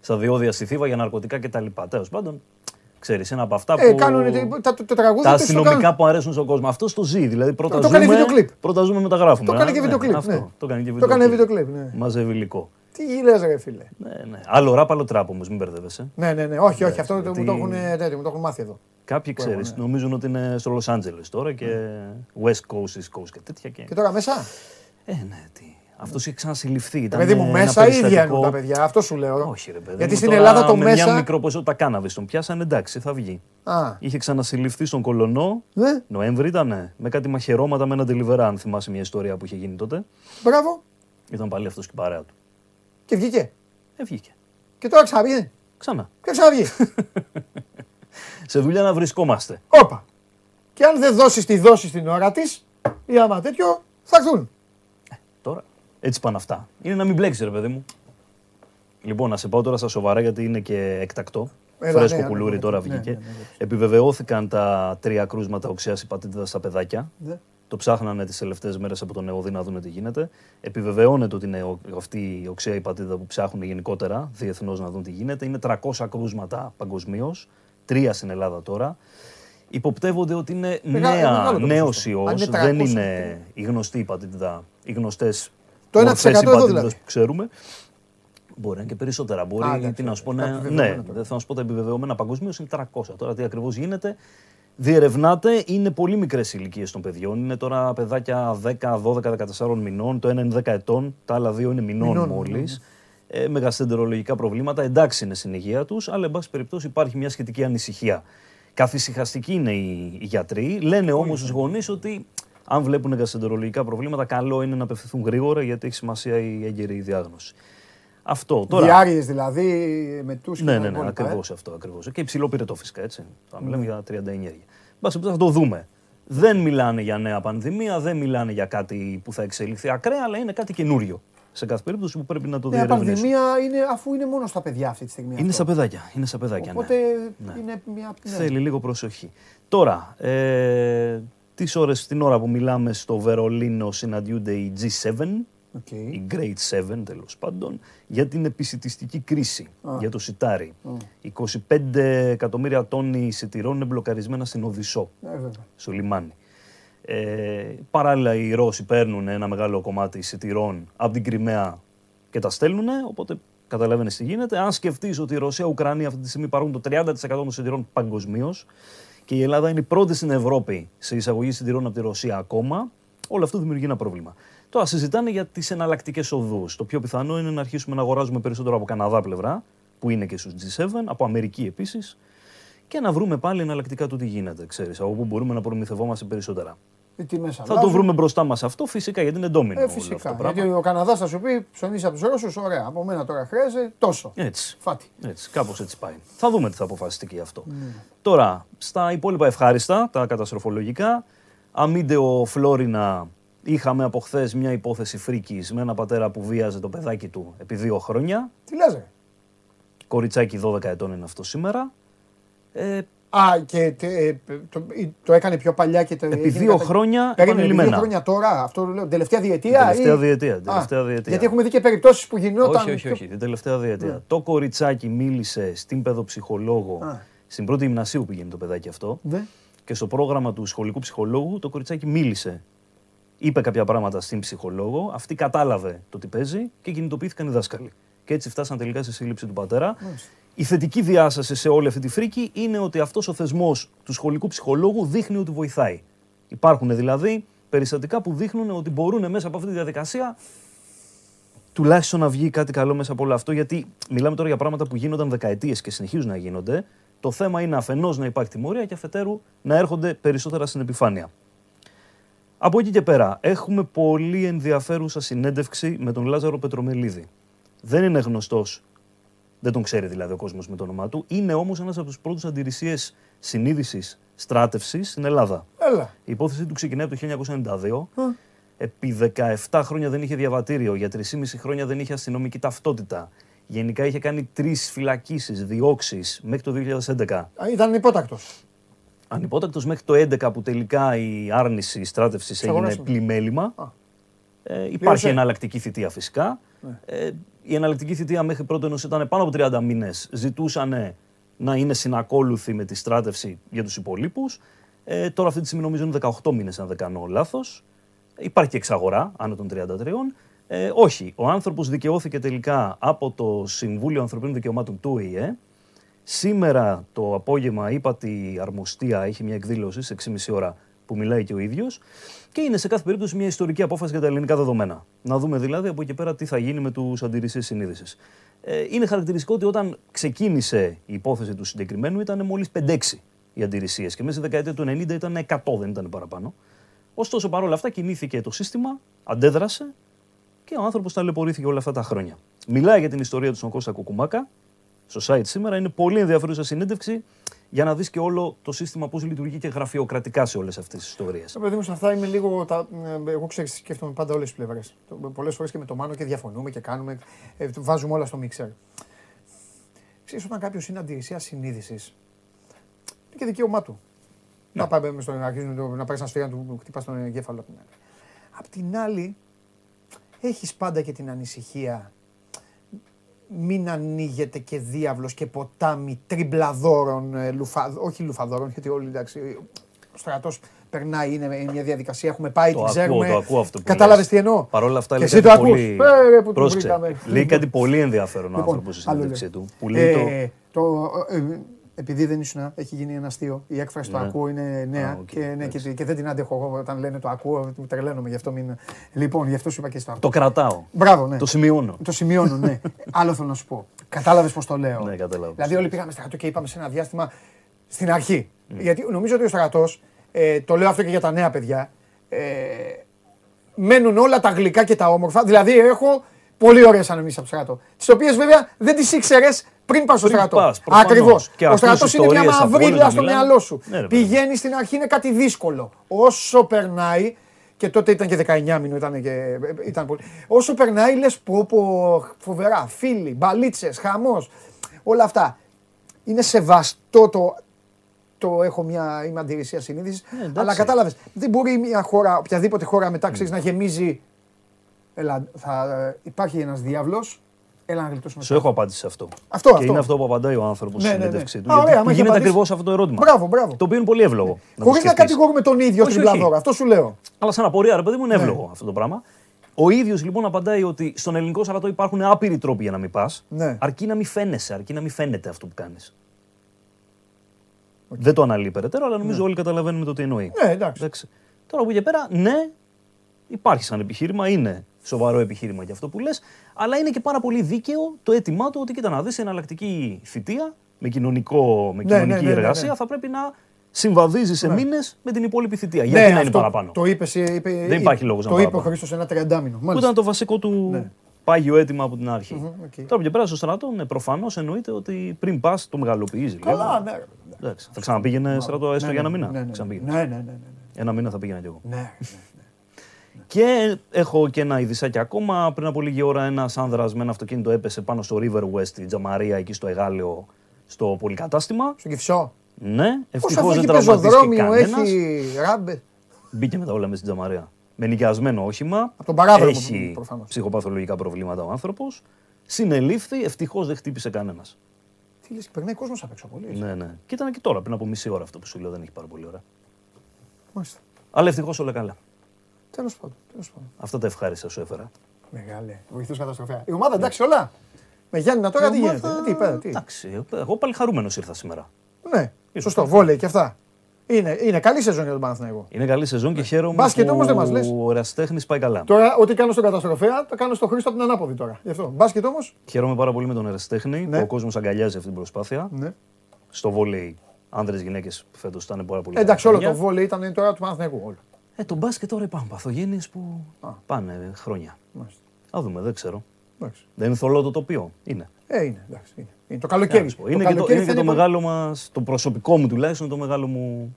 Στα διόδια στη Θήβα για ναρκωτικά κτλ. Τέλος πάντων, ξέρεις, ένα από αυτά που. Ε, κάνουν τα, τα, τα τραγούδια τα τους το αστυνομικά κάνουν. που αρέσουν στον κόσμο. Αυτό το ζει. Δηλαδή πρώτα Το- το κάνει ζούμε, βίντεο κλιπ. πρώτα ζούμε, μετά γράφουμε. Το κάνει Α, και βίντεο κλιπ, Αυτό. ναι. Το κάνει και Το βίντεο έκανε κλιπ. βίντεο κλιπ, ναι. Μαζεύει υλικό. Τι γυρές ρε φίλε. Ναι, ναι. Άλλο ράπ, άλλο τράπ όμως, μην μπερδεύεσαι. Ναι, ναι, ναι. Όχι, όχι. Αυτό γιατί- μου το έχουν, τέτοιο, μου το έχουν μάθει εδώ. Κάποιοι Που έχω, ξέρεις, ναι. νομίζουν ότι είναι στο Los Angeles τώρα και West Coast, East Coast και τέτοια. Και... Και τώρα μέσα; Ε, ναι, τι. Αυτός είχε ξανασυλληφθεί. Ήταν Παιδί μου, ένα μέσα ίδια περιστατικό- είναι τα παιδιά. Αυτό σου λέω. Όχι, ρε παιδί. Γιατί μου, στην τώρα Ελλάδα το με μέσα. Μια μικρό ποσότητα κάναβη τον πιάσαν, εντάξει, θα βγει. Α, Είχε ξανασυλληφθεί στον Κολονό. ναι, Νοέμβρη ήταν, με κάτι μαχαιρώματα με ένα delivery, αν θυμάσαι μια ιστορία που είχε γίνει τότε. μπράβο. Ήταν πάλι αυτός και η παρέα του. Και βγήκε. Ε, βγήκε. Και τώρα ξαναβγεί. Ξανά. Και ξαναβγεί. (laughs) Σε δουλειά να βρισκόμαστε. Όπα. Και αν δεν δώσεις τη δόση στην ώρα της, ή άμα τέτοιο, θα έρθουν. Τώρα. Έτσι πάνε αυτά. Είναι να μην μπλέξει, ρε παιδί μου. Λοιπόν, να σε πάω τώρα στα σοβαρά γιατί είναι και εκτακτό. Έλα, Φρέσκο ναι, ναι, κουλούρι ναι, τώρα ναι, βγήκε. ναι, ναι, ναι. Επιβεβαιώθηκαν τα τρία κρούσματα οξέας υπατήτηδα στα παιδάκια. Ναι. Το ψάχνανε τις τελευταίες μέρες από τον ΕΟΔΗ να δουν τι γίνεται. Επιβεβαιώνεται ότι είναι ο- αυτή η οξέα υπατήτηδα που ψάχνουν γενικότερα διεθνώς να δουν τι γίνεται. Είναι 300 κρούσματα παγκοσμίως. Τρία στην Ελλάδα τώρα. Υποπτεύονται ότι είναι Μεγα- νέα, μεγάλο το νέος ποσοστό. ιός, Αν είναι δεν 300, είναι η γνωστή υπατήτηδα, οι γνωστές Το 1% μορφές εδώ υπατήτηδας δηλαδή. που ξέρουμε. Μπορεί να είναι και περισσότερα. Μπορεί, Α, εντάξει, τι να σου πω, τα να- επιβεβαιωμένα ναι, τώρα. δεν θα να σου πω τα επιβεβαιωμένα παγκοσμίως είναι 300. Τώρα τι ακριβώς γίνεται. Διερευνάται, είναι πολύ μικρές ηλικίες των παιδιών. Είναι τώρα παιδάκια 10, 12, 14 μηνών. Το ένα είναι 10 ετών, τα άλλα δύο είναι μηνών, Μηνών, μόλις. ναι, Ε, με γαστεντερολογικά προβλήματα. Εντάξει είναι στην υγεία τους, αλλά εν πάση περιπτώσει υπάρχει μια σχετική ανησυχία. Καθησυχαστικοί είναι οι, οι γιατροί. Λένε όμως στους γονείς ότι αν βλέπουν γαστεντερολογικά προβλήματα, καλό είναι να απευθυνθούν γρήγορα γιατί έχει σημασία η έγκαιρη διάγνωση. Αυτό τώρα. Διάρειε δηλαδή με τους Ναι, ναι, ναι, ακριβώς αυτό. Ακριβώς. Και υψηλό πυρετό φυσικά, έτσι. Θα μιλάμε για 39 ενέργεια. Μπας, θα το δούμε. Δεν μιλάνε για νέα πανδημία, δεν μιλάνε για κάτι που θα εξελιχθεί ακραία, αλλά είναι κάτι καινούριο. Σε κάθε περίπτωση που πρέπει να το Νέα διερευνήσουμε. πανδημία είναι αφού είναι μόνο στα παιδιά αυτή τη στιγμή. Είναι αυτό. στα παιδάκια. Είναι στα παιδάκια, ναι. Οπότε Ναι. είναι μια. ναι. Θέλει λίγο προσοχή. Τώρα, ε, τις ώρες, την ώρα που μιλάμε στο Βερολίνο συναντιούνται οι G7, Οκ. η Great 7 τέλος πάντων, για την επισιτιστική κρίση, για το σιτάρι. 25 εκατομμύρια τόνοι σιτηρών είναι μπλοκαρισμένα στην Οδησσό, Ε, βέβαια. στο λιμάνι. Ε, παράλληλα οι Ρώσοι παίρνουν ένα μεγάλο κομμάτι σιτηρών από την Κριμαία και τα στέλνουν, οπότε καταλαβαίνεις τι γίνεται. Αν σκεφτείς ότι η Ρωσία-Ουκρανία αυτή τη στιγμή παράγουν το 30% των σιτηρών παγκοσμίως και η Ελλάδα είναι η πρώτη στην Ευρώπη σε εισαγωγή σιτηρών από τη Ρωσία ακόμα, όλο αυτό δημιουργεί ένα πρόβλημα. Τώρα συζητάνε για τις εναλλακτικές οδούς. Το πιο πιθανό είναι να αρχίσουμε να αγοράζουμε περισσότερο από Καναδά πλευρά, που είναι και στους G7, από Αμερική επίσης, και να βρούμε πάλι εναλλακτικά του τι γίνεται, ξέρεις, από πού μπορούμε να προμηθευόμαστε περισσότερα. Οι τιμές Θα το αλλάζουν. βρούμε μπροστά μας αυτό φυσικά γιατί είναι ντόμινο. Ε, όλο φυσικά. αυτό το πράγμα. Γιατί ο Καναδάς θα σου πει ψωνίσει από τους Ρώσου, ωραία. Από μένα τώρα χρειάζεται τόσο. Έτσι. Φάτι. Έτσι, κάπως έτσι πάει. Θα δούμε τι θα αποφασιστεί και γι' αυτό. Ναι. Τώρα, στα υπόλοιπα ευχάριστα, τα καταστροφολογικά, αμύντεο Φλόρινα, είχαμε από χθες μια υπόθεση φρίκης με ένα πατέρα που βίαζε το παιδάκι του επί δύο χρόνια. Τι λες ρε; Κοριτσάκι 12 ετών είναι αυτό σήμερα. Ε, Α, και τε- ε, το, το έκανε πιο παλιά και το. Επί έγινε δύο κατα- χρόνια Περίμενε, επί επανειλημμένα. δύο χρόνια τώρα, αυτό το λέω. Τελευταία διετία. Τελευταία ή... διετία, τελευταία διετία. Γιατί έχουμε δει και περιπτώσεις που γινόταν. όχι, όχι, πιο- όχι, την τελευταία διετία. Ναι. Το κοριτσάκι μίλησε στην παιδοψυχολόγο, Α. στην πρώτη γυμνασίου πήγαινε το παιδάκι αυτό. Ναι. Και στο πρόγραμμα του σχολικού ψυχολόγου το κοριτσάκι μίλησε. Είπε κάποια πράγματα στην ψυχολόγο, αυτή κατάλαβε το τι παίζει και κινητοποιήθηκαν οι δάσκαλοι. Και έτσι φτάσαν τελικά στη σύλληψη του πατέρα. Η θετική διάσταση σε όλη αυτή τη φρίκη είναι ότι αυτός ο θεσμός του σχολικού ψυχολόγου δείχνει ότι βοηθάει. Υπάρχουν δηλαδή περιστατικά που δείχνουν ότι μπορούν μέσα από αυτή τη διαδικασία τουλάχιστον να βγει κάτι καλό μέσα από όλο αυτό. Γιατί μιλάμε τώρα για πράγματα που γίνονταν δεκαετίες και συνεχίζουν να γίνονται. Το θέμα είναι αφενός να υπάρχει τιμωρία και αφετέρου να έρχονται περισσότερα στην επιφάνεια. Από εκεί και πέρα, έχουμε πολύ ενδιαφέρουσα συνέντευξη με τον Λάζαρο Πετρομελίδη. Δεν είναι γνωστός, δεν τον ξέρει δηλαδή ο κόσμος με το όνομά του. Είναι όμως ένας από τους πρώτους αντιρρησίες συνείδησης στράτευσης στην Ελλάδα. Έλα. Η υπόθεση του ξεκινάει από το 1992. Επί 17 χρόνια δεν είχε διαβατήριο, για 3,5 χρόνια δεν είχε αστυνομική ταυτότητα. Γενικά είχε κάνει τρεις φυλακίσεις, διώξεις μέχρι το 2011. Α, Ήταν υπότακτο. Ανυπότακτος μέχρι το 11 που τελικά η άρνηση στράτευσης έγινε αγοράσαμε. πλημέλημα. Α. Ε, υπάρχει Πλήρωσε. εναλλακτική θητεία φυσικά. Ναι. Ε, η εναλλακτική θητεία μέχρι πρώτον ήταν πάνω από 30 μήνες. Ζητούσαν να είναι συνακόλουθοι με τη στράτευση για τους υπολείπους. Ε, τώρα αυτή τη στιγμή νομίζω είναι 18 μήνες αν δεν κάνω λάθος. Υπάρχει και εξαγορά άνω των 33. Ε, όχι, ο άνθρωπος δικαιώθηκε τελικά από το Συμβούλιο Ανθρωπίνων Δικαιωμάτων του ΟΗΕ. Σήμερα το απόγευμα είπα ότι αρμοστία έχει μια εκδήλωση σε 6,5 ώρα που μιλάει και ο ίδιος και είναι σε κάθε περίπτωση μια ιστορική απόφαση για τα ελληνικά δεδομένα. Να δούμε δηλαδή από εκεί πέρα τι θα γίνει με τους αντιρρήσεις συνείδησης. Ε, είναι χαρακτηριστικό ότι όταν ξεκίνησε η υπόθεση του συγκεκριμένου ήταν μόλις 5-6 οι αντιρρησίες και μέσα στη δεκαετία του 90 ήταν 100, δεν ήταν παραπάνω. Ωστόσο παρόλα αυτά κινήθηκε το σύστημα, αντέδρασε και ο άνθρωπος ταλαιπωρήθηκε όλα αυτά τα χρόνια. Μιλάει για την ιστορία του στον Κώστα Κουκουμάκα, στο site σήμερα. Είναι πολύ ενδιαφέρουσα συνέντευξη για να δεις και όλο το σύστημα πώς λειτουργεί και γραφειοκρατικά σε όλες αυτές τις ιστορίες. Το παιδί μου σε αυτά είμαι λίγο. Τα, ε, εγώ ξέρω, σκέφτομαι πάντα όλες τις πλευρές. Πολλές φορές και με το Μάνο και διαφωνούμε και κάνουμε. Ε, το βάζουμε όλα στο μίξερ. Ξέρεις, όταν κάποιος είναι αντιρρησία συνείδησης, είναι και δικαίωμά του. Να πάμε μες στο να αρχίζουν το- να πάρεις ένα σφαίρα να του χτυπάς τον εγκέφαλο. απ' την άλλη. Απ' την άλλη, έχεις πάντα και την ανησυχία μην ανοίγεται και δίαυλος και ποτάμι τριμπλαδόρων, ε, λουφα, όχι λουφαδόρων, γιατί όλοι εντάξει, ο στρατός περνάει, είναι μια διαδικασία, έχουμε πάει, Το την ακούω, ξέρουμε. το ακούω αυτό που Κατάλαβες λες. τι εννοώ; Παρ' όλα αυτά και λέει εσύ το κάτι ακούς. πολύ... Ε, ρε, που το Πρόσεξε. βρήκαμε. Λέει κάτι πολύ ενδιαφέρον ο Λοιπόν, άνθρωπος στη άλλο συνέντευξή λέω. του. Που λέει το... Ε, το, ε, επειδή δεν ήσουν, έχει γίνει ένα αστείο. Η έκφραση το Ναι. ακούω είναι νέα Α, οκ, και, ναι, και, εντάξει. και δεν την αντέχω εγώ όταν λένε το ακούω. Μου τρελαίνομαι γι' αυτό. Μην... Λοιπόν, γι' αυτό σου είπα και στο ακούω. Το κρατάω. Μπράβο, ναι. Το σημειώνω. Το σημειώνω, ναι. (laughs) Άλλο θέλω να σου πω. Κατάλαβες πώς το λέω. Ναι, κατάλαβα. Δηλαδή, όλοι πήγαμε στρατό και είπαμε σε ένα διάστημα στην αρχή. Γιατί νομίζω ότι ο στρατός, ε, το λέω αυτό και για τα νέα παιδιά, ε, μένουν όλα τα γλυκά και τα όμορφα. Δηλαδή, έχω πολύ ωραίες αναμνήσεις από το στρατό. Τις οποίες βέβαια δεν τις ήξερες πριν πας στο Πριν στρατό. πας, προφανώς. Ακριβώς. Και Ο ακούς στρατό είναι μια ιστορίες από όλους μαυρίλα να στο μιλάνε. μυαλό σου. Ναι, ρε παιδί. Πηγαίνει στην αρχή είναι κάτι δύσκολο. Όσο περνάει, και τότε ήταν και 19 μήνο, ήταν, και, ήταν πολύ. Όσο περνάει, λες πω, πω φοβερά. Φίλοι, μπαλίτσες, χαμός. Όλα αυτά. Είναι σεβαστό το. Το έχω μια είμαι αντιρρησία συνείδησης. Ε, εντάξει. αλλά κατάλαβες. Δεν μπορεί μια χώρα, οποιαδήποτε χώρα μετά ξέρεις, να γεμίζει. Έλα, θα, υπάρχει ένας διάβλος. Έλα να γλιτώσουμε. Σου έχω απάντηση σε αυτό. Αυτό, και αυτό. είναι αυτό που απαντάει ο άνθρωπος Ναι, στη ναι, ναι. συνέντευξή του. Α, ωραία, γιατί άμα του έχει γίνεται απαντήσει- ακριβώς αυτό το ερώτημα. Μπράβο, μπράβο. Το οποίο είναι πολύ εύλογο. να το Χωρίς να σκεφτείς. κατηγορούμε τον ίδιο Όχι, στην όχι. πλαδόρα. Αυτό σου λέω. Αλλά σαν απορία, ρε παιδί μου, είναι Ναι. εύλογο αυτό το πράγμα. Ο ίδιος λοιπόν απαντάει ότι στον ελληνικό στρατό υπάρχουν άπειροι τρόποι για να μην πας. Ναι. Αρκεί να μην φαίνεσαι, αρκεί να μην φαίνεται αυτό που κάνεις. Δεν το αναλύει περαιτέρω, αλλά νομίζω όλοι καταλαβαίνουμε το τι εννοεί. Ναι, εντάξει. Τώρα από εκεί και πέρα, ναι, υπάρχει σαν επιχείρημα, είναι σοβαρό επιχείρημα για αυτό που λες, αλλά είναι και πάρα πολύ δίκαιο το αίτημά του ότι κοίτα να δεις εναλλακτική θητεία με, κοινωνικό, με Ναι, κοινωνική ναι, ναι, ναι, εργασία ναι. θα πρέπει να συμβαδίζεις σε Ναι. μήνες με την υπόλοιπη θητεία. Γιατί να είναι αυτό παραπάνω; Το είπες, είπε, Δεν υπάρχει λόγος να Το είπε ο παραπάνω. Χρήστο ένα τριαντάμινο. Που ήταν το βασικό του Ναι. πάγιο αίτημα από την αρχή. Μμμ, οκ. Τώρα από 'κει και πέρα στο στρατό, ναι, προφανώς εννοείται ότι πριν πας το μεγαλοποιείς. Καλά, ναι. ρε. Εντάξει. Θα ξαναπήγαινε στρατό έστω Ναι, για ένα ναι, μήνα. ναι, ναι, Ξαναπήγαινες. ναι, ναι, ναι, ναι, ναι. Ένα μήνα θα πήγαινα κι εγώ. Ναι, ναι. Και έχω και ένα ειδησάκι ακόμα. Πριν από λίγη ώρα, ένας άνδρας με ένα αυτοκίνητο έπεσε πάνω στο River West, στη τζαμαρία, εκεί στο Εγάλεο, στο πολυκατάστημα. Στο Κυφσό. Ναι, Όσο ευτυχώς αυτό δεν έχει τραυματίστηκε πεζοδρόμιο, κανένας. έχει ράμπε. Μπήκε με τα όλα μέσα στην Τζαμαρία. Με νοικιασμένο όχημα. Από τον παράδρομο, Έχει προφανώς. ψυχοπαθολογικά προβλήματα ο άνθρωπος. Συνελήφθη, ευτυχώς δεν χτύπησε κανένας. Τι λες, περνάει κόσμος απ' έξω πολύ. Ναι, ναι. Και ήταν και τώρα, πριν από μισή ώρα αυτό που σου λέω, δεν έχει πάρα πολύ ώρα. Μάλιστα. Αλλά ευτυχώς όλα καλά. Τέλος πάντων. Τέλος πάντων. Αυτά τα ευχάριστα σου έφερα. Μεγάλε. Βοηθό καταστροφέα. Η ομάδα εντάξει όλα. Με Γιάννη τώρα Η τι ομάδα- γίνεται; Τι πέρα, τι; Εντάξει, εγώ πάλι χαρούμενος ήρθα σήμερα. Ναι, σωστό. Βόλεϊ και αυτά. Είναι, είναι καλή σεζόν για τον Παναθηναϊκό. Είναι καλή σεζόν και χαίρομαι Μπάσκετ που όμως δεν μας λες. ο Εραστέχνης πάει καλά. Τώρα, ό,τι κάνω στον καταστροφέα, το κάνω στο Χρήστο από την ανάποδη τώρα. Γι' αυτό. Μπάσκετ όμως. Χαίρομαι πάρα πολύ με τον Εραστέχνη Ναι. που ο κόσμος αγκαλιάζει αυτή την προσπάθεια. Ναι. Στο βόλεϊ άνδρες γυναίκες φέτος ήταν πάρα πολύ Εντάξει, όλο χρόνια. το βόλεϊ ήταν τώρα του Παναθηναϊκού. Όλο. Ε, το μπάσκετ τώρα υπάρχουν παθογένειες που Α. πάνε χρόνια. Μάλιστα. Α δούμε, δεν ξέρω. Εντάξει. Δεν είναι θολό το τοπίο. Είναι. Ε, είναι, εντάξει. Είναι, είναι το Τι να καλοκαίρι. σου πω. Είναι, και το, καλοκαίρι είναι και θα το πολύ- μεγάλο μας, το προσωπικό μου τουλάχιστον, το μεγάλο μου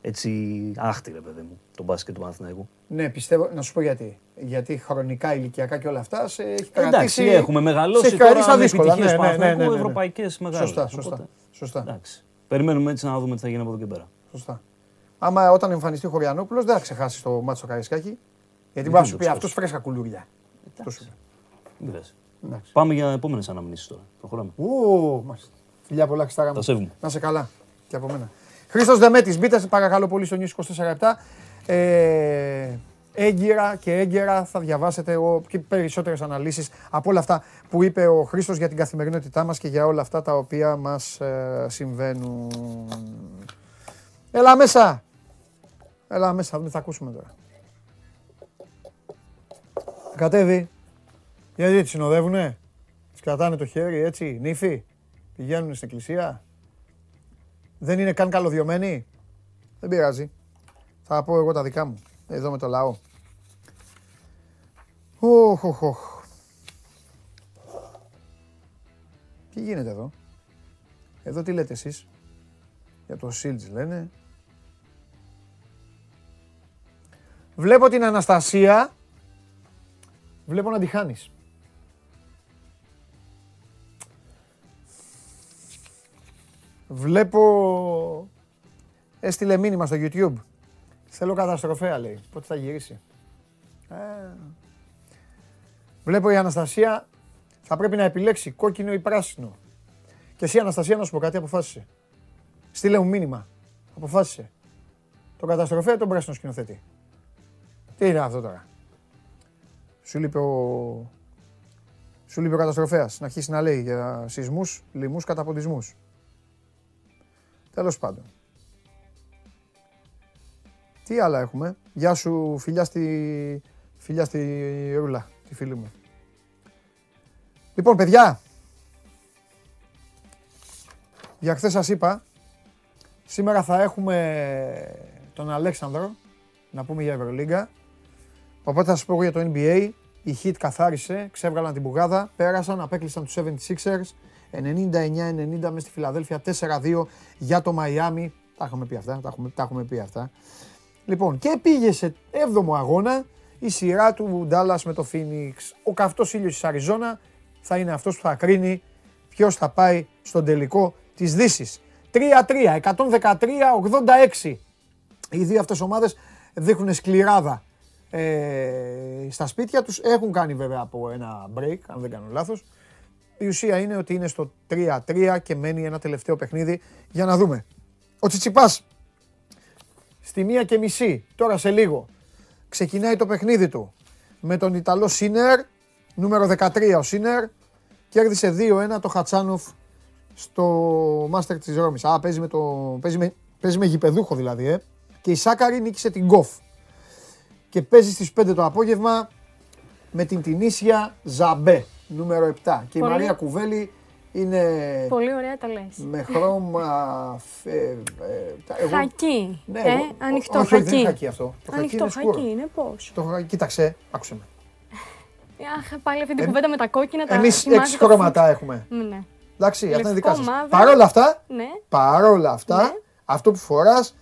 έτσι άχτη, ρε παιδί μου, το μπάσκετ του Παναθηναϊκού. Ναι, πιστεύω, να σου πω γιατί. Γιατί χρονικά, ηλικιακά και όλα αυτά σε έχει Εντάξει, κρατήσει. έχουμε σε μεγαλώσει έχει κρατήσει τώρα στα με δύσκολα. επιτυχίες Ναι, ναι, ναι, ναι, Παναθηναϊκού, ναι, ναι. ευρωπαϊκές μεγάλες. Σωστά, σωστά. Οπότε, σωστά. Εντάξει. Περιμένουμε έτσι να δούμε τι θα γίνει από εδώ και πέρα. σωστά. Άμα όταν εμφανιστεί ο Χωριανόπουλος, δεν θα ξεχάσει το μάτσο Καρισκάκη. Γιατί δεν μπορεί να σου το πει ξεχάσω. αυτός φρέσκα κουλούρια. Αυτό σου πει. Μην πειράζει. Εντάξει. Πάμε για επόμενες αναμνήσεις τώρα. Προχωράμε. Ου, μάλιστα. Φιλιά πολλά Χριστάρα μου. Τα σέβομαι. Να σε καλά. Και από μένα. Χρήστος Δεμέτης, μπείτε σε παρακαλώ πολύ στο News 24 Ε, έγκυρα και έγκαιρα θα διαβάσετε εγώ και περισσότερες αναλύσεις από όλα αυτά που είπε ο Χρήστος για την καθημερινότητά μας και για όλα αυτά τα οποία μας ε, συμβαίνουν. Έλα μέσα. Έλα μέσα, δεν θα ακούσουμε τώρα. Κατέβει. Γιατί τη συνοδεύουνε. Τη κρατάνε το χέρι έτσι, νύφη. Πηγαίνουν στην εκκλησία. Δεν είναι καν καλοδιωμένοι. Δεν πειράζει. Θα πω εγώ τα δικά μου. Εδώ με το λαό. Οχ, οχ, οχ. Τι γίνεται εδώ; Εδώ τι λέτε εσείς; Για το Σίλτζ λένε. Βλέπω την Αναστασία. Βλέπω να τη χάνεις. Βλέπω... Έστειλε μήνυμα στο YouTube. Θέλω καταστροφέα λέει. Πότε θα γυρίσει. Ε. Βλέπω η Αναστασία θα πρέπει να επιλέξει κόκκινο ή πράσινο. Και εσύ Αναστασία να σου πω κάτι αποφάσισε. Στείλε μου μήνυμα. Αποφάσισε. Τον καταστροφέα ή τον πράσινο σκηνοθέτη. Τι είναι αυτό τώρα; Σου λείπει ο... Σου λείπει ο καταστροφέας να αρχίσει να λέει για σεισμούς, λοιμούς, καταποντισμούς. Τέλος πάντων. Τι άλλα έχουμε; Γεια σου φιλιά στη, φιλιά στη Ρούλα, τη φίλη μου. Λοιπόν, παιδιά, για χθες σας είπα, σήμερα θα έχουμε τον Αλέξανδρο, να πούμε για Ευρωλίγκα. Οπότε θα σας πω εγώ για το NBA. Η Heat καθάρισε, ξέβγαλαν την μπουγάδα, πέρασαν, απέκλεισαν τους 76ers. 99-90 μες στη Φιλαδέλφια, 4-2 για το Μαϊάμι. Τα έχουμε πει αυτά, τα έχουμε, τα έχουμε πει αυτά. Λοιπόν, και πήγε σε 7ο αγώνα η σειρά του Dallas με το Phoenix. Ο καυτός ήλιος της Αριζόνα θα είναι αυτός που θα κρίνει ποιος θα πάει στον τελικό της Δύσης. 3-3, 113-86. Οι δύο αυτές ομάδες δείχνουν σκληράδα ε, στα σπίτια τους. Έχουν κάνει βέβαια από ένα break, αν δεν κάνω λάθος. Η ουσία είναι ότι είναι στο 3-3 και μένει ένα τελευταίο παιχνίδι για να δούμε. Ο Τσιτσιπάς στη μία και μισή, τώρα σε λίγο, ξεκινάει το παιχνίδι του με τον Ιταλό Σίνερ, νούμερο 13 ο Σίνερ, κέρδισε 2-1 το Χατσάνοφ στο Μάστερ της Ρώμης. Α, παίζει με, το, παίζει με, παίζει με γηπεδούχο δηλαδή, ε. Και η Σάκαρη νίκησε την Γκοφ. Και παίζει στις 5 το απόγευμα με την Τινήσια Ζαμπέ, νούμερο 7. Και η Πολύ- Μαρία Κουβέλη είναι Πολύ ωραία τα λες. με χρώμα... ε, ε, τα- εγώ- Χακί. Ναι, ε, εγώ- ανοιχτό όχι, όχι, δεν είναι χακί. χακί αυτό. Το χακί Ανοιχτό είναι σκούρο. χακί είναι πώς; Το χακί, κοίταξε, άκουσε με. Αχ, πάλι αυτή την Ε, κουβέντα με τα κόκκινα. τα Εμείς θυμάσαι έξι το χρώματα φι- έχουμε. Ναι. Εντάξει, αυτά είναι δικά Λευκό, σας. μαύρο. Παρ' όλα αυτά, Ναι. παρόλα αυτά, Ναι. αυτό που φοράς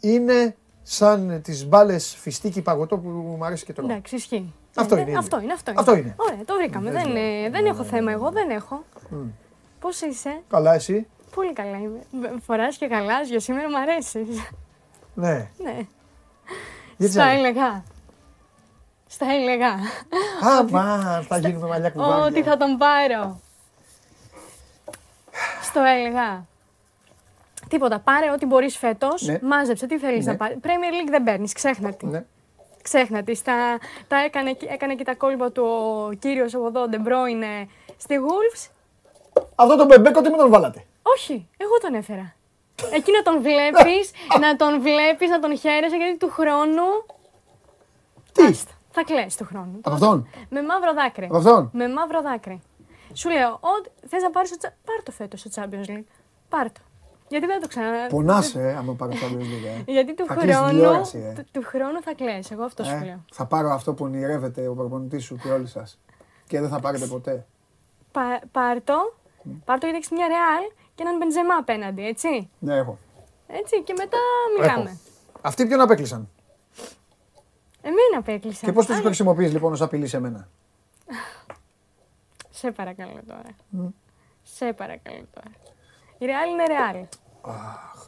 είναι σαν τις μπάλες φιστίκι παγωτό που μου αρέσει και τρώω. Εντάξει, ισχύει. Αυτό Ε, είναι, Αυτό είναι. είναι, αυτό είναι. Αυτό είναι. Ωραία, το βρήκαμε. Δεν Δεν, λέω. ε, δεν έχω θέμα εγώ, δεν έχω. Μμ. Πώς είσαι, Καλά εσύ; πολύ καλά είμαι. Φοράς και γαλάζιο, σήμερα μ' αρέσεις. Ναι. Ναι. Γιατί Στα να- έλεγα. Στα έλεγα. Α, μα, θα γίνουμε μαλλιά κουβάρια. Ότι θα τον πάρω. Στο έλεγα. Τίποτα. Πάρε ό,τι μπορείς φέτος. Ναι. Μάζεψε. Τι θέλεις Ναι. να πάρεις. Premier League δεν παίρνεις. Ξέχνα τη. Ναι. Ξέχνα τη. Τα, τα έκανε, έκανε και τα κόλπα του ο κύριος εδώ, ο Ντε Μπρόινε, στη Wolves. Αυτό το μπεμπέκο τι με τον βάλατε; Όχι, εγώ τον έφερα. Εκεί να τον βλέπεις, (laughs) να τον βλέπεις, να τον χαίρεσαι γιατί του χρόνου. Τι, Άστα, θα κλαις του χρόνου. από αυτόν; Με μαύρο δάκρυ. Από αυτόν; Με μαύρο δάκρυ. Σου λέω, ό,τι θες να πάρεις το τσα... πάρ' το φέτος το Champions League. Πάρ' το. Γιατί δεν το ξανα... Πονάσαι, ε, άμα πάρω Champions League. ε. (laughs) Γιατί του Θα κλείσει χρόνου, τηλεόραση, ε. του, του χρόνου θα κλαις. Εγώ αυτό σου Ε, λέω. θα πάρω αυτό που ονειρεύεται ο προπονητής σου και όλοι σας. Και δεν θα πάρετε ποτέ. Πα, πάρ' το, πάρ' το γιατί έχεις μια Real και έναν Μπενζεμά απέναντι, έτσι. Ναι, έχω. Έτσι, και μετά μιλάμε. Αυτοί ποιον απέκλεισαν; Εμένα απέκλεισα. Και πώς τους Α, χρησιμοποιείς λοιπόν ως απειλή σε μένα; Σε παρακαλώ τώρα. Σε παρακαλώ τώρα. Η Real είναι Real.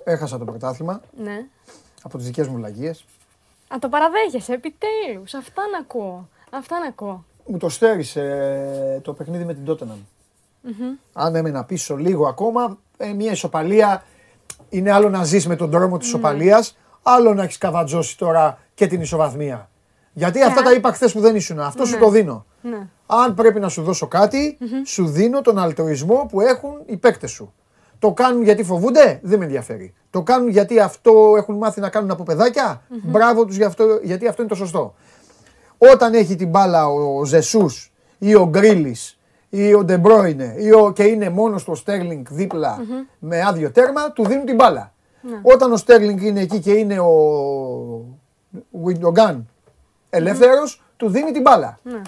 Έχασα το πρωτάθλημα Ναι. από τις δικές μου βλαγίε. Α, το παραδέχεσαι, επιτέλους. Αυτά να ακούω. Αυτά να ακούω. Μου το στέρισε ε, το παιχνίδι με την Τότεναμ. Αν έμενα πίσω λίγο ακόμα, ε, μια ισοπαλία είναι άλλο να ζεις με τον δρόμο της ισοπαλίας, άλλο να έχεις καβατζώσει τώρα και την ισοβαθμία. Γιατί αυτά τα είπα χθες που δεν ήσουν. Αυτό σου Ναι. το δίνω. Ναι. Αν πρέπει να σου δώσω κάτι, σου δίνω τον αλτροισμό που έχουν οι παίκτες σου. Το κάνουν γιατί φοβούνται, δεν με ενδιαφέρει. Το κάνουν γιατί αυτό έχουν μάθει να κάνουν από παιδάκια; Μπράβο τους γιατί αυτό είναι το σωστό. Όταν έχει την μπάλα ο Ζεσούς ή ο Γκρίλης ή ο Ντεμπρόινε ή ο, και είναι μόνος του ο Στέρλινγκ δίπλα με άδειο τέρμα, του δίνουν την μπάλα. Όταν ο Στέρλινγκ είναι εκεί και είναι ο Βιντογκάν ελεύθερος, του δίνει την μπάλα. Ναι.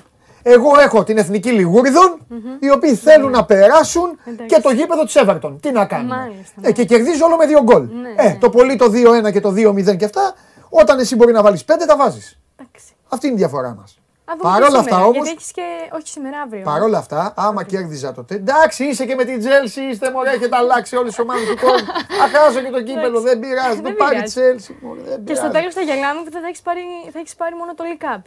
Εγώ έχω την εθνική Λιγούριδων, οι οποίοι θέλουν να περάσουν και το γήπεδο της Everton. Τι να κάνουμε; Μάλιστα, Ε, και κερδίζει όλο με δύο γκολ. Ναι, ε, ναι. το πολύ το 2-1 και το 2-0 και αυτά, όταν εσύ μπορεί να βάλεις 5, τα βάζεις. Εντάξει. Αυτή είναι η διαφορά μας. Α δούμε Παρ' και όλα σήμερα, αυτά όμω, Γιατί έχεις και. Όχι σήμερα, αύριο. παρ' όλα αυτά, άμα κέρδιζα τότε. Εντάξει, είσαι και με την Τσέλσι, είστε μωρέ, έχετε αλλάξει όλες τις ομάδες του κόσμου. Ας χάσω και το κύπελλο, δεν πειράζει. Δεν Το πάρει η πειράζει. Τσέλσι. μωρέ, δεν Και στο πειράζει. τέλος θα γελάμε που θα έχεις πάρει, θα έχεις πάρει μόνο το League Cup.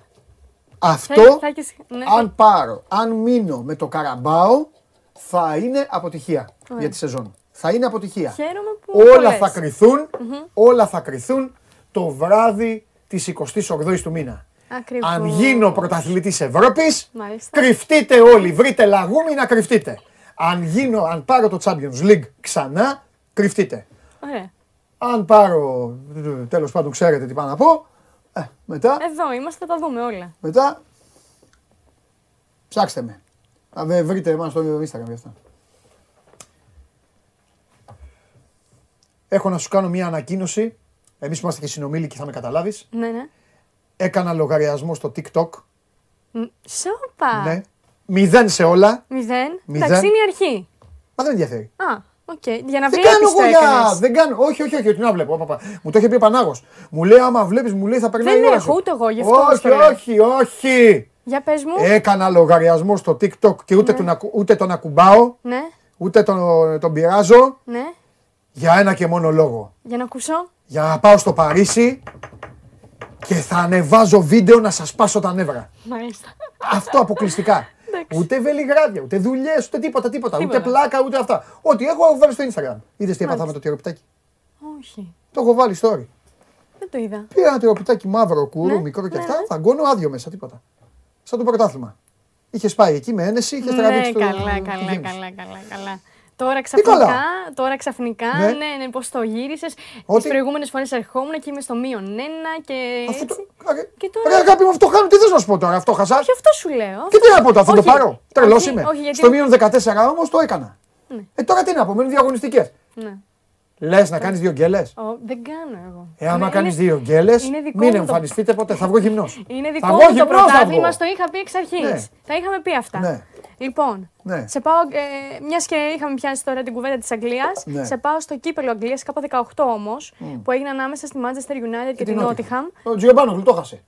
Αυτό, Θα- θα έχεις- ναι, θα- αν πάρω, αν μείνω με το Καραμπάο, θα είναι αποτυχία για τη σεζόν. Θα είναι αποτυχία. Χαίρομαι που. όλα το λες. θα κριθούν, όλα θα κριθούν το βράδυ της 28ης του μήνα. Ακριβώς. Αν γίνω πρωταθλητής Ευρώπης, Μάλιστα. κρυφτείτε όλοι, βρείτε λαγούμι να κρυφτείτε. Αν γίνω, αν πάρω το Champions League ξανά, κρυφτείτε. Ωραία. Αν πάρω, τέλος πάντων ξέρετε τι πάω να πω, ε, μετά, Εδώ είμαστε, θα τα δούμε όλα. μετά, ψάξτε με. Θα με βρείτε εμάς στο Instagram γι' αυτά. Έχω να σου κάνω μια ανακοίνωση. Εμείς που είμαστε και συνομήλικοι θα με καταλάβεις. Ναι, ναι. Έκανα λογαριασμό στο TikTok. Μ, Σόπα. Ναι. Μηδέν σε όλα. Μηδέν. Μηδέν. Εντάξει, είναι η αρχή. Μα δεν με ενδιαφέρει. Α, οκ. Για να Δεν βλέπει κάνω το εγώ για. έκανες. Δεν κάνω. Όχι, όχι, όχι, όχι, να βλέπω. Παπα. Μου το είχε πει ο Πανάγος. Μου λέει άμα βλέπεις, μου λέει θα περνάει Δεν η ώρα έχω, σου. ούτε εγώ, γι' αυτό Όχι, στο λέω. όχι, όχι. Για πες μου. Έκανα λογαριασμό στο TikTok και ούτε, τον, ακου- ούτε τον ακουμπάω, Ναι, ούτε τον, τον πειράζω ναι. για ένα και μόνο λόγο. Για να ακούσω. Για να πάω στο Παρίσι και θα ανεβάζω βίντεο να σας πάσω τα νεύρα. Μάλιστα. Αυτό αποκλειστικά. Εντάξει. ούτε βελιγράδια, ούτε δουλειές, ούτε τίποτα, τίποτα. Ούτε Τίποτα. πλάκα, ούτε αυτά. Ό,τι έχω, έχω βάλει στο Instagram. Είδες τι έπαθα με το τυροπιτάκι; Όχι. Το έχω βάλει story. Δεν το είδα. Πήρα ένα τυροπιτάκι μαύρο, κουρού, Ναι, μικρό και ναι, αυτά. ναι. Θα γκώνω άδειο μέσα, τίποτα. Σαν το πρωτάθλημα. Είχες πάει εκεί με ένεση, είχες Ναι, τραβήξει το. καλά, το καλά, γέμιση. καλά, καλά, καλά. Τώρα καλά; ξαφνικά, τώρα ξαφνικά, Ναι. ναι, ναι, πώς το γύρισες. Ότι- Τις προηγούμενες φορές ερχόμουν και είμαι στο μείον ένα και Αυτό το. έτσι. Ρε, Και τώρα- Ρε, αγάπη μου, αυτό χάνω. Τι θες να σου πω τώρα, αυτό χασάς; Όχι, αυτό σου λέω. Και τι να πω τώρα, θα το Όχι, πάρω. Τρελός όχι, είμαι. όχι, γιατί- Στο μείον 14 όμως το έκανα. Ναι. Ε, τώρα τι να πω, μένουν διαγωνιστικές. Ναι. Λες να κάνεις δύο γκέλες; Ω, δεν κάνω εγώ. Ε, άμα Είναι- κάνεις είναι- δύο γκέλες, είναι δικό μην μου το- εμφανιστείτε ποτέ. Θα βγω γυμνός. Είναι δικό Θα μου βγω το γυμνός, θα πρωτάθλημα, βγω. στο είχα πει εξ αρχής. Ναι. Τα είχαμε πει αυτά. Ναι. Λοιπόν, Ναι. σε πάω, ε, μιας και είχαμε πιάσει τώρα την κουβέντα της Αγγλίας, Ναι. σε πάω στο κύπελο Αγγλίας, κάπου 18 όμως, που έγινε ανάμεσα στη Manchester United και, την Nottingham. Ο Τζιομπάνογλου το χάσε.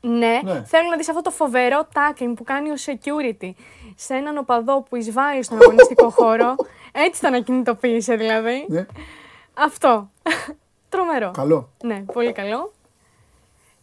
Ναι, Ναι. θέλω να δεις αυτό το φοβερό tackling που κάνει ο security σε έναν οπαδό που εισβάλλει στον αγωνιστικό (laughs) χώρο. Έτσι τον ακινητοποίησε δηλαδή. Ναι. Αυτό. (laughs) Τρομερό. Καλό. Ναι, πολύ καλό.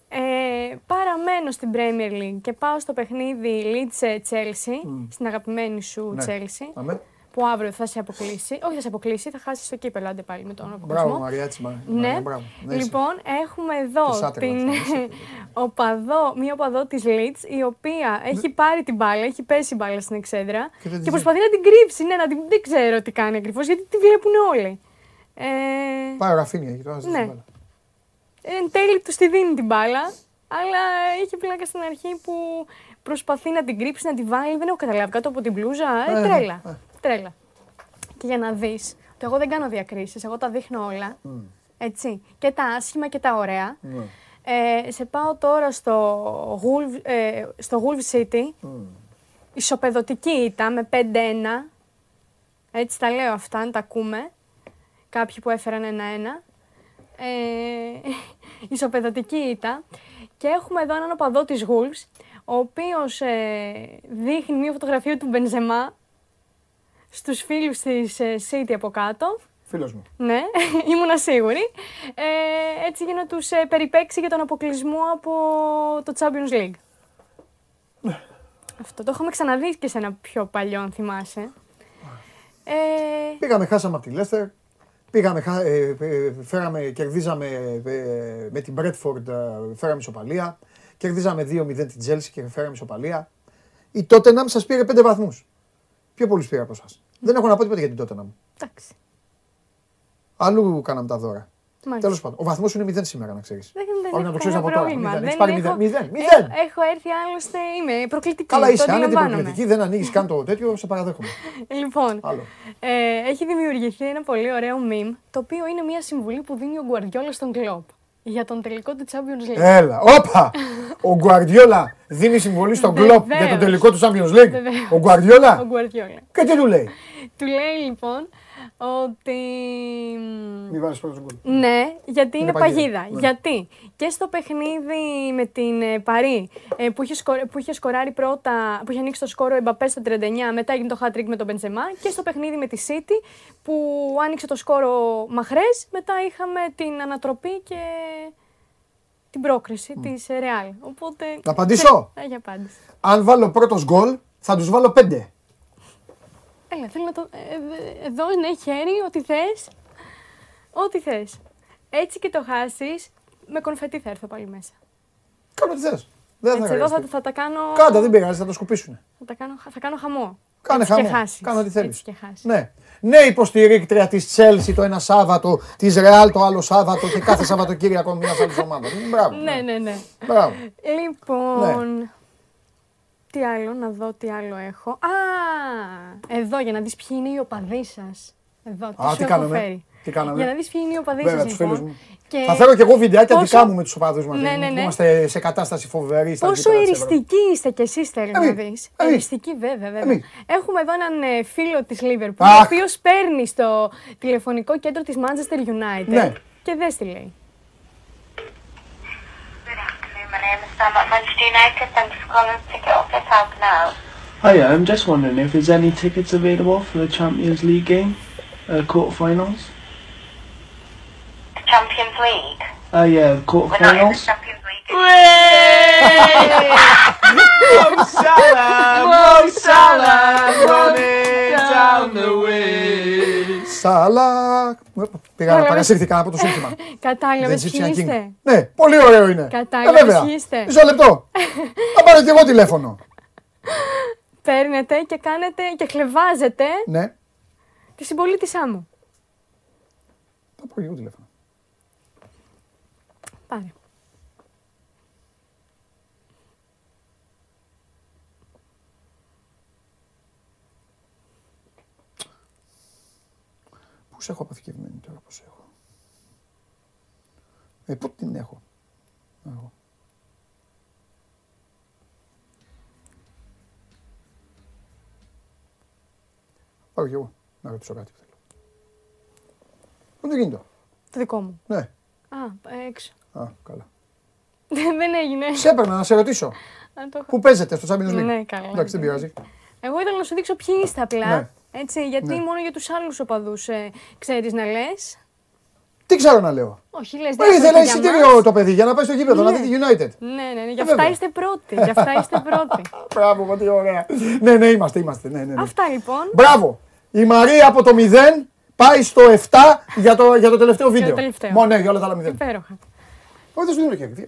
Ε, παραμένω στην Premier League και πάω στο παιχνίδι Leeds ε, Chelsea, στην αγαπημένη σου Ναι. Chelsea, Αμέ. που αύριο θα σε αποκλείσει. Όχι, θα σε αποκλείσει, θα χάσεις το κύπελο άντε πάλι με τον Μπράβο, αποκλεισμό. Μαρία, έτσι. Μαρία, Ναι. μπράβο. Ναι, είσαι. λοιπόν, έχουμε εδώ Εσάτρια, την έτσι, (laughs) οπαδό, μία οπαδό της Leeds, η οποία έχει πάρει την μπάλα, έχει πέσει η μπάλα στην εξέδρα Ναι. Και και, δεν τη προσπαθεί να την κρύψει. Ναι, να την, δεν ξέρω τι κάνει ακριβώς, γιατί τη βλέπουν όλοι. Ε, Πάει ο Ραφίνια εκεί τώρα. ναι. Εν τέλει τους τη δίνει την μπάλα, αλλά είχε πλάκα στην αρχή που προσπαθεί να την κρύψει, να την βάλει. Δεν έχω καταλάβει κάτω από την μπλούζα. Ε, Ε, τρέλα. ε. Τρέλα. Και για να δεις, ότι εγώ δεν κάνω διακρίσεις, εγώ τα δείχνω όλα. Έτσι. Και τα άσχημα και τα ωραία. Ναι. Ε, σε πάω τώρα στο Wolf, ε, στο Wolf City. Ισοπεδωτική ήττα με 5-1. Έτσι τα λέω αυτά, αν τα ακούμε. Κάποιοι που έφεραν 1-1. Ε, (laughs) ισοπεδωτική ήττα. Και έχουμε εδώ έναν οπαδό της Wolves, ο οποίος ε, δείχνει μια φωτογραφία του Μπενζεμά στους φίλους της ε, City από κάτω. Φίλος μου. Ναι, (laughs) ήμουνα σίγουρη. Ε, έτσι για να τους ε, περιπέξει για τον αποκλεισμό από το Champions League. Αυτό το έχουμε ξαναδεί και σε ένα πιο παλιό, αν θυμάσαι. Ε, Πήγαμε, χάσαμε από τη Λέστερ. Πήγαμε, χα- ε, ε, φέραμε, κερδίζαμε ε, με την Μπρέντφορντ, φέραμε ισοπαλία. Κερδίζαμε 2-0 την Τσέλσι και φέραμε ισοπαλία. Η Τότεναμ σας πήρε 5 βαθμούς. Πιο πολλούς πήρα από εσάς. Δεν έχω να πω τίποτα για την Τότεναμ. εντάξει. Αλλού κάναμε τα δώρα. Μάλιστα. Τέλος πάντων. Ο βαθμός σου είναι 0 σήμερα, να ξέρεις. Δεν, δεν Όχι να το έχω ξέρεις κανένα από τώρα. πρόβλημα. Μηδέν. Δεν Έχεις πάρει έχω- μηδέν. Μηδέν. Ε, Μηδέν. Έχω έρθει άλλωστε, είμαι προκλητική. Καλά το είσαι. Αν είναι αντιλαμβάνομαι. προκλητική, δεν ανοίγεις καν το τέτοιο, σε παραδέχομαι. (laughs) Λοιπόν, Άλλο. ε, έχει δημιουργηθεί ένα πολύ ωραίο meme, το οποίο είναι μια συμβουλή που δίνει ο Γκουαρδιόλα στον Κλόπ για τον τελικό του Champions League. Έλα, όπα! Ο Γκουαρδιόλα δίνει συμβολή στον Κλοπ για τον Βεβαίως. τελικό του Champions League. Βεβαίως. Ο Ο Γκουαρδιόλα. Γκουαρδιόλα. Και τι του λέει; Του λέει λοιπόν ότι. Μη βάλεις πρώτος γκολ. Ναι, γιατί είναι, παγίδα. παγίδα. Ναι. Γιατί; Και στο παιχνίδι με την ε, Παρή ε, που, είχε σκο- που είχε σκοράρει πρώτα, που είχε ανοίξει το σκόρο ο Εμπαπέ στο 39, μετά έγινε το hat-trick με τον Μπεντζεμά και στο παιχνίδι με τη City που άνοιξε το σκόρο Μαχρές, μετά είχαμε την ανατροπή και την πρόκριση της Real. Οπότε... Να απαντήσω; Ε, για απάντηση. Αν βάλω πρώτος γκολ, θα τους βάλω πέντε. Έλα, θέλω να το... ε, ε, εδώ είναι χέρι, ό,τι θες. Ό,τι θες. Έτσι και το χάσεις, με κονφετί θα έρθω πάλι μέσα. Κάνω τι θες. Δεν θα Έτσι, εδώ θα, χρειαστεί. θα τα κάνω... Κάντα, δεν πειράζει, θα το σκουπίσουν. Θα, τα κάνω, θα κάνω χαμό. Κάνε Έτσι χαμό. Και χάσεις. Κάνε ό,τι θέλεις. Έτσι και χάσεις. Ναι. Ναι, υποστηρίκτρια της Chelsea το ένα Σάββατο, της Real το άλλο Σάββατο και κάθε Σαββατοκύριακο μιας άλλης ομάδας. Μπράβο. Ναι, ναι, ναι. Μπράβο. Λοιπόν, τι άλλο, να δω τι άλλο έχω. Α, εδώ για να δεις ποιοι είναι οι οπαδοί σας. Εδώ, τι Α, σου τι έχω κάναμε, φέρει. τι κάναμε; Για να δεις ποιοι είναι οι οπαδοί Βέβαια, σας, τους λοιπόν. φίλους μου. Και Θα φέρω κι εγώ βιντεάκια πόσο- δικά μου με τους οπαδούς μας. Ναι, ναι, ναι. Είμαστε σε κατάσταση φοβερή. στα Πόσο γήπεδα της Ευρώπης. εριστικοί είστε κι εσείς θέλω να Εμείς, δεις. εμείς. Εριστικοί βέβαια, βέβαια. Εμείς. Έχουμε εδώ έναν ε, φίλο της Liverpool, Αχ. ο οποίος παίρνει στο τηλεφωνικό κέντρο της Manchester United Ναι. και δες τι λέει. Name is Sam at Manchester United. Thanks for calling Ticket Office. How can I help? Hiya, I'm just wondering if there's any tickets available for the Champions League game, uh, quarterfinals. The Champions League. Uh, yeah, We're not in the quarterfinals. Champions League. Mo Salah, Mo Salah, running down the way. Σαλάκ. Πήγα να Ωραία. παρασύρθηκα από το σύνθημα. (laughs) Κατάλαβες The ποιοι Egyptian King. είστε. Ναι, πολύ ωραίο είναι. Κατάλαβες Ε, βέβαια. ποιοι είστε. Μισό λεπτό. Θα πάρω κι εγώ τηλέφωνο. Παίρνετε και κάνετε και χλεβάζετε Ναι, τη συμπολίτησά μου. θα πάρω κι εγώ τηλέφωνο. Πάρε. Πού σε έχω αποθηκευμένη τώρα, πώς έχω. Ε, πού την έχω. Εγώ. Πάω κι εγώ να ρωτήσω κάτι που θέλω. Πού είναι το κινητό; Το δικό μου. Ναι. Α, έξω. Α, καλά. (laughs) δεν έγινε. Σε έπαιρνα να σε ρωτήσω. Α, το έχω. Πού παίζετε στο Champions League; Ναι, καλά. Εντάξει, δεν πειράζει. Εγώ ήθελα να σου δείξω ποιοι είστε απλά. Ναι. Έτσι, γιατί Ναι. μόνο για τους άλλους οπαδούς ε, ξέρεις να λες; Τι ξέρω να λέω. Όχι, λες Ε, διάφορα ήθελα και για εισιτήριο μας. το παιδί για να πάει στο γήπεδο, να Ναι. δει τη United. Ναι, ναι, ναι. Γι' Ε, αυτά βέβαια. είστε πρώτοι. Γι' αυτά είστε πρώτοι. (laughs) Μπράβο, μα τι ωραία. ναι, ναι, είμαστε, είμαστε. Ναι, ναι, ναι. Αυτά λοιπόν. Μπράβο. Η Μαρία από το 0 πάει στο 7 για το, για το τελευταίο βίντεο. τελευταίο. Μόνο ναι, για όλα τα άλλα 0. Υπέροχα. Όχι, δεν σου δίνω χέρι. τι.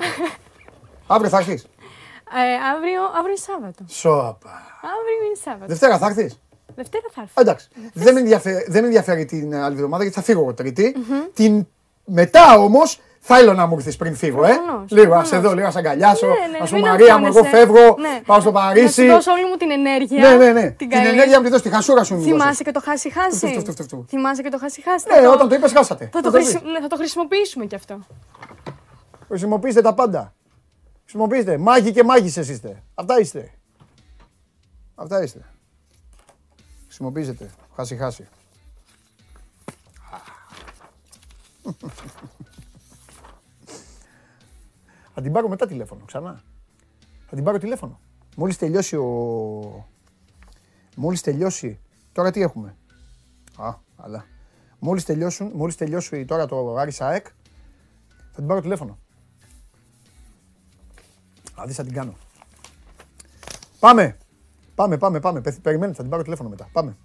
(laughs) Αύριο θα έρθεις. Ε, αύριο, αύριο είναι Σάββατο. Σόπα. Αύριο είναι Σάββατο. Δευτέρα θα έρθεις. Δευτέρα θα έρθω. Εντάξει. Δεν με, ενδιαφέρει, δεν με ενδιαφέρει την άλλη εβδομάδα γιατί θα φύγω εγώ Τρίτη. Την μετά όμως θέλω να μου έρθεις πριν φύγω, ε. Προφανώς, Λίγο, ας προφανώς. εδώ, λίγο, ας αγκαλιάσω. Ναι, ναι, Α μην πούμε, Μαρία μου, εγώ αγχώνεσαι. φεύγω. Ναι. Πάω στο Να Παρίσι. σου δώσω όλη μου την ενέργεια. Ναι, ναι, ναι. Την Την καλή. ενέργεια μου τη δώσει, τη χασούρα σου μου δώσεις. Θυμάσαι και το χάσει χάσει. Φτου, φτου, φτου, φτου. Θυμάσαι και το χάσει χάσει. Ναι, όταν το είπες χάσατε. Θα το, Θα το χρησι- πεις. ναι, θα το χρησιμοποιήσουμε κι αυτό. Χρησιμοποιήστε τα πάντα. Χρησιμοποιήστε. Μάγοι και μάγισσες είστε. Αυτά είστε. Αυτά είστε. Χάσει, χάσει. Θα την πάρω μετά τηλέφωνο ξανά. Θα την πάρω τηλέφωνο. Μόλις τελειώσει ο... Μόλις τελειώσει... Τώρα τι έχουμε; Α, αλλά... Μόλις, τελειώσουν, μόλις τελειώσει τώρα το άρης ΑΕΚ, θα την πάρω τηλέφωνο. Θα δεις θα την κάνω. Πάμε! Πάμε, πάμε, πάμε. Περιμένετε, θα την πάρω τηλέφωνο μετά. Πάμε.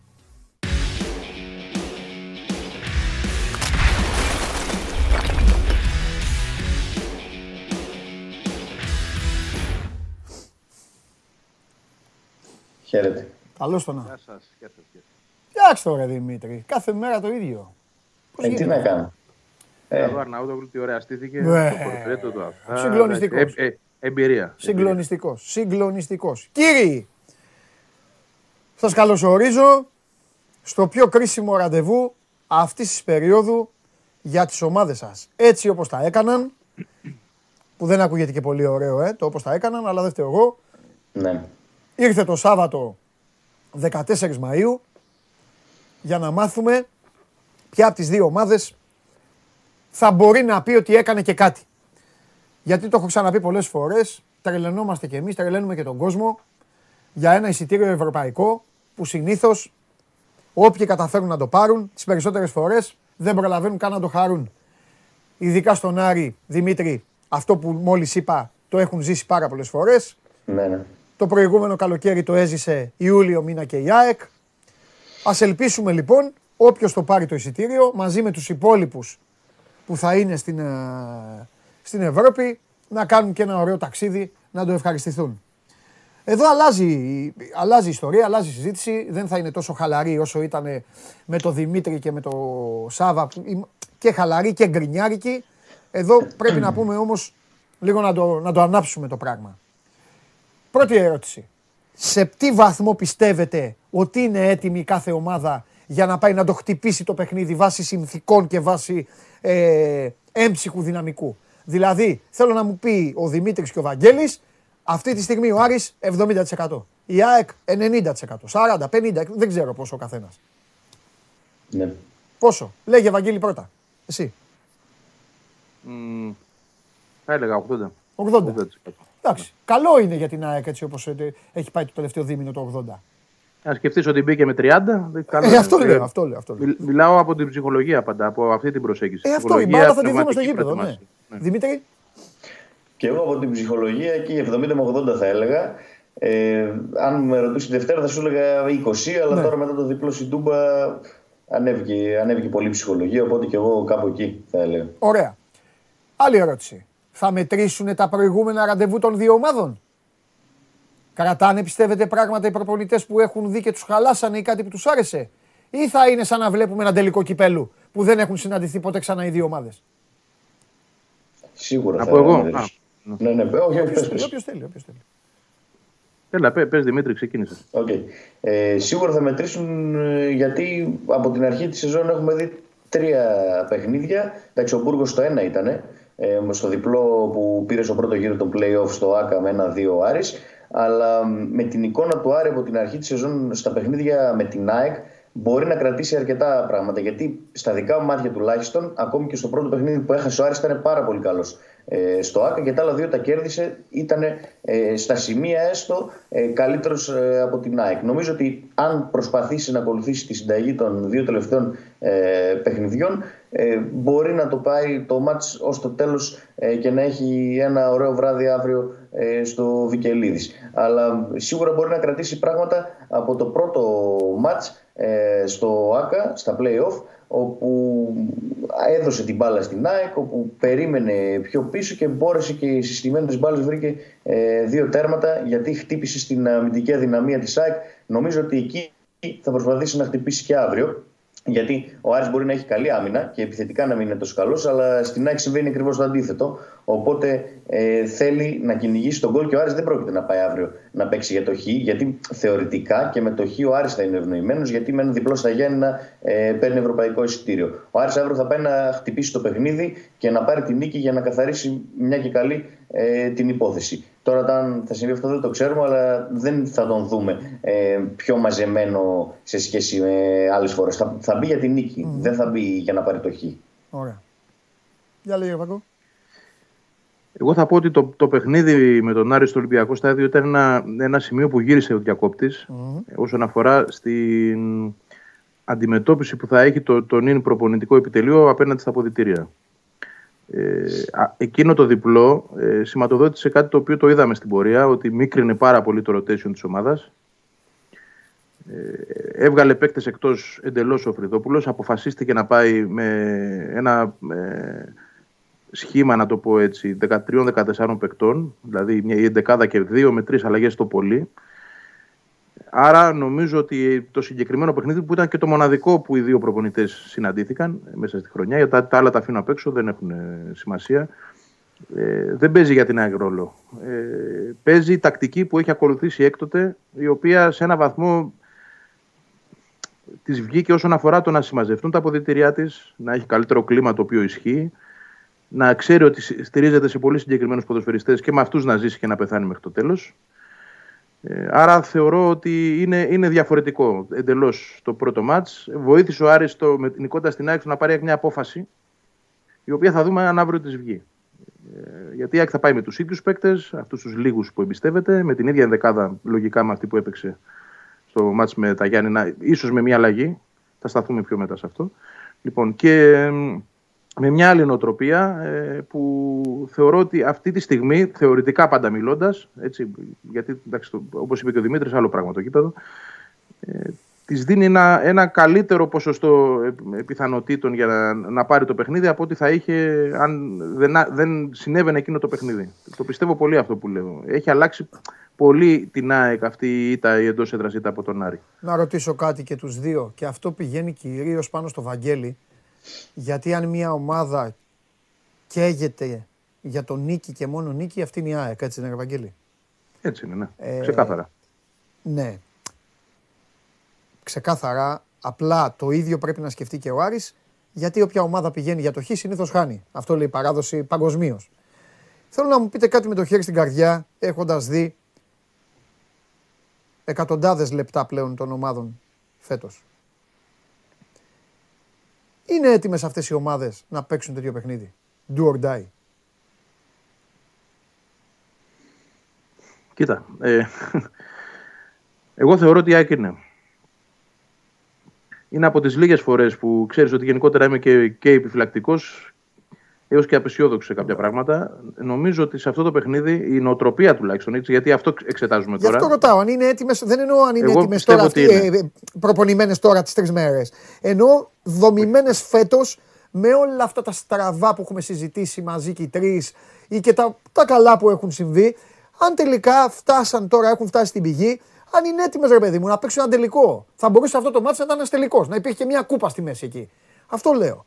Χαίρετε. Καλώς το να. Γεια σας. Φτιάξτε τώρα Δημήτρη. Κάθε μέρα το ίδιο. Ε, τι να κάνω; Ε. Ο Αρναούτογλου τι ωραία στήθηκε. Ναι. Το πορτρέτο του αυτά. Ε, ε, Συγκλονιστικός. εμπειρία. Συγκλονιστικός. Συγκλονιστικός. Κύριοι, σας καλωσορίζω στο πιο κρίσιμο ραντεβού αυτής της περίοδου για τις ομάδες σας. Έτσι όπως τα έκαναν, που δεν ακούγεται και πολύ ωραίο ε, το όπως τα έκαναν, αλλά δεν φταίω εγώ. Ναι. Ήρθε το Σάββατο 14 Μαΐου για να μάθουμε ποια από τις δύο ομάδες θα μπορεί να πει ότι έκανε και κάτι. Γιατί το έχω ξαναπεί πολλές φορές, τρελαινόμαστε κι εμείς, τρελαίνουμε και τον κόσμο για ένα εισιτήριο ευρωπαϊκό που συνήθως όποιοι καταφέρουν να το πάρουν, τις περισσότερες φορές δεν προλαβαίνουν καν να το χαρούν. Ειδικά στον Άρη Δημήτρη, αυτό που μόλις είπα το έχουν ζήσει πάρα πολλές φορές. Ναι, ναι. Το προηγούμενο καλοκαίρι το έζησε Ιούλιο μήνα και η ΑΕΚ. Α ελπίσουμε λοιπόν όποιος το πάρει το εισιτήριο μαζί με τους υπόλοιπους που θα είναι στην, ε, στην Ευρώπη να κάνουν και ένα ωραίο ταξίδι να το ευχαριστηθούν. Εδώ αλλάζει, αλλάζει η ιστορία, αλλάζει η συζήτηση. Δεν θα είναι τόσο χαλαρή όσο ήταν με τον Δημήτρη και με τον Σάβα. Και χαλαρή και γκρινιάρικη. Εδώ πρέπει να πούμε όμως λίγο να το, να το ανάψουμε το πράγμα. Πρώτη ερώτηση. Σε τι βαθμό πιστεύετε ότι είναι έτοιμη κάθε ομάδα για να πάει να το χτυπήσει το παιχνίδι βάσει συνθηκών και βάσει ε, έμψυχου δυναμικού; Δηλαδή, θέλω να μου πει ο Δημήτρης και ο Βαγγέλης αυτή τη στιγμή ο Άρης 70%. Η ΑΕΚ 90%. 40, 50, δεν ξέρω πόσο ο καθένας. Ναι. Πόσο; Λέγε Ευαγγέλη πρώτα. Εσύ. Θα έλεγα 80. 80. 80%. Εντάξει. Καλό είναι για την ΑΕΚ έτσι όπως ε, έχει πάει το τελευταίο δίμηνο το 80. Αν σκεφτείς ότι μπήκε με 30, δεν. Ε, δηλαδή, αυτό, λέω, αυτό λέω. Αυτό λέω. μιλάω από την ψυχολογία πάντα, από αυτή την προσέγγιση. Ε, αυτό η θα τη δούμε στο γήπεδο. Ναι. Δημήτρη; Και εγώ από την ψυχολογία εκεί 70 με 80 θα έλεγα. Ε, αν με ρωτούσε τη Δευτέρα θα σου έλεγα 20, αλλά ναι. τώρα μετά το διπλό συντούμπα ανέβηκε, ανέβηκε πολύ η ψυχολογία, οπότε και εγώ κάπου εκεί θα έλεγα. Ωραία. Άλλη ερώτηση. Θα μετρήσουν τα προηγούμενα ραντεβού των δύο ομάδων; Κρατάνε, πιστεύετε, πράγματα οι προπονητές που έχουν δει και τους χαλάσανε ή κάτι που τους άρεσε; Ή θα είναι σαν να βλέπουμε ένα τελικό κυπέλου που δεν έχουν συναντηθεί ποτέ ξανά οι δύο ομάδες; Σίγουρα. Από θα εγώ; Ναι. ναι, ναι, όχι, θέλει. Έλα, πες Δημήτρη, ξεκίνησε. Okay. Ε, σίγουρα θα μετρήσουν ε, γιατί από την αρχή της σεζόν έχουμε δει τρία παιχνίδια. Εντάξει, ο Μπούργος το ένα ήταν Ε, στο διπλό που πήρε στο πρώτο γύρο των play-off στο ΆΚΑ με ένα-δύο Άρης αλλά με την εικόνα του Άρη από την αρχή της σεζόν στα παιχνίδια με την ΑΕΚ μπορεί να κρατήσει αρκετά πράγματα γιατί στα δικά μου μάτια τουλάχιστον ακόμη και στο πρώτο παιχνίδι που έχασε ο Άρης ήταν πάρα πολύ καλός. Ε, στο ΆΚΑ και τα άλλα δύο τα κέρδισε. Ήταν ε, στα σημεία έστω ε, καλύτερος ε, από την ΑΕΚ. Νομίζω ότι αν προσπαθήσει να ακολουθήσει τη συνταγή των δύο τελευταίων παιχνιδιών, μπορεί να το πάει το μάτς ως το τέλος και να έχει ένα ωραίο βράδυ αύριο στο Βικελίδης. Αλλά σίγουρα μπορεί να κρατήσει πράγματα από το πρώτο μάτς στο ΆΚΑ, στα playoff όπου έδωσε την μπάλα στην ΑΕΚ, όπου περίμενε πιο πίσω και μπόρεσε και στις στιμένες μπάλες βρήκε ε, δύο τέρματα γιατί χτύπησε στην αμυντική αδυναμία της ΑΕΚ. Νομίζω ότι εκεί θα προσπαθήσει να χτυπήσει και αύριο. Γιατί ο Άρης μπορεί να έχει καλή άμυνα και επιθετικά να μην είναι τόσο καλός, αλλά στην ΑΕΚ συμβαίνει ακριβώς το αντίθετο. Οπότε ε, θέλει να κυνηγήσει τον κόλ και ο Άρης δεν πρόκειται να πάει αύριο να παίξει για το Χ, γιατί θεωρητικά και με το Χ ο Άρης θα είναι ευνοημένος, γιατί με ένα διπλός στα Γέννα ε, παίρνει ευρωπαϊκό εισιτήριο. Ο Άρης αύριο θα πάει να χτυπήσει το παιχνίδι και να πάρει την νίκη για να καθαρίσει μια και καλή ε, την υπόθεση. Τώρα όταν θα συμβεί αυτό δεν το ξέρουμε, αλλά δεν θα τον δούμε ε, πιο μαζεμένο σε σχέση με άλλες φορές. Θα, μπει για την νίκη, δεν θα μπει για να πάρει το χ. Ωραία. Για λίγο Πακό. Εγώ θα πω ότι το, το παιχνίδι με τον Άρη στο Ολυμπιακό Στάδιο ήταν ένα, ένα σημείο που γύρισε ο διακόπτης mm. όσον αφορά στην αντιμετώπιση που θα έχει το, το νυν προπονητικό επιτελείο απέναντι στα αποδητήρια. Ε, α, εκείνο το διπλό ε, σηματοδότησε κάτι το οποίο το είδαμε στην πορεία, ότι μίκρινε πάρα πολύ το rotation της ομάδας. Ε, έβγαλε παίκτες εκτός εντελώς ο Φρυδόπουλος, αποφασίστηκε να πάει με ένα ε, σχήμα, να το πω έτσι, 13-14 παικτών, δηλαδή μια η εντεκάδα και δύο με τρεις αλλαγές το πολύ. Άρα νομίζω ότι το συγκεκριμένο παιχνίδι που ήταν και το μοναδικό που οι δύο προπονητές συναντήθηκαν μέσα στη χρονιά, γιατί τα, τα άλλα τα αφήνω απ' έξω, δεν έχουν ε, σημασία, ε, δεν παίζει για την άκρη ρόλο. Ε, παίζει η τακτική που έχει ακολουθήσει έκτοτε, η οποία σε ένα βαθμό της βγήκε όσον αφορά το να συμμαζευτούν τα αποδητηριά της, να έχει καλύτερο κλίμα το οποίο ισχύει, να ξέρει ότι στηρίζεται σε πολύ συγκεκριμένους ποδοσφαιριστές και με αυτούς να ζήσει και να πεθάνει μέχρι το τέλος. Ε, άρα θεωρώ ότι είναι, είναι διαφορετικό εντελώς το πρώτο μάτς. Βοήθησε ο Άρης το, με την εικόνα στην ΑΕΚ να πάρει μια απόφαση η οποία θα δούμε αν αύριο της βγει. Ε, γιατί η ΑΕΚ θα πάει με τους ίδιους παίκτες, αυτούς τους λίγους που εμπιστεύεται, με την ίδια ενδεκάδα λογικά με αυτή που έπαιξε στο μάτς με τα Γιάννη, ίσως με μια αλλαγή. Θα σταθούμε πιο μετά σε αυτό. Λοιπόν, και με μια άλλη νοοτροπία ε, που θεωρώ ότι αυτή τη στιγμή, θεωρητικά πάντα μιλώντας, γιατί όπως είπε και ο Δημήτρης, άλλο πράγμα το κήπεδο, ε, της δίνει ένα, ένα καλύτερο ποσοστό πιθανότητων για να, να πάρει το παιχνίδι από ό,τι θα είχε αν δεν, δεν συνέβαινε εκείνο το παιχνίδι. Το πιστεύω πολύ αυτό που λέω. Έχει αλλάξει πολύ την ΑΕΚ αυτή η ήττα η εντός έδρας ήττα από τον Άρη. Να ρωτήσω κάτι και τους δύο, και αυτό πηγαίνει κυρίως πάνω στο Βαγγέλη. Γιατί αν μια ομάδα καίγεται για τον νίκη και μόνο νίκη, αυτή είναι η ΑΕΚ, έτσι είναι, Ευαγγέλη; Έτσι είναι, ναι. Ε, Ξεκάθαρα. Ναι. Ξεκάθαρα. Απλά το ίδιο πρέπει να σκεφτεί και ο Άρης, γιατί όποια ομάδα πηγαίνει για το χ συνήθως χάνει. Αυτό λέει η παράδοση παγκοσμίως. Θέλω να μου πείτε κάτι με το χέρι στην καρδιά, έχοντας δει εκατοντάδες λεπτά πλέον των ομάδων φέτος. Είναι έτοιμες αυτές οι ομάδες να παίξουν τέτοιο παιχνίδι; Do or die. Κοίτα, ε, εγώ θεωρώ ότι η ΑΕΚ είναι. Είναι από τις λίγες φορές που ξέρεις ότι γενικότερα είμαι και, και επιφυλακτικός έως και απεσιόδοξο σε κάποια πράγματα. Νομίζω ότι σε αυτό το παιχνίδι η νοοτροπία τουλάχιστον, έτσι, γιατί αυτό εξετάζουμε τώρα. Γι' αυτό ρωτάω, αν είναι έτοιμε, δεν εννοώ αν είναι έτοιμες τώρα αυτοί, ε, προπονημένες τώρα τις τρεις μέρες. Εννοώ δομημένες φέτος με όλα αυτά τα στραβά που έχουμε συζητήσει μαζί και οι τρεις ή και τα, τα καλά που έχουν συμβεί. Αν τελικά φτάσαν τώρα, έχουν φτάσει στην πηγή, αν είναι έτοιμες, ρε παιδί μου, να παίξουν ένα τελικό. Θα μπορούσε αυτό το μάτι να ήταν ένας τελικός, να υπήρχε και μια κούπα στη μέση εκεί. Αυτό λέω.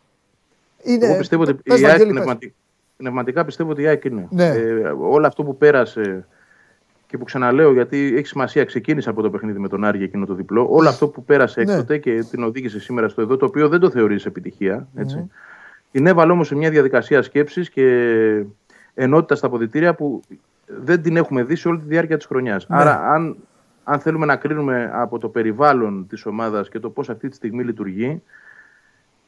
Είναι... Εγώ πιστεύω ότι η ΑΕΚ πνευματικά, πνευματικά πιστεύω ότι η ΑΕΚ είναι. Ναι. Ε, όλο αυτό που πέρασε και που ξαναλέω γιατί έχει σημασία, ξεκίνησε από το παιχνίδι με τον Άρη εκείνο το διπλό. Όλο αυτό που πέρασε ναι. έκτοτε και την οδήγησε σήμερα στο εδώ, το οποίο δεν το θεωρείς επιτυχία. Έτσι. Ναι. Την έβαλε όμως σε μια διαδικασία σκέψης και ενότητας στα αποδητήρια που δεν την έχουμε δει σε όλη τη διάρκεια της χρονιάς. Ναι. Άρα, αν, αν θέλουμε να κρίνουμε από το περιβάλλον της ομάδας και το πώς αυτή τη στιγμή λειτουργεί,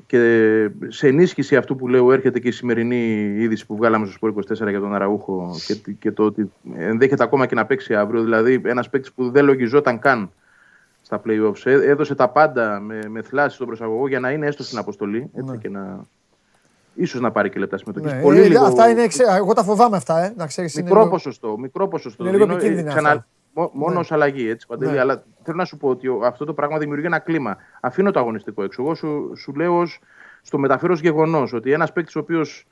και σε ενίσχυση αυτού που λέω έρχεται και η σημερινή είδηση που βγάλαμε στο Σπορ 24 για τον Αραούχο και, και το ότι ενδέχεται ακόμα και να παίξει αύριο. Δηλαδή, ένας παίκτης που δεν λογιζόταν καν στα playoffs. Ε, έδωσε τα πάντα με, με θλάση στον προσαγωγό για να είναι έστω στην αποστολή. Έτσι, ναι. και να, ίσως να πάρει και λεπτά συμμετοχή. Ναι, Πολύ ε, λίγο... Αυτά είναι, εγώ τα φοβάμαι αυτά, ε, να ξέρεις. Μικρό είναι ποσοστό. Μικρό ποσοστό. Είναι λίγο επικίνδυνα. Ξανα... Μόνος ναι. ω αλλαγή, έτσι, Παντελή. Ναι. Αλλά θέλω να σου πω ότι αυτό το πράγμα δημιουργεί ένα κλίμα. Αφήνω το αγωνιστικό έξω. Εγώ σου, σου λέω ως, στο μεταφέρω γεγονός ότι ένας παίκτης ο οποίος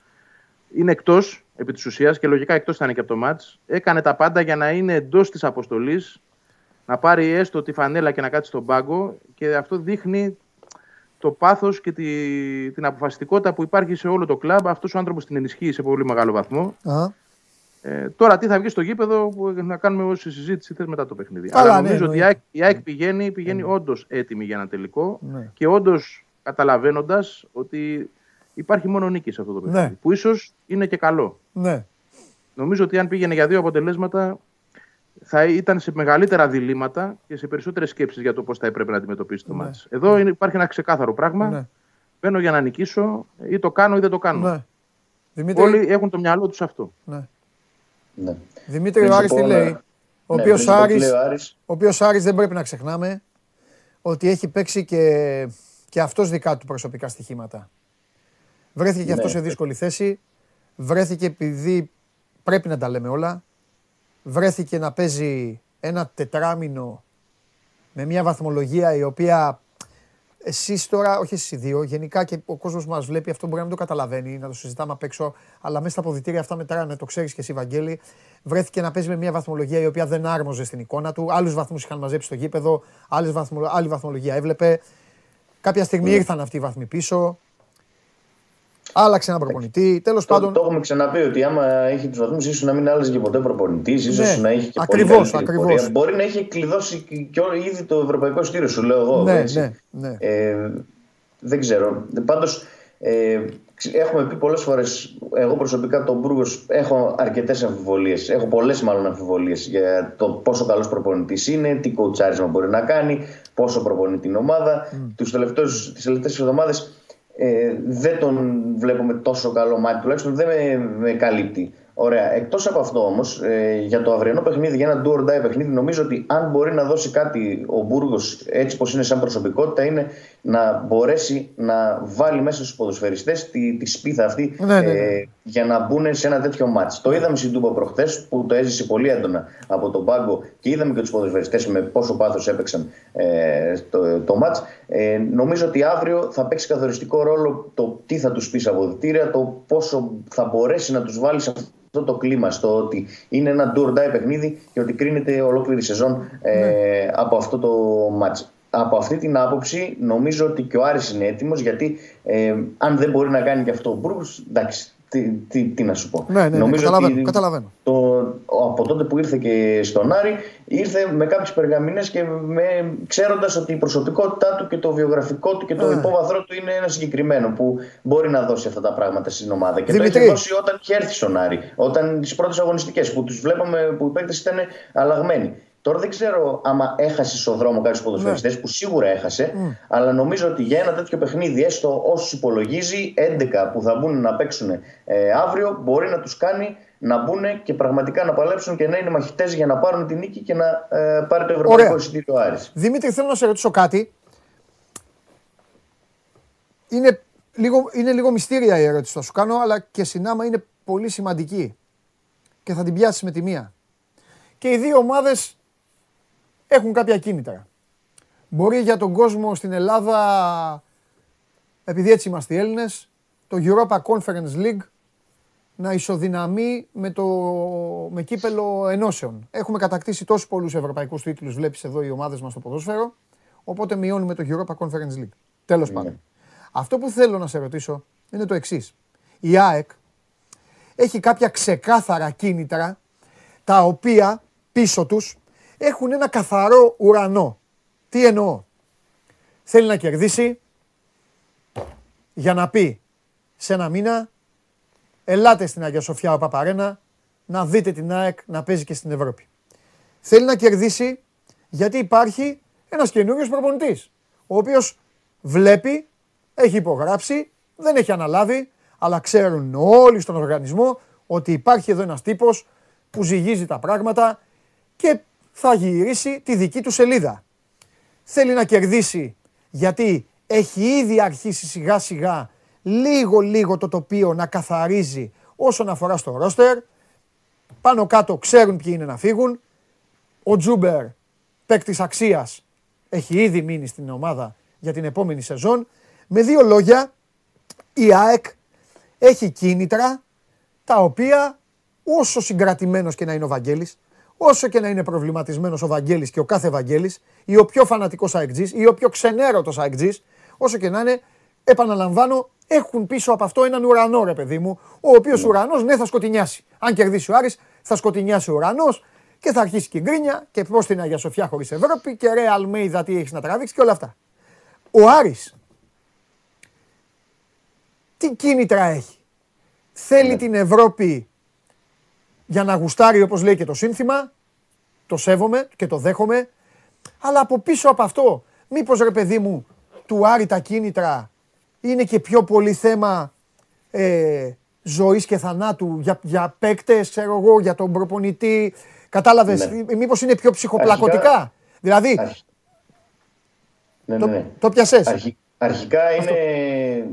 είναι εκτός επί της ουσίας και λογικά εκτός θα είναι και από το μάτ, έκανε τα πάντα για να είναι εντός της αποστολής, να πάρει έστω τη φανέλα και να κάτσει στον πάγκο και αυτό δείχνει το πάθος και τη, την αποφασιστικότητα που υπάρχει σε όλο το κλαμπ. Αυτός ο άνθρωπος την ενισχύει σε πολύ μεγάλο βαθμό. Ε, τώρα τι θα βγει στο γήπεδο που να κάνουμε όση συζήτηση θες μετά το παιχνίδι. Αλλά ναι, νομίζω ότι η ΑΕΚ, πηγαίνει, πηγαίνει ναι. όντως έτοιμη για ένα τελικό ναι. και όντως καταλαβαίνοντας ότι υπάρχει μόνο νίκη σε αυτό το παιχνίδι. Ναι. Που ίσως είναι και καλό. Ναι. Νομίζω ότι αν πήγαινε για δύο αποτελέσματα θα ήταν σε μεγαλύτερα διλήμματα και σε περισσότερες σκέψεις για το πώς θα έπρεπε να αντιμετωπίσει το ναι. μάτς. Εδώ είναι, υπάρχει ένα ξεκάθαρο πράγμα. Ναι. Μπαίνω για να νικήσω ή το κάνω ή δεν το κάνω. Ναι. Δημήτρη... Όλοι έχουν το μυαλό τους αυτό. Ναι. Ναι. Δημήτρη Πριν ο σου Άρης πω τι να- λέει; Ο Ναι, οποίος πριν σου πω τι Άρης, λέει ο Άρης. ο οποίος Άρης δεν πρέπει να ξεχνάμε ότι έχει παίξει και, και αυτός δικά του προσωπικά στοιχήματα. Βρέθηκε και Ναι. αυτός σε δύσκολη θέση. Βρέθηκε επειδή πρέπει να τα λέμε όλα. Βρέθηκε να παίζει ένα τετράμινο με μια βαθμολογία η οποία εσείς τώρα, όχι εσείς οι δύο, γενικά και ο κόσμος που μας βλέπει αυτό μπορεί να μην το καταλαβαίνει, να το συζητάμε απ' έξω, αλλά μέσα στα αποδητήρια αυτά μετράνε, το ξέρεις και εσύ Βαγγέλη. Βρέθηκε να παίζει με μια βαθμολογία η οποία δεν άρμοζε στην εικόνα του. Άλλους βαθμούς είχαν μαζέψει στο γήπεδο, άλλες βαθμο, άλλη βαθμολογία έβλεπε. Κάποια στιγμή ήρθαν αυτοί οι βαθμοί πίσω. Άλλαξε έναν προπονητή. Τέλος Το, πάντων, το έχουμε ξαναπεί ότι άμα έχει τους βαθμούς, ίσως να μην άλλαζε και ποτέ προπονητής, ίσως Ναι, να έχει και ακριβώς, πολύ καλύτερη ακριβώς. πορεία. Μπορεί να έχει κλειδώσει και- και όλο- ήδη το ευρωπαϊκό στήριο, σου λέω εγώ. ναι, έτσι. ναι, ναι. Ε, δεν ξέρω. Πάντως, ε, ξ- έχουμε πει πολλές φορές, εγώ προσωπικά τον Μπούργος έχω αρκετές αμφιβολίες. Έχω πολλές μάλλον αμφιβολίες για το πόσο καλός προπονητής είναι, τι κοουτσάρισμα μπορεί να κάνει, πόσο προπονεί την ομάδα. Mm. Τους τελευταίους, τις τελευταίες εβδομάδες ε, δεν τον βλέπουμε τόσο καλό μάτι, τουλάχιστον δεν με, με καλύπτει. Ωραία. Εκτός από αυτό όμως, ε, για το αυριανό παιχνίδι, για ένα do or die παιχνίδι, νομίζω ότι αν μπορεί να δώσει κάτι ο Μπούργος έτσι πώ είναι σαν προσωπικότητα, είναι να μπορέσει να βάλει μέσα στους ποδοσφαιριστές τη, τη σπίθα αυτή Ναι, ναι, ναι. ε, για να μπουν σε ένα τέτοιο μάτς. Το είδαμε στην Τούμπα προχθές που το έζησε πολύ έντονα από τον πάγκο και είδαμε και τους ποδοσφαιριστές με πόσο πάθος έπαιξαν ε, το, το μάτς. Ε, νομίζω ότι αύριο θα παίξει καθοριστικό ρόλο το τι θα τους πεις στα αποδητήρια, το πόσο θα μπορέσει να τους βάλεις σε αυτό το κλίμα, στο ότι είναι ένα do or die παιχνίδι και ότι κρίνεται ολόκληρη σεζόν ε, από αυτό το μάτς. Από αυτή την άποψη νομίζω ότι και ο Άρης είναι έτοιμος γιατί ε, αν δεν μπορεί να κάνει και αυτό ο Μπρούγκς, εντάξει, τι, τι, τι να σου πω. Ναι, ναι, ναι, νομίζω καταλαβαίνω, ότι καταλαβαίνω. το, από τότε που ήρθε και στον Άρη ήρθε με κάποιες περγαμηνές και με, ξέροντας ότι η προσωπικότητά του και το βιογραφικό του και το Ναι. υπόβαθρό του είναι ένα συγκεκριμένο που μπορεί να δώσει αυτά τα πράγματα στην ομάδα. Και Δημητρή. το έχει δώσει όταν είχε έρθει στον Άρη, όταν τις πρώτες αγωνιστικές που τους βλέπαμε που οι παίκτες ήταν αλλαγμένοι. Τώρα δεν ξέρω άμα έχασες στον δρόμο κάποιους ποδοσφαιριστές που σίγουρα έχασε, αλλά νομίζω ότι για ένα τέτοιο παιχνίδι, έστω όσους υπολογίζει, 11 που θα μπουν να παίξουν ε, αύριο, μπορεί να τους κάνει να μπουν και πραγματικά να παλέψουν και να είναι μαχητές για να πάρουν την νίκη και να ε, πάρει το ευρωπαϊκό Ωραία. εισιτήριο ο Άρης. Δημήτρη, θέλω να σε ρωτήσω κάτι. Είναι λίγο, είναι λίγο μυστήρια η ερώτηση που θα σου κάνω, αλλά και συνάμα είναι πολύ σημαντική. Και θα την πιάσεις με τη μία. Και οι δύο ομάδες έχουν κάποια κίνητρα. Μπορεί για τον κόσμο στην Ελλάδα, επειδή έτσι είμαστε οι Έλληνες, το Europa Conference League να ισοδυναμεί με, το, με κύπελο ενώσεων. Έχουμε κατακτήσει τόσους πολλούς ευρωπαϊκούς τίτλους, βλέπεις εδώ οι ομάδες μας στο ποδόσφαιρο, οπότε μειώνουμε το Europa Conference League. Τέλος πάντων. Αυτό που θέλω να σε ρωτήσω είναι το εξής. Η ΑΕΚ έχει κάποια ξεκάθαρα κίνητρα, τα οποία πίσω τους έχουν ένα καθαρό ουρανό. Τι εννοώ; Θέλει να κερδίσει για να πει σε ένα μήνα ελάτε στην Αγία Σοφιά ο Παπαρένα να δείτε την ΑΕΚ να παίζει και στην Ευρώπη. Θέλει να κερδίσει γιατί υπάρχει ένας καινούριος προπονητής, ο οποίος βλέπει, έχει υπογράψει, δεν έχει αναλάβει, αλλά ξέρουν όλοι στον οργανισμό ότι υπάρχει εδώ ένας τύπος που ζυγίζει τα πράγματα και θα γυρίσει τη δική του σελίδα. Θέλει να κερδίσει γιατί έχει ήδη αρχίσει σιγά σιγά λίγο λίγο το τοπίο να καθαρίζει όσον αφορά στο ρόστερ. Πάνω κάτω ξέρουν ποιοι είναι να φύγουν. Ο Τζούμπερ, παίκτης αξίας, έχει ήδη μείνει στην ομάδα για την επόμενη σεζόν. Με δύο λόγια, η ΑΕΚ έχει κίνητρα τα οποία όσο συγκρατημένος και να είναι ο Βαγγέλης, όσο και να είναι προβληματισμένος ο Βαγγέλης και ο κάθε Βαγγέλης, ή ο πιο φανατικός αεκτζής, ή ο πιο ξενέρωτος αεκτζής, όσο και να είναι, επαναλαμβάνω, έχουν πίσω από αυτό έναν ουρανό, ρε παιδί μου, ο οποίος ουρανός ναι θα σκοτεινιάσει. Αν κερδίσει ο Άρης, θα σκοτεινιάσει ο ουρανός και θα αρχίσει και η γκρίνια και πώς την Αγία Σοφιά χωρίς Ευρώπη και ρε Αλμέιδα τι έχεις να τραβήξεις και όλα αυτά. Ο Άρης τι κίνητρα έχει. Θέλει την Ευρώπη για να γουστάρει όπως λέει και το σύνθημα, το σέβομαι και το δέχομαι, αλλά από πίσω από αυτό, μήπως ρε παιδί μου, του Άρη τα κίνητρα είναι και πιο πολύ θέμα ε, ζωής και θανάτου για, για παίκτες, ξέρω εγώ, για τον προπονητή. Κατάλαβες, Ναι. μήπως είναι πιο ψυχοπλακωτικά; Αρχικά- δηλαδή, Αρχι- Ναι, ναι, το, ναι. το πιασες. Αρχι- αρχικά είναι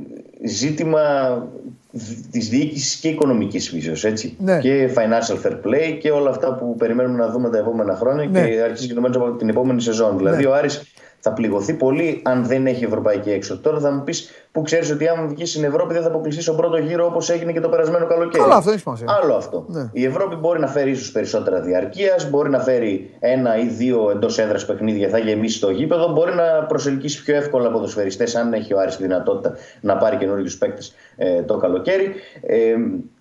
ζήτημα δ- της διοίκησης και οικονομικής φύσεως, έτσι. Ναι. Και financial fair play και όλα αυτά που περιμένουμε να δούμε τα επόμενα χρόνια Ναι. και αρχίζει και νομίζω από την επόμενη σεζόν. Δηλαδή Ναι. ο Άρης θα πληγωθεί πολύ αν δεν έχει ευρωπαϊκή έξοδο. Τώρα θα μου πεις που ξέρεις ότι αν βγεις στην Ευρώπη δεν θα αποκλειστείς στον πρώτο γύρο όπως έγινε και το περασμένο καλοκαίρι. Καλά, αυτό έχει σημασία. Άλλο αυτό. Ναι. Η Ευρώπη μπορεί να φέρει ίσως περισσότερα διαρκείας, μπορεί να φέρει ένα ή δύο εντός έδρας παιχνίδια, θα γεμίσει το γήπεδο, μπορεί να προσελκύσει πιο εύκολα ποδοσφαιριστές, αν έχει ο Άρης τη δυνατότητα να πάρει καινούριους παίκτες ε, το καλοκαίρι. Ε,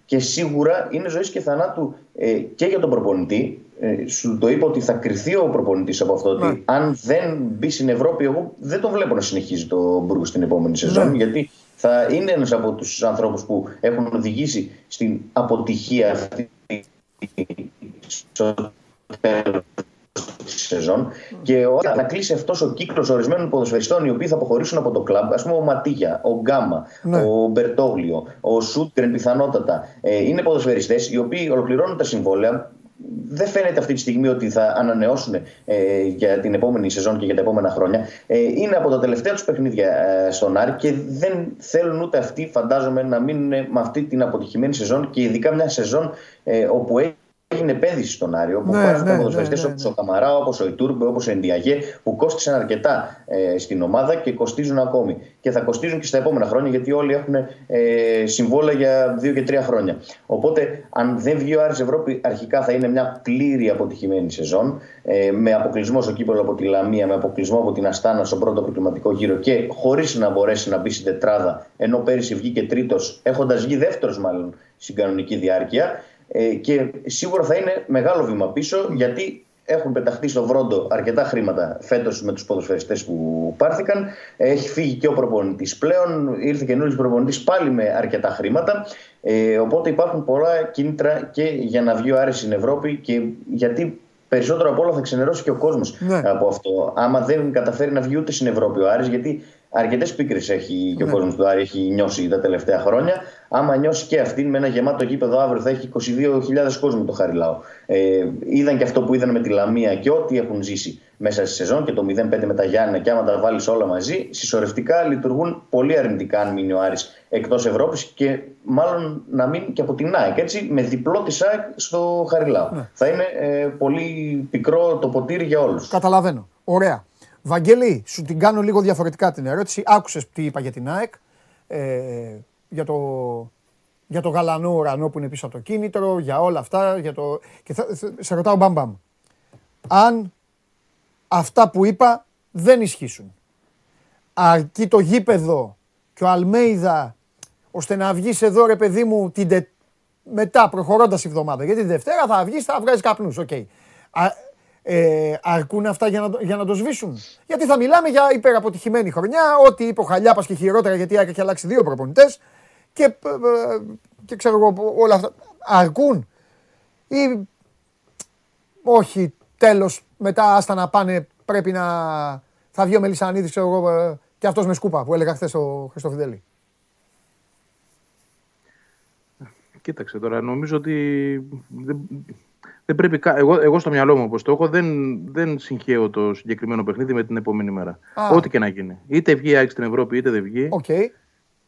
και σίγουρα είναι ζωής και θανάτου ε, και για τον προπονητή. Ε, σου το είπα ότι θα κρυθεί ο προπονητής από αυτό. Ότι αν δεν μπει στην Ευρώπη, εγώ δεν τον βλέπω να συνεχίζει το Μπουργκ στην επόμενη σεζόν. Ναι. Γιατί θα είναι ένας από τους ανθρώπους που έχουν οδηγήσει στην αποτυχία αυτή στο τέλος της σεζόν και όταν θα κλείσει αυτός ο κύκλος ορισμένων ποδοσφαιριστών οι οποίοι θα αποχωρήσουν από το κλαμπ, ας πούμε ο Ματίγια, ο Γκάμα, Ναι. ο Μπερτόγλιο, ο Σούτκρεν πιθανότατα, ε, είναι ποδοσφαιριστές οι οποίοι ολοκληρώνουν τα συμβόλαια. Δεν φαίνεται αυτή τη στιγμή ότι θα ανανεώσουν ε, για την επόμενη σεζόν και για τα επόμενα χρόνια. Ε, είναι από τα τελευταία τους παιχνίδια ε, στον Άρη και δεν θέλουν ούτε αυτοί, φαντάζομαι, να μείνουν με αυτή την αποτυχημένη σεζόν και ειδικά μια σεζόν ε, όπου έγινε επένδυση στον Άρη, όπου Ναι, υπάρχουν ναι, ποδοσφαιριστές ναι, ναι, όπω ο Καμαρά, όπως ο Ιτούρμπε, όπως ο Ενδιαγέ, που κόστησαν αρκετά ε, στην ομάδα και κοστίζουν ακόμη. Και θα κοστίζουν και στα επόμενα χρόνια, γιατί όλοι έχουν ε, συμβόλαια για δύο και τρία χρόνια. Οπότε, αν δεν βγει ο Άρης Ευρώπη, αρχικά θα είναι μια πλήρη αποτυχημένη σεζόν. Ε, με αποκλεισμό στο κύπελο από τη Λαμία, με αποκλεισμό από την Αστάνα στον πρώτο προκληματικό γύρο και χωρίς να μπορέσει να μπει στην τετράδα, ενώ πέρυσι βγήκε τρίτος, έχοντας βγει δεύτερος μάλλον στην κανονική διάρκεια. Ε, και σίγουρα θα είναι μεγάλο βήμα πίσω γιατί έχουν πεταχτεί στο βρόντο αρκετά χρήματα φέτος με τους ποδοσφαιριστές που πάρθηκαν. Έχει φύγει και ο προπονητής πλέον. Ήρθε καινούριο προπονητής πάλι με αρκετά χρήματα. Ε, οπότε υπάρχουν πολλά κίνητρα και για να βγει ο Άρης στην Ευρώπη και γιατί περισσότερο από όλα θα ξενερώσει και ο κόσμος Ναι. από αυτό. Άμα δεν καταφέρει να βγει ούτε στην Ευρώπη ο Άρης, γιατί αρκετές πίκρες έχει και ο Ναι. κόσμος του Άρη έχει νιώσει τα τελευταία χρόνια. Άμα νιώσει και αυτήν με ένα γεμάτο γήπεδο αύριο θα έχει 22.000 κόσμο το Χαριλάου. Ε, είδαν και αυτό που είδαν με τη Λαμία και ό,τι έχουν ζήσει μέσα στη σεζόν και το 0-5 με τα Γιάννα και άμα τα βάλεις όλα μαζί, συσσωρευτικά λειτουργούν πολύ αρνητικά αν μείνει ο Άρης εκτός Ευρώπης και μάλλον να μείνει και από την ΑΕΚ. Έτσι, με διπλό της ΑΕΚ στο Χαριλάου. Θα είναι ε, πολύ πικρό το ποτήρι για όλους. Καταλαβαίνω. Ωραία. Βαγγέλη, σου την κάνω λίγο διαφορετικά την ερώτηση. Άκουσες τι είπα για την ΑΕΚ. Ε, για, το, για το γαλανό ουρανό που είναι πίσω από το κίνητρο, για όλα αυτά. Για το... Και θα, θα- σε ρωτάω μπαμ μπαμ. Αν αυτά που είπα δεν ισχύσουν. Αρκεί το γήπεδο και ο Αλμέιδα ώστε να βγεις εδώ ρε παιδί μου την τε... μετά προχωρώντας η εβδομάδα. Γιατί τη Δευτέρα θα βγεις, θα βγάζεις καπνούς. οκ. Α, ε, αρκούν αυτά για να, το- για να το σβήσουν; Γιατί θα μιλάμε για υπεραποτυχημένη χρονιά, ό,τι είπε ο Χαλιάπας και χειρότερα γιατί η ΑΕΚ έχει αλλάξει δύο προπονητές και, ε, ε, και ξέρω εγώ όλα αυτά. Αρκούν; Ή όχι, τέλος, μετά άστα να πάνε, πρέπει να... Θα βγει ο Μελισανίδης, ξέρω εγώ, ε, και αυτός με σκούπα που έλεγα χθες ο Χριστοφιδέλη. Κοίταξε τώρα, νομίζω ότι δεν, δεν πρέπει. κα- Εγώ, εγώ στο μυαλό μου, όπως το έχω, δεν, δεν συγχέω το συγκεκριμένο παιχνίδι με την επόμενη μέρα. Α. Ό,τι και να γίνει. Είτε βγει η ΑΕΚ στην Ευρώπη, είτε δεν βγει. Οκ.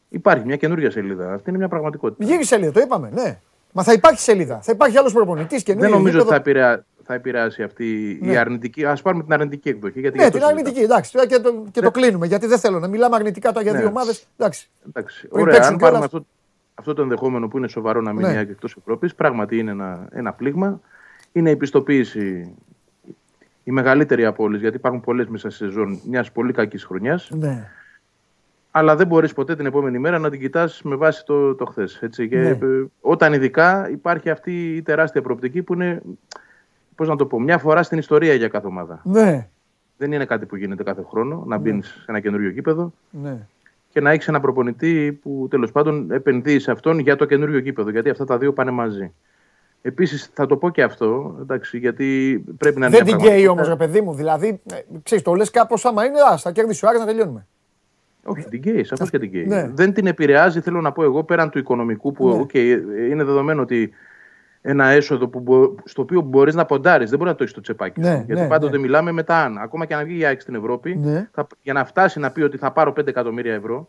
Υπάρχει μια καινούργια σελίδα. Αυτή είναι μια πραγματικότητα. Γύρι σελίδα, το είπαμε, ναι. Μα θα υπάρχει σελίδα. Θα υπάρχει άλλος προπονητής και δεν νομίζω ότι θα, επηρεά, θα επηρεάσει αυτή Ναι. η αρνητική. Α πάρουμε την αρνητική εκδοχή. Γιατί Ναι, γι' αυτό την αρνητική, εντάξει. Τώρα και το, και το κλείνουμε. Γιατί δεν θέλω να μιλάμε αρνητικά τώρα για Ναι. δύο ομάδες. Εντάξει. Εντάξει. Πριν Ωραία, παίξουν αν πάρουμε κιόλας. αυτό, αυτό το ενδεχόμενο που είναι σοβαρό να μείνει Ναι. η ΑΕΚ εκτός Ευρώπης, πράγματι είναι ένα, ένα πλήγμα. Είναι η πιστοποίηση η μεγαλύτερη από όλες, γιατί υπάρχουν πολλές μέσα στη σεζόν μιας πολύ κακής χρονιάς. Ναι. Αλλά δεν μπορείς ποτέ την επόμενη μέρα να την κοιτάς με βάση το, το χθες. Και Ναι. ε, όταν ειδικά υπάρχει αυτή η τεράστια προοπτική που είναι, πώς να το πω, μια φορά στην ιστορία για κάθε ομάδα. Ναι. Δεν είναι κάτι που γίνεται κάθε χρόνο να μπει σε ένα καινούριο γήπεδο Ναι. και να έχεις ένα προπονητή που τέλος πάντων επενδύει σε αυτόν για το καινούριο γήπεδο. Γιατί αυτά τα δύο πάνε μαζί. Επίσης, θα το πω και αυτό, εντάξει, γιατί πρέπει να είναι. Δεν μια την καίει πραγματικότητα. όμως, ρε παιδί μου. Δηλαδή, ε, ξέρεις, το λες κάπως άμα είναι, ας, θα κερδίσει ο Άρης να τελειώνουμε. Όχι, την καίει, σαφώς και την καίει. Ναι. Δεν την επηρεάζει, θέλω να πω εγώ, πέραν του οικονομικού που Ναι. οκ, είναι δεδομένο ότι ένα έσοδο που μπο- στο οποίο μπορείς να ποντάρεις, δεν μπορεί να το έχεις στο τσεπάκι. Ναι, σου. Γιατί ναι, πάντοτε ναι. μιλάμε με τα αν. Ακόμα και αν βγει η ΑΕΚ στην Ευρώπη, Ναι. θα, για να φτάσει να πει ότι θα πάρω 5 εκατομμύρια ευρώ,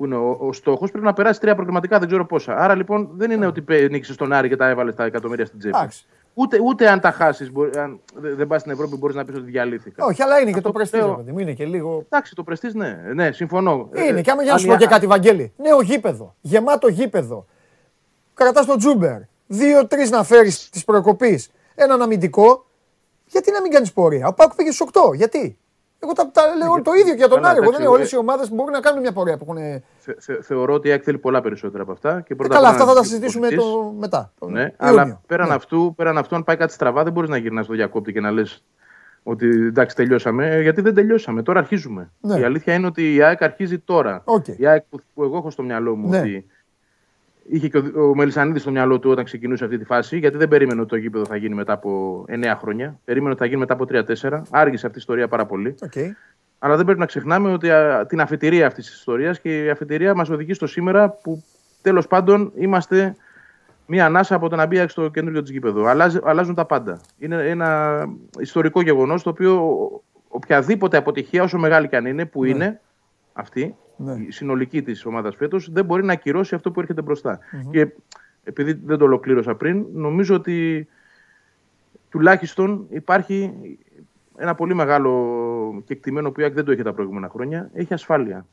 που είναι ο, ο στόχος, πρέπει να περάσει τρία προγραμματικά, δεν ξέρω πόσα. Άρα λοιπόν δεν είναι ότι πε- νίκησες τον Άρη και τα έβαλες τα εκατομμύρια στην τσέπη. Εντάξει. Ούτε, ούτε αν τα χάσεις, αν δε- δεν πας στην Ευρώπη, μπορείς να πεις ότι διαλύθηκα. Όχι, αλλά είναι και το Αυτό πρεστίζ, λέω- ρε παιδί μου. Είναι και λίγο. Εντάξει, το πρεστή, ναι, ναι, συμφωνώ. Είναι. Ε, Και άμα για να αν σου η πω και Α- κάτι, Βαγγέλη. Νέο γήπεδο. Γεμάτο γήπεδο. Κρατάς το τζούμπερ. Δύο-τρεις να φέρεις τη προκοπής. Έναν αμυντικό. Γιατί να μην κάνεις πορεία; Ο Πάκου πήγε στους 8. Γιατί; Εγώ τα, τα λέω το ίδιο και για τον Καλά, Άρη. Εγώ δεν εντάξει, λέω εγώ- όλε οι ομάδες μπορούν να κάνουν μια πορεία που έχουν. Θε- θε- θεωρώ ότι η ΑΕΚ θέλει πολλά περισσότερα από αυτά. Και Ε, πρώτα καλά, απ' όλα αυτά θα να τα συζητήσουμε υποδεχτείς. το μετά. τον Ναι, Ιούνιο. αλλά πέραν, Ναι. αυτού, πέραν αυτού, αν πάει κάτι στραβά, δεν μπορείς να γυρνάς στο διακόπτη και να λες ότι εντάξει, τελειώσαμε. ε, Γιατί δεν τελειώσαμε. Τώρα αρχίζουμε. Ναι. Η αλήθεια είναι ότι η ΑΕΚ αρχίζει τώρα. Οκ. Η ΑΕΚ που, που εγώ έχω στο μυαλό μου Ναι. ότι είχε και ο, ο Μελισανίδης στο μυαλό του όταν ξεκινούσε αυτή τη φάση, γιατί δεν περίμενε ότι το γήπεδο θα γίνει μετά από 9 χρόνια. Περίμενε ότι θα γίνει μετά από 3-4. Άργησε αυτή η ιστορία πάρα πολύ. Οκ. Αλλά δεν πρέπει να ξεχνάμε ότι α, την αφετηρία αυτής της ιστορίας και η αφετηρία μας οδηγεί στο σήμερα που τέλος πάντων είμαστε μία ανάσα από το να μπει η ΑΕΚ στο καινούριο της γήπεδο. Αλλάζει, αλλάζουν τα πάντα. Είναι ένα ιστορικό γεγονός το οποίο οποιαδήποτε αποτυχία, όσο μεγάλη και αν είναι, που είναι αυτή, Ναι. η συνολική της ομάδας φέτος, δεν μπορεί να ακυρώσει αυτό που έρχεται μπροστά. Μμμ. Και επειδή δεν το ολοκλήρωσα πριν, νομίζω ότι τουλάχιστον υπάρχει ένα πολύ μεγάλο κεκτημένο που η ΑΕΚ δεν το είχε τα προηγούμενα χρόνια. Έχει ασφάλεια.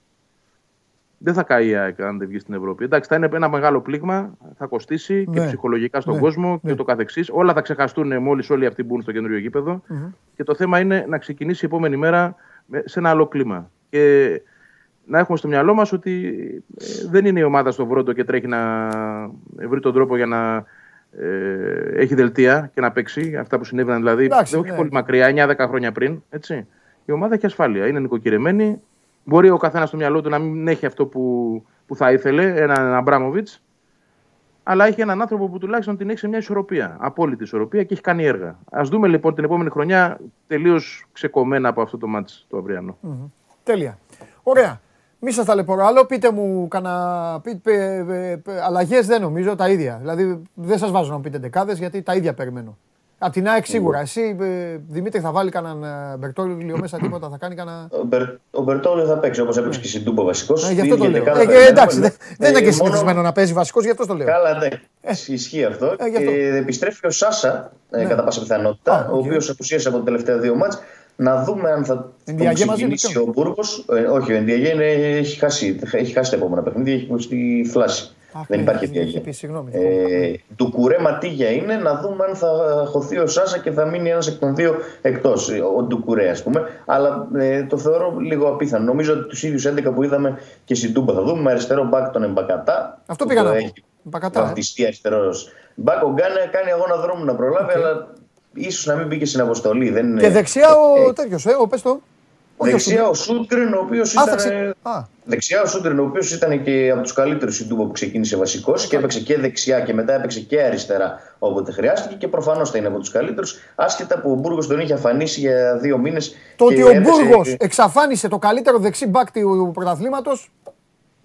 Δεν θα καεί η ΑΕΚ αν δεν βγει στην Ευρώπη. Εντάξει, θα είναι ένα μεγάλο πλήγμα, θα κοστίσει και Ναι. ψυχολογικά στον Ναι. κόσμο Ναι. και το καθεξής. Όλα θα ξεχαστούν μόλις όλοι αυτοί μπουν στο καινούριο γήπεδο. Μμμ. Και το θέμα είναι να ξεκινήσει η επόμενη μέρα με- σε ένα άλλο κλίμα. Και να έχουμε στο μυαλό μας ότι ε, δεν είναι η ομάδα στο βρόντο και τρέχει να βρει τον τρόπο για να ε, έχει δελτία και να παίξει. Αυτά που συνέβαιναν δηλαδή. Εντάξει, δεν όχι ναι. πολύ μακριά, 9-10 χρόνια πριν. Έτσι. Η ομάδα έχει ασφάλεια. Είναι νοικοκυρεμένη. Μπορεί ο καθένας στο μυαλό του να μην έχει αυτό που, που θα ήθελε, έναν Αμπράμοβιτς. Αλλά έχει έναν άνθρωπο που τουλάχιστον την έχει σε μια ισορροπία. Απόλυτη ισορροπία και έχει κάνει έργα. Α δούμε λοιπόν την επόμενη χρονιά τελείως ξεκομμένα από αυτό το μάτς το αυριανό. Μμμ. Τέλεια. Ωραία. Μη σας ταλαιπωρώ άλλο. Πείτε μου κανένα. Αλλαγές δεν νομίζω, τα ίδια. Δηλαδή δεν σας βάζω να μου πείτε εντεκάδες γιατί τα ίδια περιμένω. Απ' την ΑΕΚ σίγουρα. Εσύ, ε, Δημήτρη, θα βάλει κανέναν ε, Μπερτόλιο μέσα (clears throat) τίποτα, θα κάνει κανένα. Ο, Μπερ, ο Μπερτόλιο θα παίξει όπως έπαιξε και στην Τούμπα βασικός. Ε, γι' αυτό το λέω. Ε, ε, εντάξει, δεν δεν είναι και συνηθισμένο να παίζει βασικός, γι' αυτό το λέω. Καλά, εντάξει. Ισχύει αυτό. Ε, γι' αυτό. Και επιστρέφει ο Σάσα, ε, Ναι. κατά πάσα πιθανότητα, Α, ο οκ. οποίος απουσίασε από τα τελευταία δύο ματς. Να δούμε αν θα τον Ενδιαγέ μαζί με ξεκινήσει ο Μπούργος. όχι, ο Ενδιαγέ είναι- έχει, χάσει, έχει χάσει τα επόμενα παιχνίδια, έχει στη φλάση. Δεν ναι, υπάρχει έχει- Ενδιαγέ. έχει πει, συγγνώμη. Ε, του κουρέ ματίγια είναι να δούμε αν θα χωθεί ο Σάσα και θα μείνει ένας εκ των δύο εκτός. Ο Ντουκουρέ, ας πούμε. Αλλά ε, το θεωρώ λίγο απίθανο. Νομίζω ότι τους ίδιους 11 που είδαμε και στην Τούμπα θα δούμε. Με αριστερό μπακ τον Εμπακατά. Αυτό που πήγα το να πω. έχει Μπακατά, ε. βαφτιστεί αριστερός μπακ. Ο Γκάνε κάνει αγώνα δρόμου να προλάβει, αλλά ίσως να μην μπήκε στην αποστολή. Δεν είναι- Και δεξιά ο τέτοιος, ε, ο πες το. Όχι ο Δεξιά Σούντερ. ο Σούντγκρεν, ο οποίος Α, θα ήταν. ξε- Α, Δεξιά ο Σούντγκρεν, ο οποίος ήταν και από τους καλύτερους στην Τούμπα που ξεκίνησε βασικός και έπαιξε και δεξιά και μετά έπαιξε και αριστερά όποτε χρειάστηκε και προφανώς θα είναι από τους καλύτερους. Άσχετα που ο Μπούργος τον είχε αφανίσει για δύο μήνες. Το ότι ο Μπούργος εξαφάνισε το καλύτερο δεξί μπακ του πρωταθλήματος.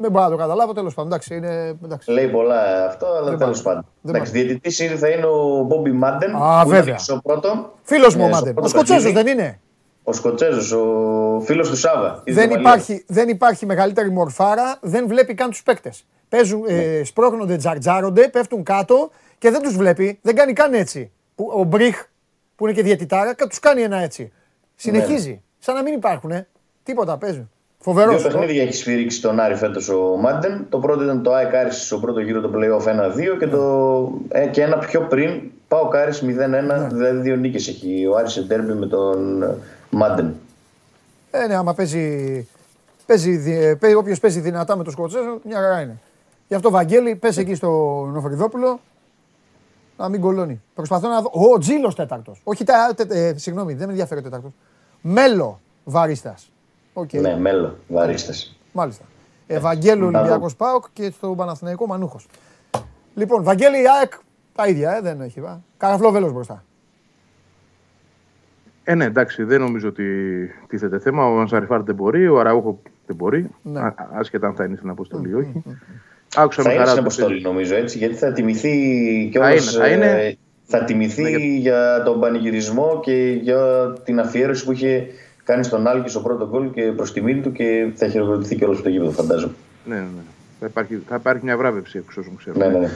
Δεν μπορώ να το καταλάβω, τέλος πάντων. Εντάξει, είναι. Εντάξει. Λέει πολλά αυτό, αλλά Δεν τέλος πάει. πάντων. Δεν Εντάξει, διαιτητής θα είναι ο Μπόμπι Μάντεν. Α, που βέβαια. ήταν στο πρώτο. Φίλος μου Ε, ο στο Μάντεν. πρώτο Ο Σκοτσέζος παιχνίδι. δεν είναι. Ο Σκοτσέζος, ο φίλος του Σάβα. της Δεν Γερμανίας. υπάρχει, δεν υπάρχει μεγαλύτερη μορφάρα, δεν βλέπει καν τους παίκτες. Παίζουν, ε, σπρώχνονται, τζαρτζάρονται, πέφτουν κάτω και δεν τους βλέπει. Δεν κάνει καν έτσι. Που- Ο Μπριχ, που είναι και διαιτητάρα, τους κάνει ένα έτσι. Συνεχίζει. Σαν να μην υπάρχουν. Τίποτα παίζει. Φοβερός. Δύο παιχνίδια έχει σφυρίξει τον Άρη φέτος ο Μάντεν. Το πρώτο ήταν το ΑΕΚ Άρης στο πρώτο γύρο του playoff 1-2 και, το... ε, και ένα πιο πριν ΠΑΟΚ Άρη 0-1. Δηλαδή δύο νίκες έχει ο Άρης σε ντέρμπι με τον ε, Μάντεν. Ε, ναι, άμα παίζει. παίζει, δι- ε, παίζει Όποιος παίζει δυνατά με το Σκοτσέζο, μια χαρά είναι. Γι' αυτό, Βαγγέλη, πες εκεί στο Νοφριδόπουλο να μην κολώνει. Προσπαθώ να δω. Ο Τζίλος τέταρτος. Όχι, τα, τε, ε, συγγνώμη, δεν με ενδιαφέρει ο τέταρτος. Μέλο βαρίστας. Οκ. Ναι, μέλλον, βαρίστε. Μάλιστα. Ευαγγέλου Να δω. Ολυμπιακός Πάοκ και στο Παναθηναϊκό Μανούχος. Λοιπόν, Βαγγέλη ΑΕΚ τα ίδια, ε, δεν έχει. βα. Καραφλό βέλο μπροστά. Ε, ναι, εντάξει, δεν νομίζω ότι τίθεται θέμα. Ο Ανσαριφάρ δεν μπορεί, ο Αραούχο δεν μπορεί. Ναι. Α- άσχετα αν θα είναι στην αποστολή ή όχι. Άκουσα Θα με είναι χαρά στην το αποστολή νομίζω έτσι, γιατί θα τιμηθεί και Θα όλος, είναι, θα είναι. Ναι, ε, θα τιμηθεί για τον πανηγυρισμό και για την αφιέρωση που είχε κάνεις στον Άλκη στο πρώτο γκολ και προς τιμή του και θα χειροκροτηθεί και όλος στο γήπεδο φαντάζομαι. Ναι, ναι, ναι. Θα υπάρχει, θα υπάρχει μια βράβευση εξ όσων ξέρω. Ναι, ναι, ναι.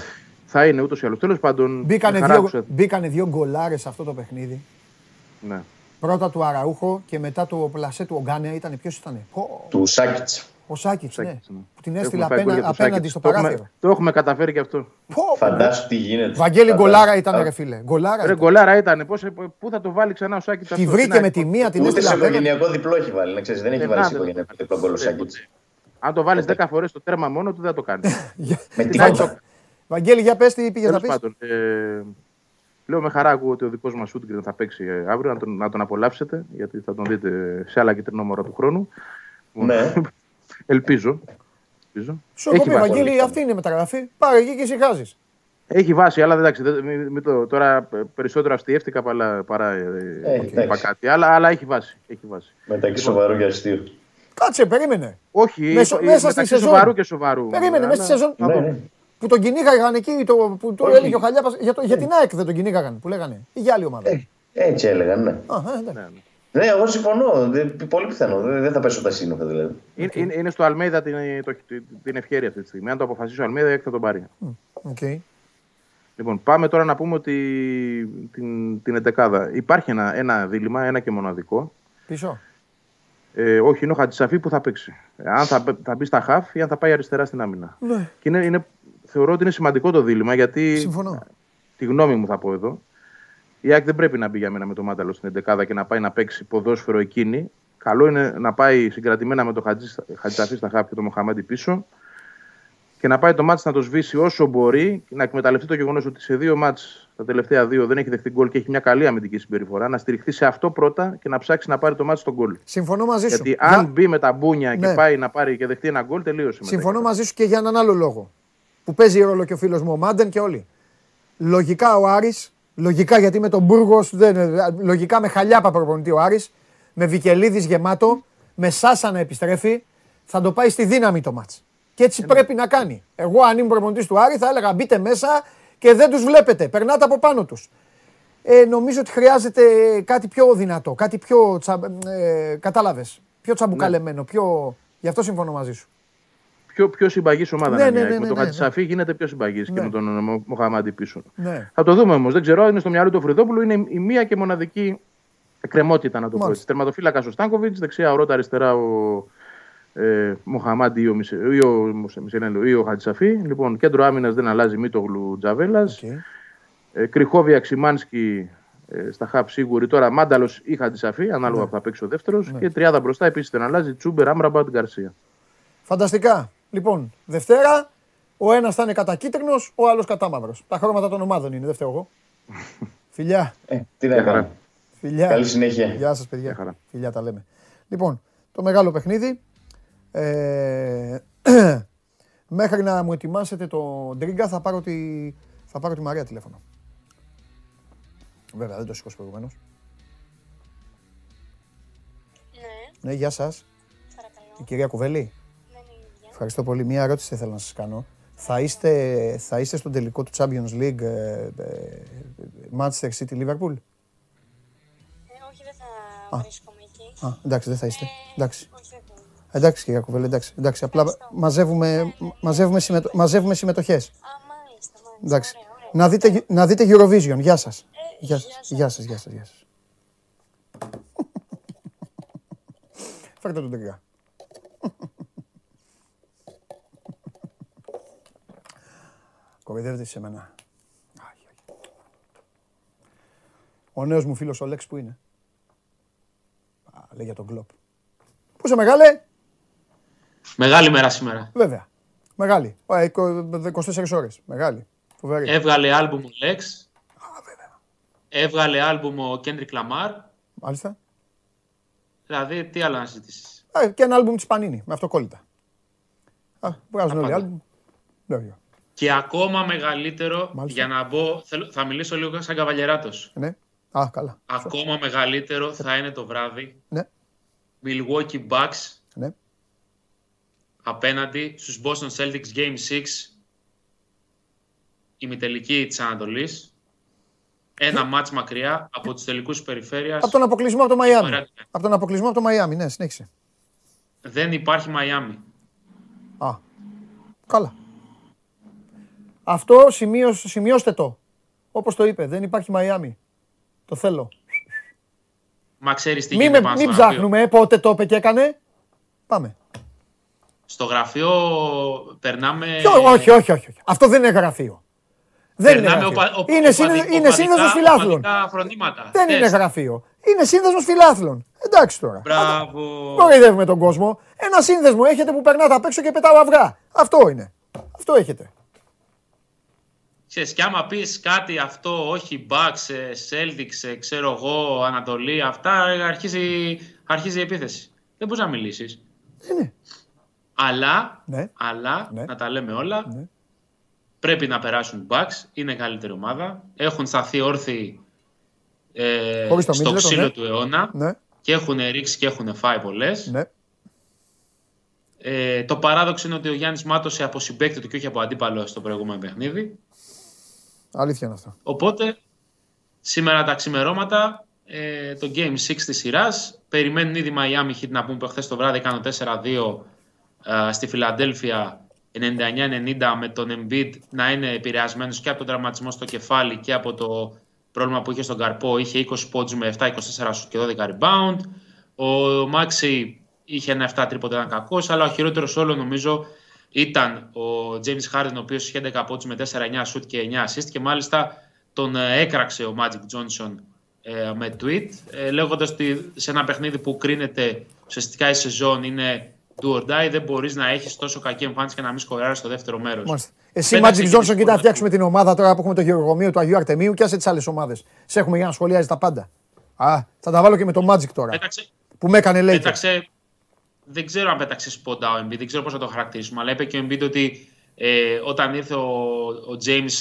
Θα είναι ούτως ή άλλως. Τέλος πάντων. Μπήκανε με χαρά δύο, άκουσα- μπήκανε δύο γκολάρες σε αυτό το παιχνίδι. Ναι. Πρώτα του Αραούχο και μετά του πλασέ του Ογκάνια. Ήταν ποιος ήταν. Του Σάκητς. Ο Σάκητ, ναι. Που την έστειλε Έχουμε φάει γκολ απένα, για το απέναντι Σάκητ. στο Το έχουμε- παράθυρο. Το έχουμε καταφέρει και αυτό. Φαντάσου τι γίνεται. Βαγγέλη Φαντάσου. γκολάρα ήταν, Α, ρε φίλε. Γκολάρα. Ρε ήταν. γκολάρα ήταν. Πώς, πού θα το βάλει ξανά ο Σάκης Τη βρήκε με τη μία, την Ούτε έστειλε σε απέναντι. οικογενειακό διπλό έχει βάλει. Να ξέρεις, δεν έχει Ε, βάλει να, σε δεν- οικογενειακό διπλό γκολ ο Σάκητς. Αν το βάλεις 10 φορές το τέρμα μόνο του, δεν θα το κάνεις. (laughs) Με Τι τίποτα. θα- Βαγγέλη, για πες τι πήγες να Τέλος πεις. πάντων, ε, λέω με χαρά ακούω ότι ο δικός μας Σούτγκριν θα παίξει ε, αύριο, να τον, να τον απολαύσετε, γιατί θα τον δείτε σε άλλα κυτρινό μωρά του χρόνου. Ναι. (laughs) Ελπίζω. Ελπίζω. Σου έχω Έχει πει, βάση. Βαγγέλη, αυτή είναι η μεταγραφή. Πάρε εκεί και ησυχάζεις. Έχει βάση, αλλά εντάξει, δεν- μη- μη το, τώρα ε, περισσότερο αστείευτηκα παρά, παρά ε, Ε, είπα εντάξει. κάτι. Αλλά, αλλά έχει βάση. Έχει βάση. Μεταξύ σοβαρού και αστείου. Κάτσε, περίμενε. Όχι, Μέσα- ε, μέσα στη μεταξύ σεζόν. σοβαρού και σοβαρού. Περίμενε, Αλλά- μέσα στη σεζόν. να δούμε. Ναι, Που τον κυνήγαγαν εκεί, το, που το Όχι. έλεγε ο Χαλιάπας, για, το, για την ΑΕΚ δεν τον κυνήγαγαν, που λέγανε. Ή για άλλη ομάδα. Ε, Έτσι έλεγαν, ναι. Α, ε, εντάξει. Ναι, εγώ συμφωνώ. Δεν- Πολύ πιθανό. Δεν δεν θα πέσω απ' τα σύννεφα δηλαδή. Είναι, είναι, είναι στο Αλμέιδα την, το, την ευκαιρία αυτή τη στιγμή. Αν το αποφασίσει ο Αλμέιδα, θα τον πάρει. Οκ. Λοιπόν, πάμε τώρα να πούμε ότι την, την εντεκάδα. Υπάρχει ένα, ένα δίλημμα, ένα και μοναδικό. Πίσω. Ε, όχι, είναι ο Χατζησαφή που θα παίξει. Ε, Αν θα, θα μπει στα χαφ ή αν θα πάει αριστερά στην άμυνα. Ναι. Και είναι, είναι, θεωρώ ότι είναι σημαντικό το δίλημμα γιατί. Συμφωνώ. Τη γνώμη μου θα πω εδώ. Η ΑΕΚ δεν πρέπει να μπει για μένα με το Μάνταλο στην εντεκάδα και να πάει να παίξει ποδόσφαιρο εκείνη. Καλό είναι να πάει συγκρατημένα με το Χατζη- Χατζησαφής στα χαφ και το Μοχαμάντι πίσω και να πάει το μάτς να το σβήσει όσο μπορεί και να εκμεταλλευτεί το γεγονός ότι σε δύο μάτς τα τελευταία δύο δεν έχει δεχτεί γκολ και έχει μια καλή αμυντική συμπεριφορά. Να στηριχθεί σε αυτό πρώτα και να ψάξει να πάρει το μάτς στον γκολ. Συμφωνώ μαζί σου. Γιατί αν Για- μπει με τα μπούνια Ναι. και πάει να πάρει και δεχτεί ένα γκολ, τελείωσε. μετά. Συμφωνώ μαζί σου και για έναν άλλο λόγο. Που παίζει ρόλο και ο φίλος μου ο Μάντεν και όλοι. Λογικά ο Άρης, λογικά γιατί με τον Μπούργος, λογικά με χαλιάπα προπονητή ο Άρης, με Βικελίδης γεμάτο, με Σάσα να επιστρέφει, θα το πάει στη δύναμη το μάτς. Και έτσι πρέπει να κάνει. Εγώ, αν ήμουν προπονητής του Άρη, θα έλεγα μπείτε μέσα και δεν τους βλέπετε. Περνάτε από πάνω τους. Ε, νομίζω ότι χρειάζεται κάτι πιο δυνατό, κάτι πιο. Τσα... Ε, Κατάλαβες. Πιο τσαμπουκαλεμένο. Πιο... Γι' αυτό συμφωνώ μαζί σου. Πιο, πιο συμπαγής ομάδα Ναι, είναι. ναι, η ναι, ΑΕΚ. ναι, με τον ναι, Χατζησαφή γίνεται πιο συμπαγής και Ναι. με τον Μο- Μοχαμάντι πίσω. Ναι. Θα το δούμε όμως. Δεν ξέρω, είναι στο μυαλό του Φρυδόπουλου. Είναι η μία και μοναδική εκκρεμότητα, να το πω Μάλιστα. έτσι. Τερματοφύλακα ο Στάνκοβιτς, δεξιά ο Ρότα, αριστερά ο ε, Μοχαμάντι ή ο, Μισε, ή ο, Μουσε- Μισελένο ή ο Χατζησαφή. Λοιπόν, κέντρο άμυνας δεν αλλάζει Μίτογλου Τζαβέλας. Ε, Κρυχόβια Ξημάνσκι ε, στα χαπ σίγουρη. Τώρα Μάνταλος ή Χατζησαφή, ανάλογα Ναι. που θα παίξει ο δεύτερος. Ναι. Και τριάδα μπροστά επίσης δεν αλλάζει Τσούμπερ, Άμραμπαντ, Γκαρσία. Φανταστικά. Λοιπόν, Δευτέρα, ο ένας θα είναι κατακίτρινο, ο άλλος κατάμαυρος. Τα χρώματα των ομάδων είναι, δεν φταίω εγώ. (laughs) Φιλιά. Ε, τι να κάνω. Φιλιά. Καλή συνέχεια. Γεια σας, παιδιά. Φιλιά τα λέμε. Λοιπόν, το μεγάλο παιχνίδι. Ε, (clears throat) μέχρι να μου ετοιμάσετε το Ντρίγκα θα πάρω τη, θα πάρω τη Μαρία τηλέφωνο. Βέβαια, δεν το σηκώσω προηγουμένως. Ναι. Ναι, γεια σας. Η κυρία Κουβέλη. Ευχαριστώ πολύ. Μία ερώτηση ήθελα να σας κάνω. Θα είστε, θα είστε στον τελικό του Champions League ε, ε, Manchester City Liverpool; όχι, δεν θα Α. βρίσκομαι εκεί. Α, εντάξει, δεν θα είστε. Εντάξει. Εντάξει, κυρία Κουβέλη, εντάξει. εντάξει απλά μαζεύουμε, μαζεύουμε, συμμετο, μαζεύουμε συμμετοχές. Εντάξει. Να δείτε, να δείτε Eurovision. Γεια σας. Γεια σας, γεια σας, γεια σας. Γεια σας. (laughs) Φέρτε τον τρίγκα. Κοροϊδεύετε σε μένα. Ο νέος μου φίλος ο Λέξ που είναι; Α, λέει για τον κλόπ. Πού είσαι μεγάλε; Μεγάλη μέρα σήμερα. Βέβαια. Μεγάλη. Α, εικο- 24 ώρες. Μεγάλη. Φοβερή. Έβγαλε άλμπουμ ο Lex. Έβγαλε άλμπουμ ο Kendrick Lamar. Μάλιστα. Δηλαδή, τι άλλο να ζητήσεις. Α, και ένα άλμπουμ της Πανίνη, με αυτοκόλλητα. Α, βγάζουν όλοι πάντα. άλμπουμ. Βέβαια. Και ακόμα μεγαλύτερο, Μάλιστα. για να μπω, θέλω, θα μιλήσω λίγο σαν καβαλιεράτος. Ναι. Α, καλά. Ακόμα μεγαλύτερο θα είναι το βράδυ. Ναι. Milwaukee Bucks Ναι. απέναντι στους Boston Celtics Game 6 ημιτελική της Ανατολής. Ένα μάτς μακριά από τους τελικούς της περιφέρειας. Από τον αποκλεισμό από το Μαϊάμι. Ωραία. Από τον αποκλεισμό από το Μαϊάμι, ναι, συνέχισε. Δεν υπάρχει Μαϊάμι. Α, καλά. Αυτό σημείως- σημειώστε το. Όπως το είπε, δεν υπάρχει Μαϊάμι. Το θέλω. Μα ξέρεις τι Μην, γίνεται με, πάνω μην στο γραφείο. ψάχνουμε, ε, πότε το είπε και έκανε. Πάμε. Στο γραφείο περνάμε... Ποιο, όχι, όχι, όχι, όχι. Αυτό δεν είναι γραφείο. Δεν είναι περνάμε γραφείο. οπα- οπα- είναι, σύνδε- οπαδικά- είναι σύνδεσμος φιλάθλων. οπαδικά φρονήματα. Δεν είναι Τεστ. γραφείο. Είναι σύνδεσμος φιλάθλων. Εντάξει τώρα. Μπράβο. Κοροϊδεύουμε τον κόσμο. Ένα σύνδεσμο έχετε που περνάτε απ' έξω και πετάω αυγά. Αυτό είναι. Αυτό έχετε. Ξέρεις, και άμα πεις κάτι αυτό, όχι Bucks, ε, Celtics, ε, ξέρω εγώ, Ανατολή, αυτά, ε, αρχίζει, αρχίζει η επίθεση. Δεν μπορείς να μιλήσεις. Είναι. Αλλά, Ναι. αλλά Ναι. να τα λέμε όλα, πρέπει να περάσουν οι Bucks, είναι καλύτερη ομάδα, έχουν σταθεί όρθιοι ε, Χωρίς το στο Middleton, ξύλο ναι. του αιώνα Ναι. και έχουν ρίξει και έχουν φάει πολλές. Ναι. Ε, το παράδοξο είναι ότι ο Γιάννης μάτωσε από συμπέκτη του και όχι από αντίπαλο στο προηγούμενο παιχνίδι. Αλήθεια είναι αυτό. Οπότε, σήμερα τα ξημερώματα, ε, το Game 6 της σειράς, περιμένουν ήδη Miami Heat να πούμε που χθες το βράδυ κάνω 4-2 ε, στη Φιλαντέλφια 99-90 με τον Embiid να είναι επηρεασμένος και από τον τραυματισμό στο κεφάλι και από το πρόβλημα που είχε στον καρπό. Είχε 20 πόντους με 7-24 σουτ και 12 rebound. Ο Μάξι είχε ένα 7 τρίποντα, ένα κακός, αλλά ο χειρότερος όλο νομίζω ήταν ο James Harden, ο οποίος είχε 11 πόντους με 4-9 σουτ και 9 assist και μάλιστα τον ε, έκραξε ο Magic Johnson ε, με tweet, ε, λέγοντας ότι σε ένα παιχνίδι που κρίνεται ουσιαστικά η σεζόν είναι do or die, δεν μπορείς να έχεις τόσο κακή εμφάνιση και να μην σκοράρεις στο δεύτερο μέρος. Μάλιστα. Εσύ, Πέταξε Magic και Johnson, τις κοίτα να φτιάξουμε την ομάδα τώρα που έχουμε το γεωργομείο του Αγίου Αρτεμίου και άσε τις άλλες ομάδες. Σε έχουμε για να σχολιάζει τα πάντα. Α, θα τα βάλω και με το Magic τώρα. Πέταξε, Που με έκανε λέει. πέταξε, δεν ξέρω αν πέταξε σποντά ο Embiid, δεν ξέρω πώς θα το χαρακτηρίσουμε, αλλά είπε και ο Embiid ότι ε, όταν ήρθε ο, ο James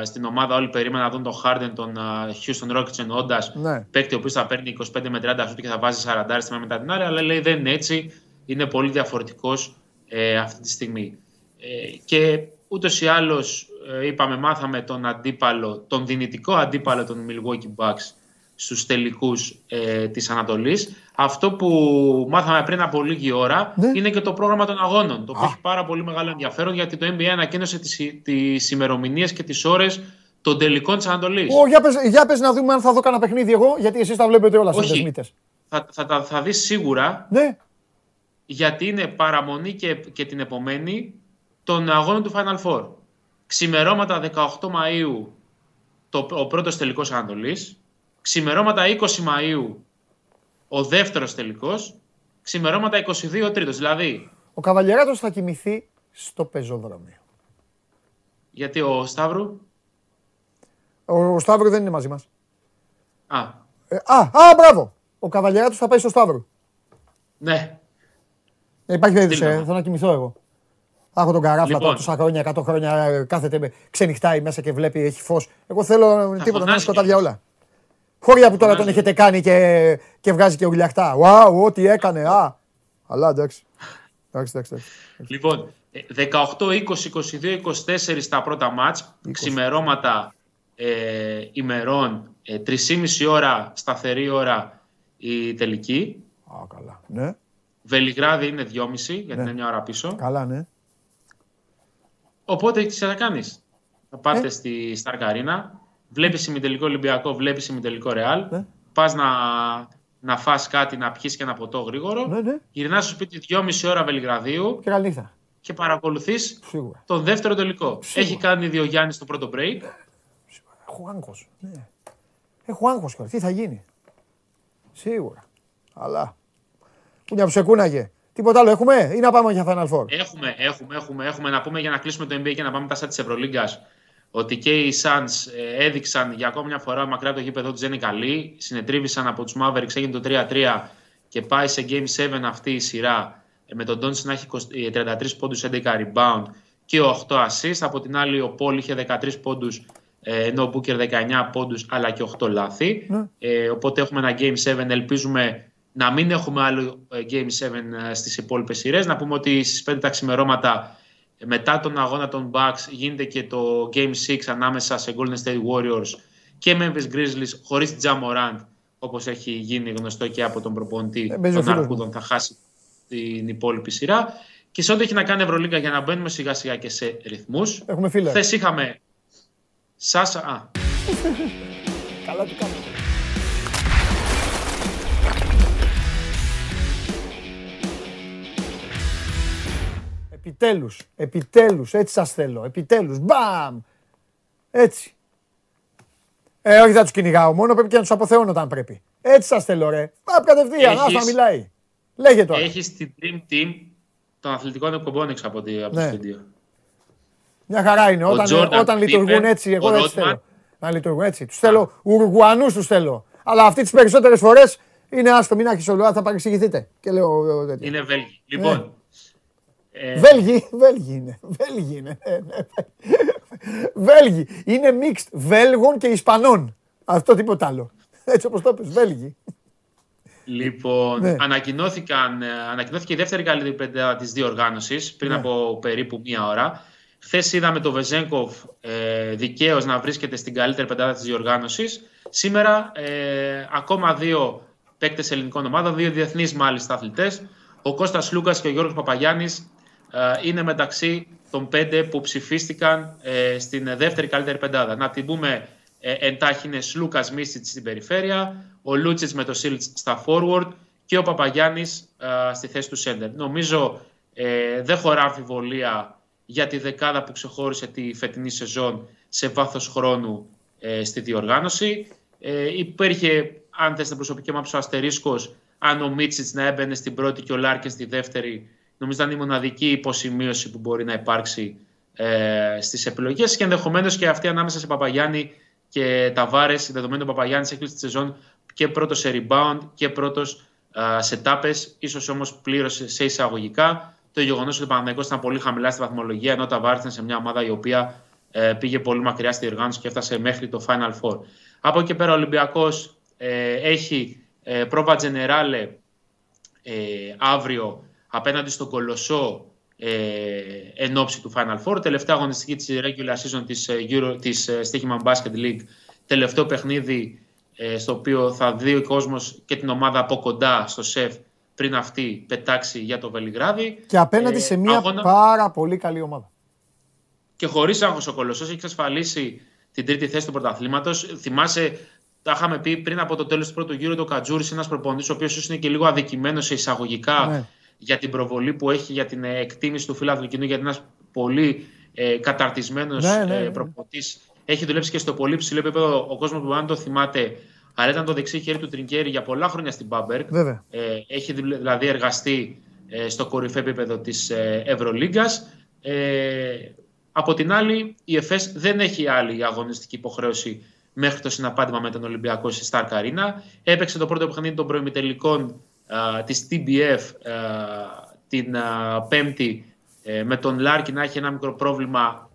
ε, στην ομάδα όλοι περίμεναν να δουν τον Harden, τον ε, Houston Rockets εννοώντας Ναι. παίκτη ο οποίος θα παίρνει 25 με 30 σουτ και θα βάζει 40 στη μία μετά την άλλη, αλλά λέει δεν είναι έτσι, είναι πολύ διαφορετικός ε, αυτή τη στιγμή. Ε, και ούτως ή άλλως ε, είπαμε, μάθαμε τον αντίπαλο, τον δυνητικό αντίπαλο των Milwaukee Bucks στους τελικούς ε, της Ανατολής. Αυτό που μάθαμε πριν από λίγη ώρα είναι και το πρόγραμμα των αγώνων, το οποίο έχει πάρα πολύ μεγάλο ενδιαφέρον γιατί το NBA ανακοίνωσε τις, τις ημερομηνίες και τις ώρες των τελικών της Ανατολής. Ω, για, πες, για πες να δούμε αν θα δω κανένα παιχνίδι εγώ, γιατί εσείς τα βλέπετε όλα σαν Όχι. δεσμίτες. θα, θα, θα, θα δεις σίγουρα Ναι. γιατί είναι παραμονή και, και την επομένη των αγώνων του Final Four. Ξημερώματα 18 Μαΐου το, ο πρώτος τελικός Ανατολής, ξημερώματα 20 Μαΐου ο δεύτερος τελικός, ξημερώματα 22 ο τρίτος. Δηλαδή, Ο Καβαλιεράτος θα κοιμηθεί στο πεζοδρόμιο. γιατί ο Σταύρου... Ο, ο Σταύρο δεν είναι μαζί μας. Α, Ε, α, α, μπράβο. Ο Καβαλιεράτος θα πάει στο Σταύρο. ναι. Ε, υπάρχει περίπτωση, Δίλημα. ε, θέλω να κοιμηθώ εγώ. Θα έχω τον καράφλα Λοιπόν. τώρα τόσα χρόνια, 100 χρόνια, ε, κάθεται, με- ξενυχτάει μέσα και βλέπει, έχει φως. Εγώ θέλω ε, τίποτα, να είναι φωνάζει σκοτάδια κι όλα. Χώρια που τώρα τον Φωνάζει. έχετε κάνει και, και βγάζει και ουρλιαχτά. Wow, ό,τι έκανε, α. Αλλά εντάξει. Εντάξει, εντάξει. εντάξει. Λοιπόν, ε, 18, 20, 22, 24 στα πρώτα μάτς, ξημερώματα ε, ημερών, ε, 3,5 ώρα, σταθερή ώρα η τελική. Α, καλά. Ναι, Βελιγράδι είναι 2,5 γιατί Ναι. είναι μια ώρα πίσω. καλά, ναι. Οπότε τι θα κάνεις; Θα πάτε Ε. στη Σταρκ Αρίνα, βλέπεις ημιτελικό Ολυμπιακό, βλέπεις ημιτελικό Ρεάλ, Ναι. πας να, να φας κάτι, να πιεις και ένα ποτό γρήγορο, Ναι, ναι. γυρνάς στο σπίτι 2,5 ώρα Βελιγραδίου Και καλή νύχτα. και παρακολουθείς Σίγουρα. τον δεύτερο τελικό. Έχει κάνει δύο Γιάννης στο πρώτο break. Έχω άγχος. Ναι. Έχω άγχος κιόλας. Τι θα γίνει. Σίγουρα. Αλλά. Πούνια που σε κούναγε. Τίποτα άλλο έχουμε ή να πάμε για Final Four; Έχουμε, έχουμε, έχουμε, έχουμε να πούμε για να κλείσουμε το NBA και να πάμε τα της Ευρωλίγκας ότι και οι Suns ε, έδειξαν για ακόμη μια φορά μακριά από το γήπεδο του δεν είναι καλοί. Συνετρίβησαν από τους Mavericks, έγινε το 3-3 και πάει σε Game 7 αυτή η σειρά ε, με τον Doncic να έχει 20 ε, 33 πόντους, 11 rebound και 8 assist. Από την άλλη ο Paul είχε 13 πόντους, ε, ενώ ο Booker 19 πόντους αλλά και 8 λάθη. Ναι. Ε, οπότε έχουμε ένα Game 7, ελπίζουμε να μην έχουμε άλλο ε, Game 7 ε, στις υπόλοιπες σειρές. Να πούμε ότι στις 5 τα ξημερώματα ε, μετά τον αγώνα των Bucks γίνεται και το Game 6 ανάμεσα σε Golden State Warriors και Memphis Grizzlies χωρίς Ja Morant όπως έχει γίνει γνωστό και από τον προπονητή Ε, παίζει ο των φίλος Αρκούδων θα χάσει την υπόλοιπη σειρά. Και σε ό,τι έχει να κάνει Ευρωλίγκα για να μπαίνουμε σιγά σιγά και σε ρυθμούς. Έχουμε φίλε. Χθες είχαμε Σάσα. Α, (laughs) Καλά του κάνω. Επιτέλους, επιτέλους, έτσι σας θέλω, επιτέλους, μπαμ, έτσι. Ε, όχι θα τους κυνηγάω, μόνο πρέπει και να τους αποθεώνω όταν πρέπει. Έτσι σας θέλω ρε, πάμε κατευθείαν, Έχεις- άστα να μιλάει. Λέγε τώρα. έχεις την Dream Team των αθλητικών εκπομπών έξω από, τη, από Ναι. το στούντιο. Μια χαρά είναι, Ο όταν, Jordan όταν λειτουργούν Pippen, έτσι, εγώ ο έτσι Rodman. θέλω. Να λειτουργούν έτσι. Τους θέλω, Ουρουγουανούς τους θέλω. Αλλά αυτοί τις περισσότερες φορές είναι άστο, μην άρχισε όλο, θα παρεξηγηθείτε. Και λέω, ε, τέτοιο. Είναι Βέλγοι. Λοιπόν, ε, Βέλγοι, Βέλγοι είναι. Βέλγοι είναι. ναι, ναι. Βέλγοι. Είναι mixed Βέλγων και Ισπανών. Αυτό τίποτα άλλο. Έτσι όπως το πες, Βέλγοι. Λοιπόν, Ναι. ανακοινώθηκαν, ε, ανακοινώθηκε η δεύτερη καλύτερη πεντάδα της διοργάνωσης πριν Ναι. από περίπου μία ώρα. Χθες είδαμε το Βεζέγκοφ ε, δικαίως να βρίσκεται στην καλύτερη πεντάδα της διοργάνωσης. Σήμερα ε, ακόμα δύο παίκτες ελληνικών ομάδων, δύο διεθνείς μάλιστα αθλητές. Ο Κώστας Λούκας και ο Γιώργος Παπαγιάννης ε, είναι μεταξύ των πέντε που ψηφίστηκαν ε, στην δεύτερη καλύτερη πεντάδα. Να την πούμε ε, εντάχει είναι Λούκας Μίσιτς στην περιφέρεια, ο Λούτσιτς με το Σίλτς στα forward και ο Παπαγιάννης ε, στη θέση του center. Νομίζω ε, δεν χωρά αμφιβολία για τη δεκάδα που ξεχώρισε τη φετινή σεζόν σε βάθος χρόνου ε, στη διοργάνωση. Ε, υπήρχε, αν θες την προσωπική μου άποψη, ο αστερίσκος αν ο Μίτσιτς να έμπαινε στην πρώτη και ο Λάρκιν στη δεύτερη. Νομίζω ήταν η μοναδική υποσημείωση που μπορεί να υπάρξει ε, στις επιλογές και ενδεχομένως και αυτή ανάμεσα σε Παπαγιάννη και Ταβάρες, δεδομένου ο Παπαγιάννης έχει κλείσει τη σεζόν και πρώτος σε rebound και πρώτος α, σε τάπες, ίσως όμως πλήρωσε σε εισαγωγικά. Το γεγονός ότι ο Παναγενικό ήταν πολύ χαμηλά στη βαθμολογία, ενώ ο Ταβάρη ήταν σε μια ομάδα η οποία ε, πήγε πολύ μακριά στη διοργάνωση και έφτασε μέχρι το Final Four. Από εκεί και πέρα ο Ολυμπιακός ε, έχει ε, πρόβα Τζενεράλε ε, αύριο απέναντι στον Κολοσσό ε, εν ώψη του Final Four. Τελευταία αγωνιστική της regular season της, ε, Euro, της ε, Stichman Basket League. Τελευταίο παιχνίδι ε, στο οποίο θα δει ο κόσμος και την ομάδα από κοντά στο ΣΕΦ πριν αυτή πετάξει για το Βελιγράδι. Και απέναντι Ε, σε μια αγώνα- πάρα πολύ καλή ομάδα. και χωρίς άγχος ο Κολοσσός έχει εξασφαλίσει την τρίτη θέση του πρωταθλήματος. Θυμάσαι, τα είχαμε πει πριν από το τέλος του πρώτου γύρου, το Κατζούρης, ένας προπονητής, ο οποίος είναι και λίγο αδικημένος σε εισαγωγικά Ναι. Για την προβολή που έχει για την ε, εκτίμηση του φιλαθλικού γιατί είναι ένας πολύ ε, καταρτισμένος Ναι, ναι, ε, ναι. προπονητής. Έχει δουλέψει και στο πολύ ψηλό επίπεδο. Ο κόσμος που μπορεί να το θυμάται, αλλά ήταν το δεξί χέρι του Τρινκέρι για πολλά χρόνια στην Μπάμπερκ. Βέβαια. Ε, έχει δηλ- δηλαδή εργαστεί ε, στο κορυφαίο επίπεδο της ε, Ευρωλίγκας. Ε, από την άλλη, η ΕΦΕΣ δεν έχει άλλη αγωνιστική υποχρέωση μέχρι το συναπάντημα με τον Ολυμπιακό στη Σταρ Καρίνα. Έπαιξε το πρώτο παιχνίδι των προημιτελικών α, της TBF α, την α, Πέμπτη ε, με τον Λάρκι να έχει ένα μικρό πρόβλημα.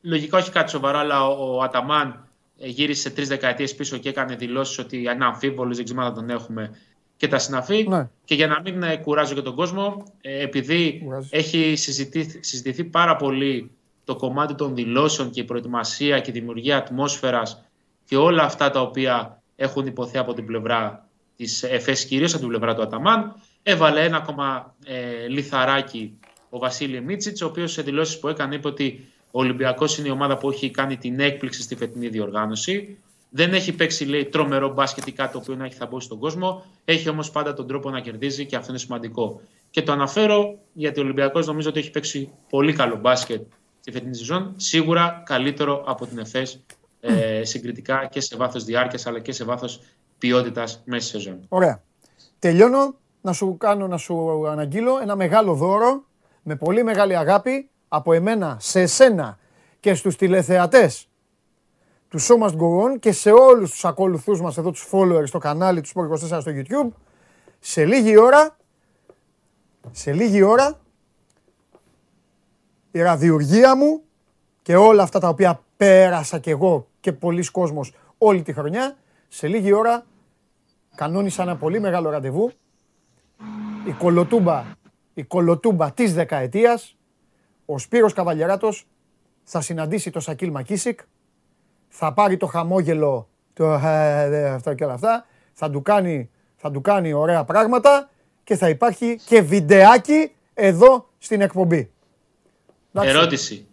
Λογικά όχι κάτι σοβαρό, αλλά ο, ο Αταμάν ε, γύρισε τρεις δεκαετίες πίσω και έκανε δηλώσεις ότι είναι αμφίβολος, δεν ξέρουμε αν θα τον έχουμε και τα συναφή. Ναι. Και για να μην ε, κουράζω και τον κόσμο, ε, επειδή έχει συζητηθεί, συζητηθεί πάρα πολύ το κομμάτι των δηλώσεων και η προετοιμασία και η δημιουργία ατμόσφαιρας και όλα αυτά τα οποία έχουν ειπωθεί από την πλευρά της ΕΦΕΣ, κυρίως από την πλευρά του Αταμάν, έβαλε ένα ακόμα ε, λιθαράκι ο Βασίλη Μίτσιτς, ο οποίος σε δηλώσεις που έκανε είπε ότι ο Ολυμπιακός είναι η ομάδα που έχει κάνει την έκπληξη στη φετινή διοργάνωση. Δεν έχει παίξει, λέει, τρομερό μπάσκετ ή κάτι το οποίο να έχει θαμπώσει στον κόσμο. Έχει όμως πάντα τον τρόπο να κερδίζει και αυτό είναι σημαντικό. Και το αναφέρω γιατί ο Ολυμπιακός νομίζω ότι έχει παίξει πολύ καλό μπάσκετ στη φετινή σεζόν. Σίγουρα καλύτερο από την ΕΦΕΣ ε, συγκριτικά και σε βάθος διάρκειας αλλά και σε βάθος ποιότητας μέσα στη σεζόν. Ωραία. Τελειώνω να σου κάνω, να σου αναγγείλω ένα μεγάλο δώρο με πολύ μεγάλη αγάπη από εμένα σε εσένα και στους τηλεθεατές του Show Must Go On και σε όλους τους ακολουθούς μας εδώ, τους followers στο κανάλι του Sport 24 στο YouTube. Σε λίγη ώρα, σε λίγη ώρα, η ραδιουργία μου και όλα αυτά τα οποία πέρασα κι εγώ και πολλοί κόσμος όλη τη χρονιά. Σε λίγη ώρα κανόνισα ένα πολύ μεγάλο ραντεβού. Η κολοτούμπα, η κολοτούμπα της δεκαετίας. Ο Σπύρος Καβαλιαράτος θα συναντήσει το Σακίλ Μακίσικ. Θα πάρει το χαμόγελο, το ε, ε, αυτά και όλα αυτά. Θα του κάνει, θα του κάνει ωραία πράγματα και θα υπάρχει και βιντεάκι εδώ στην εκπομπή. Εντάξει. Ερώτηση.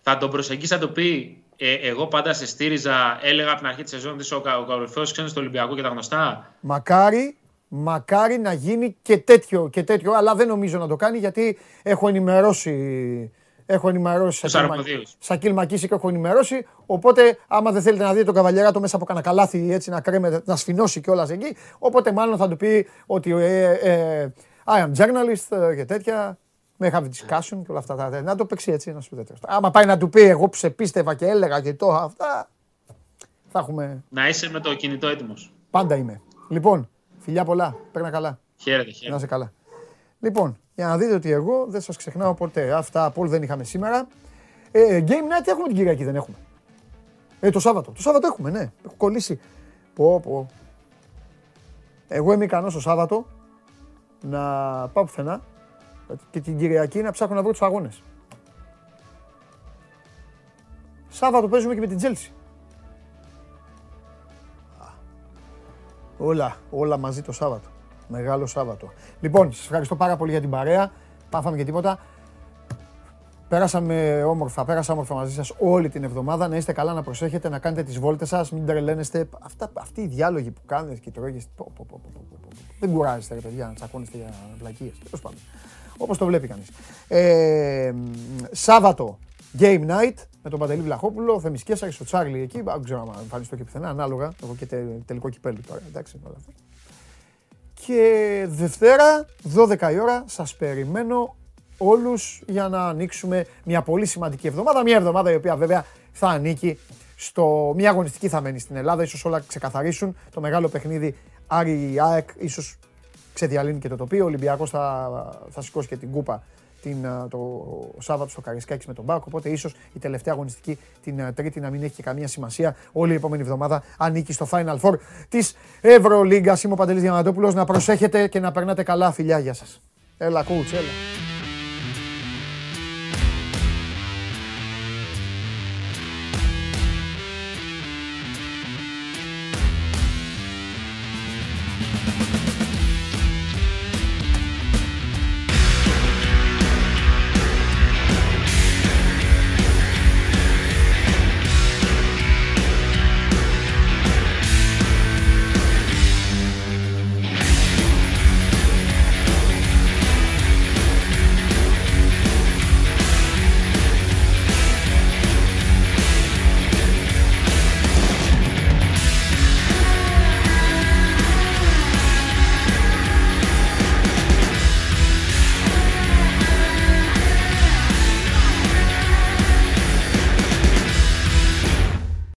Θα τον προσεγγίσει, θα το πει; Ε, εγώ πάντα σε στήριζα, έλεγα από την αρχή της σεζόν ότι είσαι ο, κα- ο κορυφαίο ξένο του Ολυμπιακού και τα γνωστά. Μακάρι, μακάρι να γίνει και τέτοιο, και τέτοιο, αλλά δεν νομίζω να το κάνει γιατί έχω ενημερώσει. Έχω ενημερώσει Τους Σακίλ Μα- αρμοδίους. Σακίλ Μακίσικ, έχω ενημερώσει. Οπότε, άμα δεν θέλετε να δείτε τον καβαλιαράτο μέσα από κανένα καλάθι έτσι να κρέμεται, να σφινώσει κιόλας εκεί, οπότε μάλλον θα του πει ότι ε, ε, I am journalist ε, και τέτοια. Με have discussion και όλα αυτά. τα- Να το παίξει έτσι, να σου πει τέτοιο. Άμα πάει να του πει, εγώ ψεπίστευα και έλεγα και το αυτά. Θα έχουμε. Να είσαι με το κινητό έτοιμος. Πάντα είμαι. Λοιπόν, φιλιά πολλά. Παίρνα καλά. Χαίρετε, Να χαίρετε. είσαι καλά. Λοιπόν, για να δείτε ότι εγώ δεν σας ξεχνάω ποτέ. Αυτά από όλα δεν είχαμε σήμερα. Ε, game night έχουμε την Κυριακή, δεν έχουμε. Ε, το Σάββατο. Το Σάββατο έχουμε, ναι. Έχω κολλήσει. Πω, πω. Εγώ είμαι ικανός το Σάββατο να πάω πουθενά και την Κυριακή να ψάχνω να βρω τους αγώνες. Σάββατο παίζουμε και με την Τζέλση. Όλα, όλα μαζί το Σάββατο. Μεγάλο Σάββατο. Λοιπόν, σας ευχαριστώ πάρα πολύ για την παρέα. Πάφαμε και τίποτα. Πέρασαμε όμορφα, πέρασα όμορφα μαζί σας όλη την εβδομάδα. Να είστε καλά, να προσέχετε, να κάνετε τις βόλτες σας, μην τρελαίνεστε. Αυτά, αυτοί οι διάλογοι που κάνετε και τρώγεστε. Πω, πω, πω, πω, πω, πω, πω. Δεν κουράζεστε, ρε παιδιά, να τσακώνεστε για βλακίες. Τέλος πάντων. Όπως το βλέπει κανείς. Ε, μ, Σάββατο, Game Night με τον Παντελή Βλαχόπουλο, Θεμης Κέσσαρης, ο Τσάρλι εκεί. Δεν ξέρω αν εμφανιστώ και πουθενά, ανάλογα. Έχω και τε- τελικό κυπέλου τώρα. Εντάξει, όλα αυτά. Και Δευτέρα, 12 η ώρα, σας περιμένω όλους για να ανοίξουμε μια πολύ σημαντική εβδομάδα. Μια εβδομάδα η οποία βέβαια θα ανήκει στο... Μια αγωνιστική θα μένει στην Ελλάδα, ίσως όλα ξεκαθαρίσουν. Το μεγάλο παιχνίδι Άρη ΑΕΚ, ίσως ξεδιαλύνει και το τοπίο. Ο Ολυμπιακός θα, θα σηκώσει και την κούπα την, α, το Σάββατο στο Καρισκάκης με τον Μπάκο. Οπότε ίσως η τελευταία αγωνιστική την α, Τρίτη να μην έχει και καμία σημασία. Όλη η επόμενη εβδομάδα ανήκει στο Final Four της Ευρωλίγκας. Είμαι ο Παντελής Διαμαντόπουλος. Να προσέχετε και να περνάτε καλά. Φιλιά, γεια σας. Έλα, coach, έλα.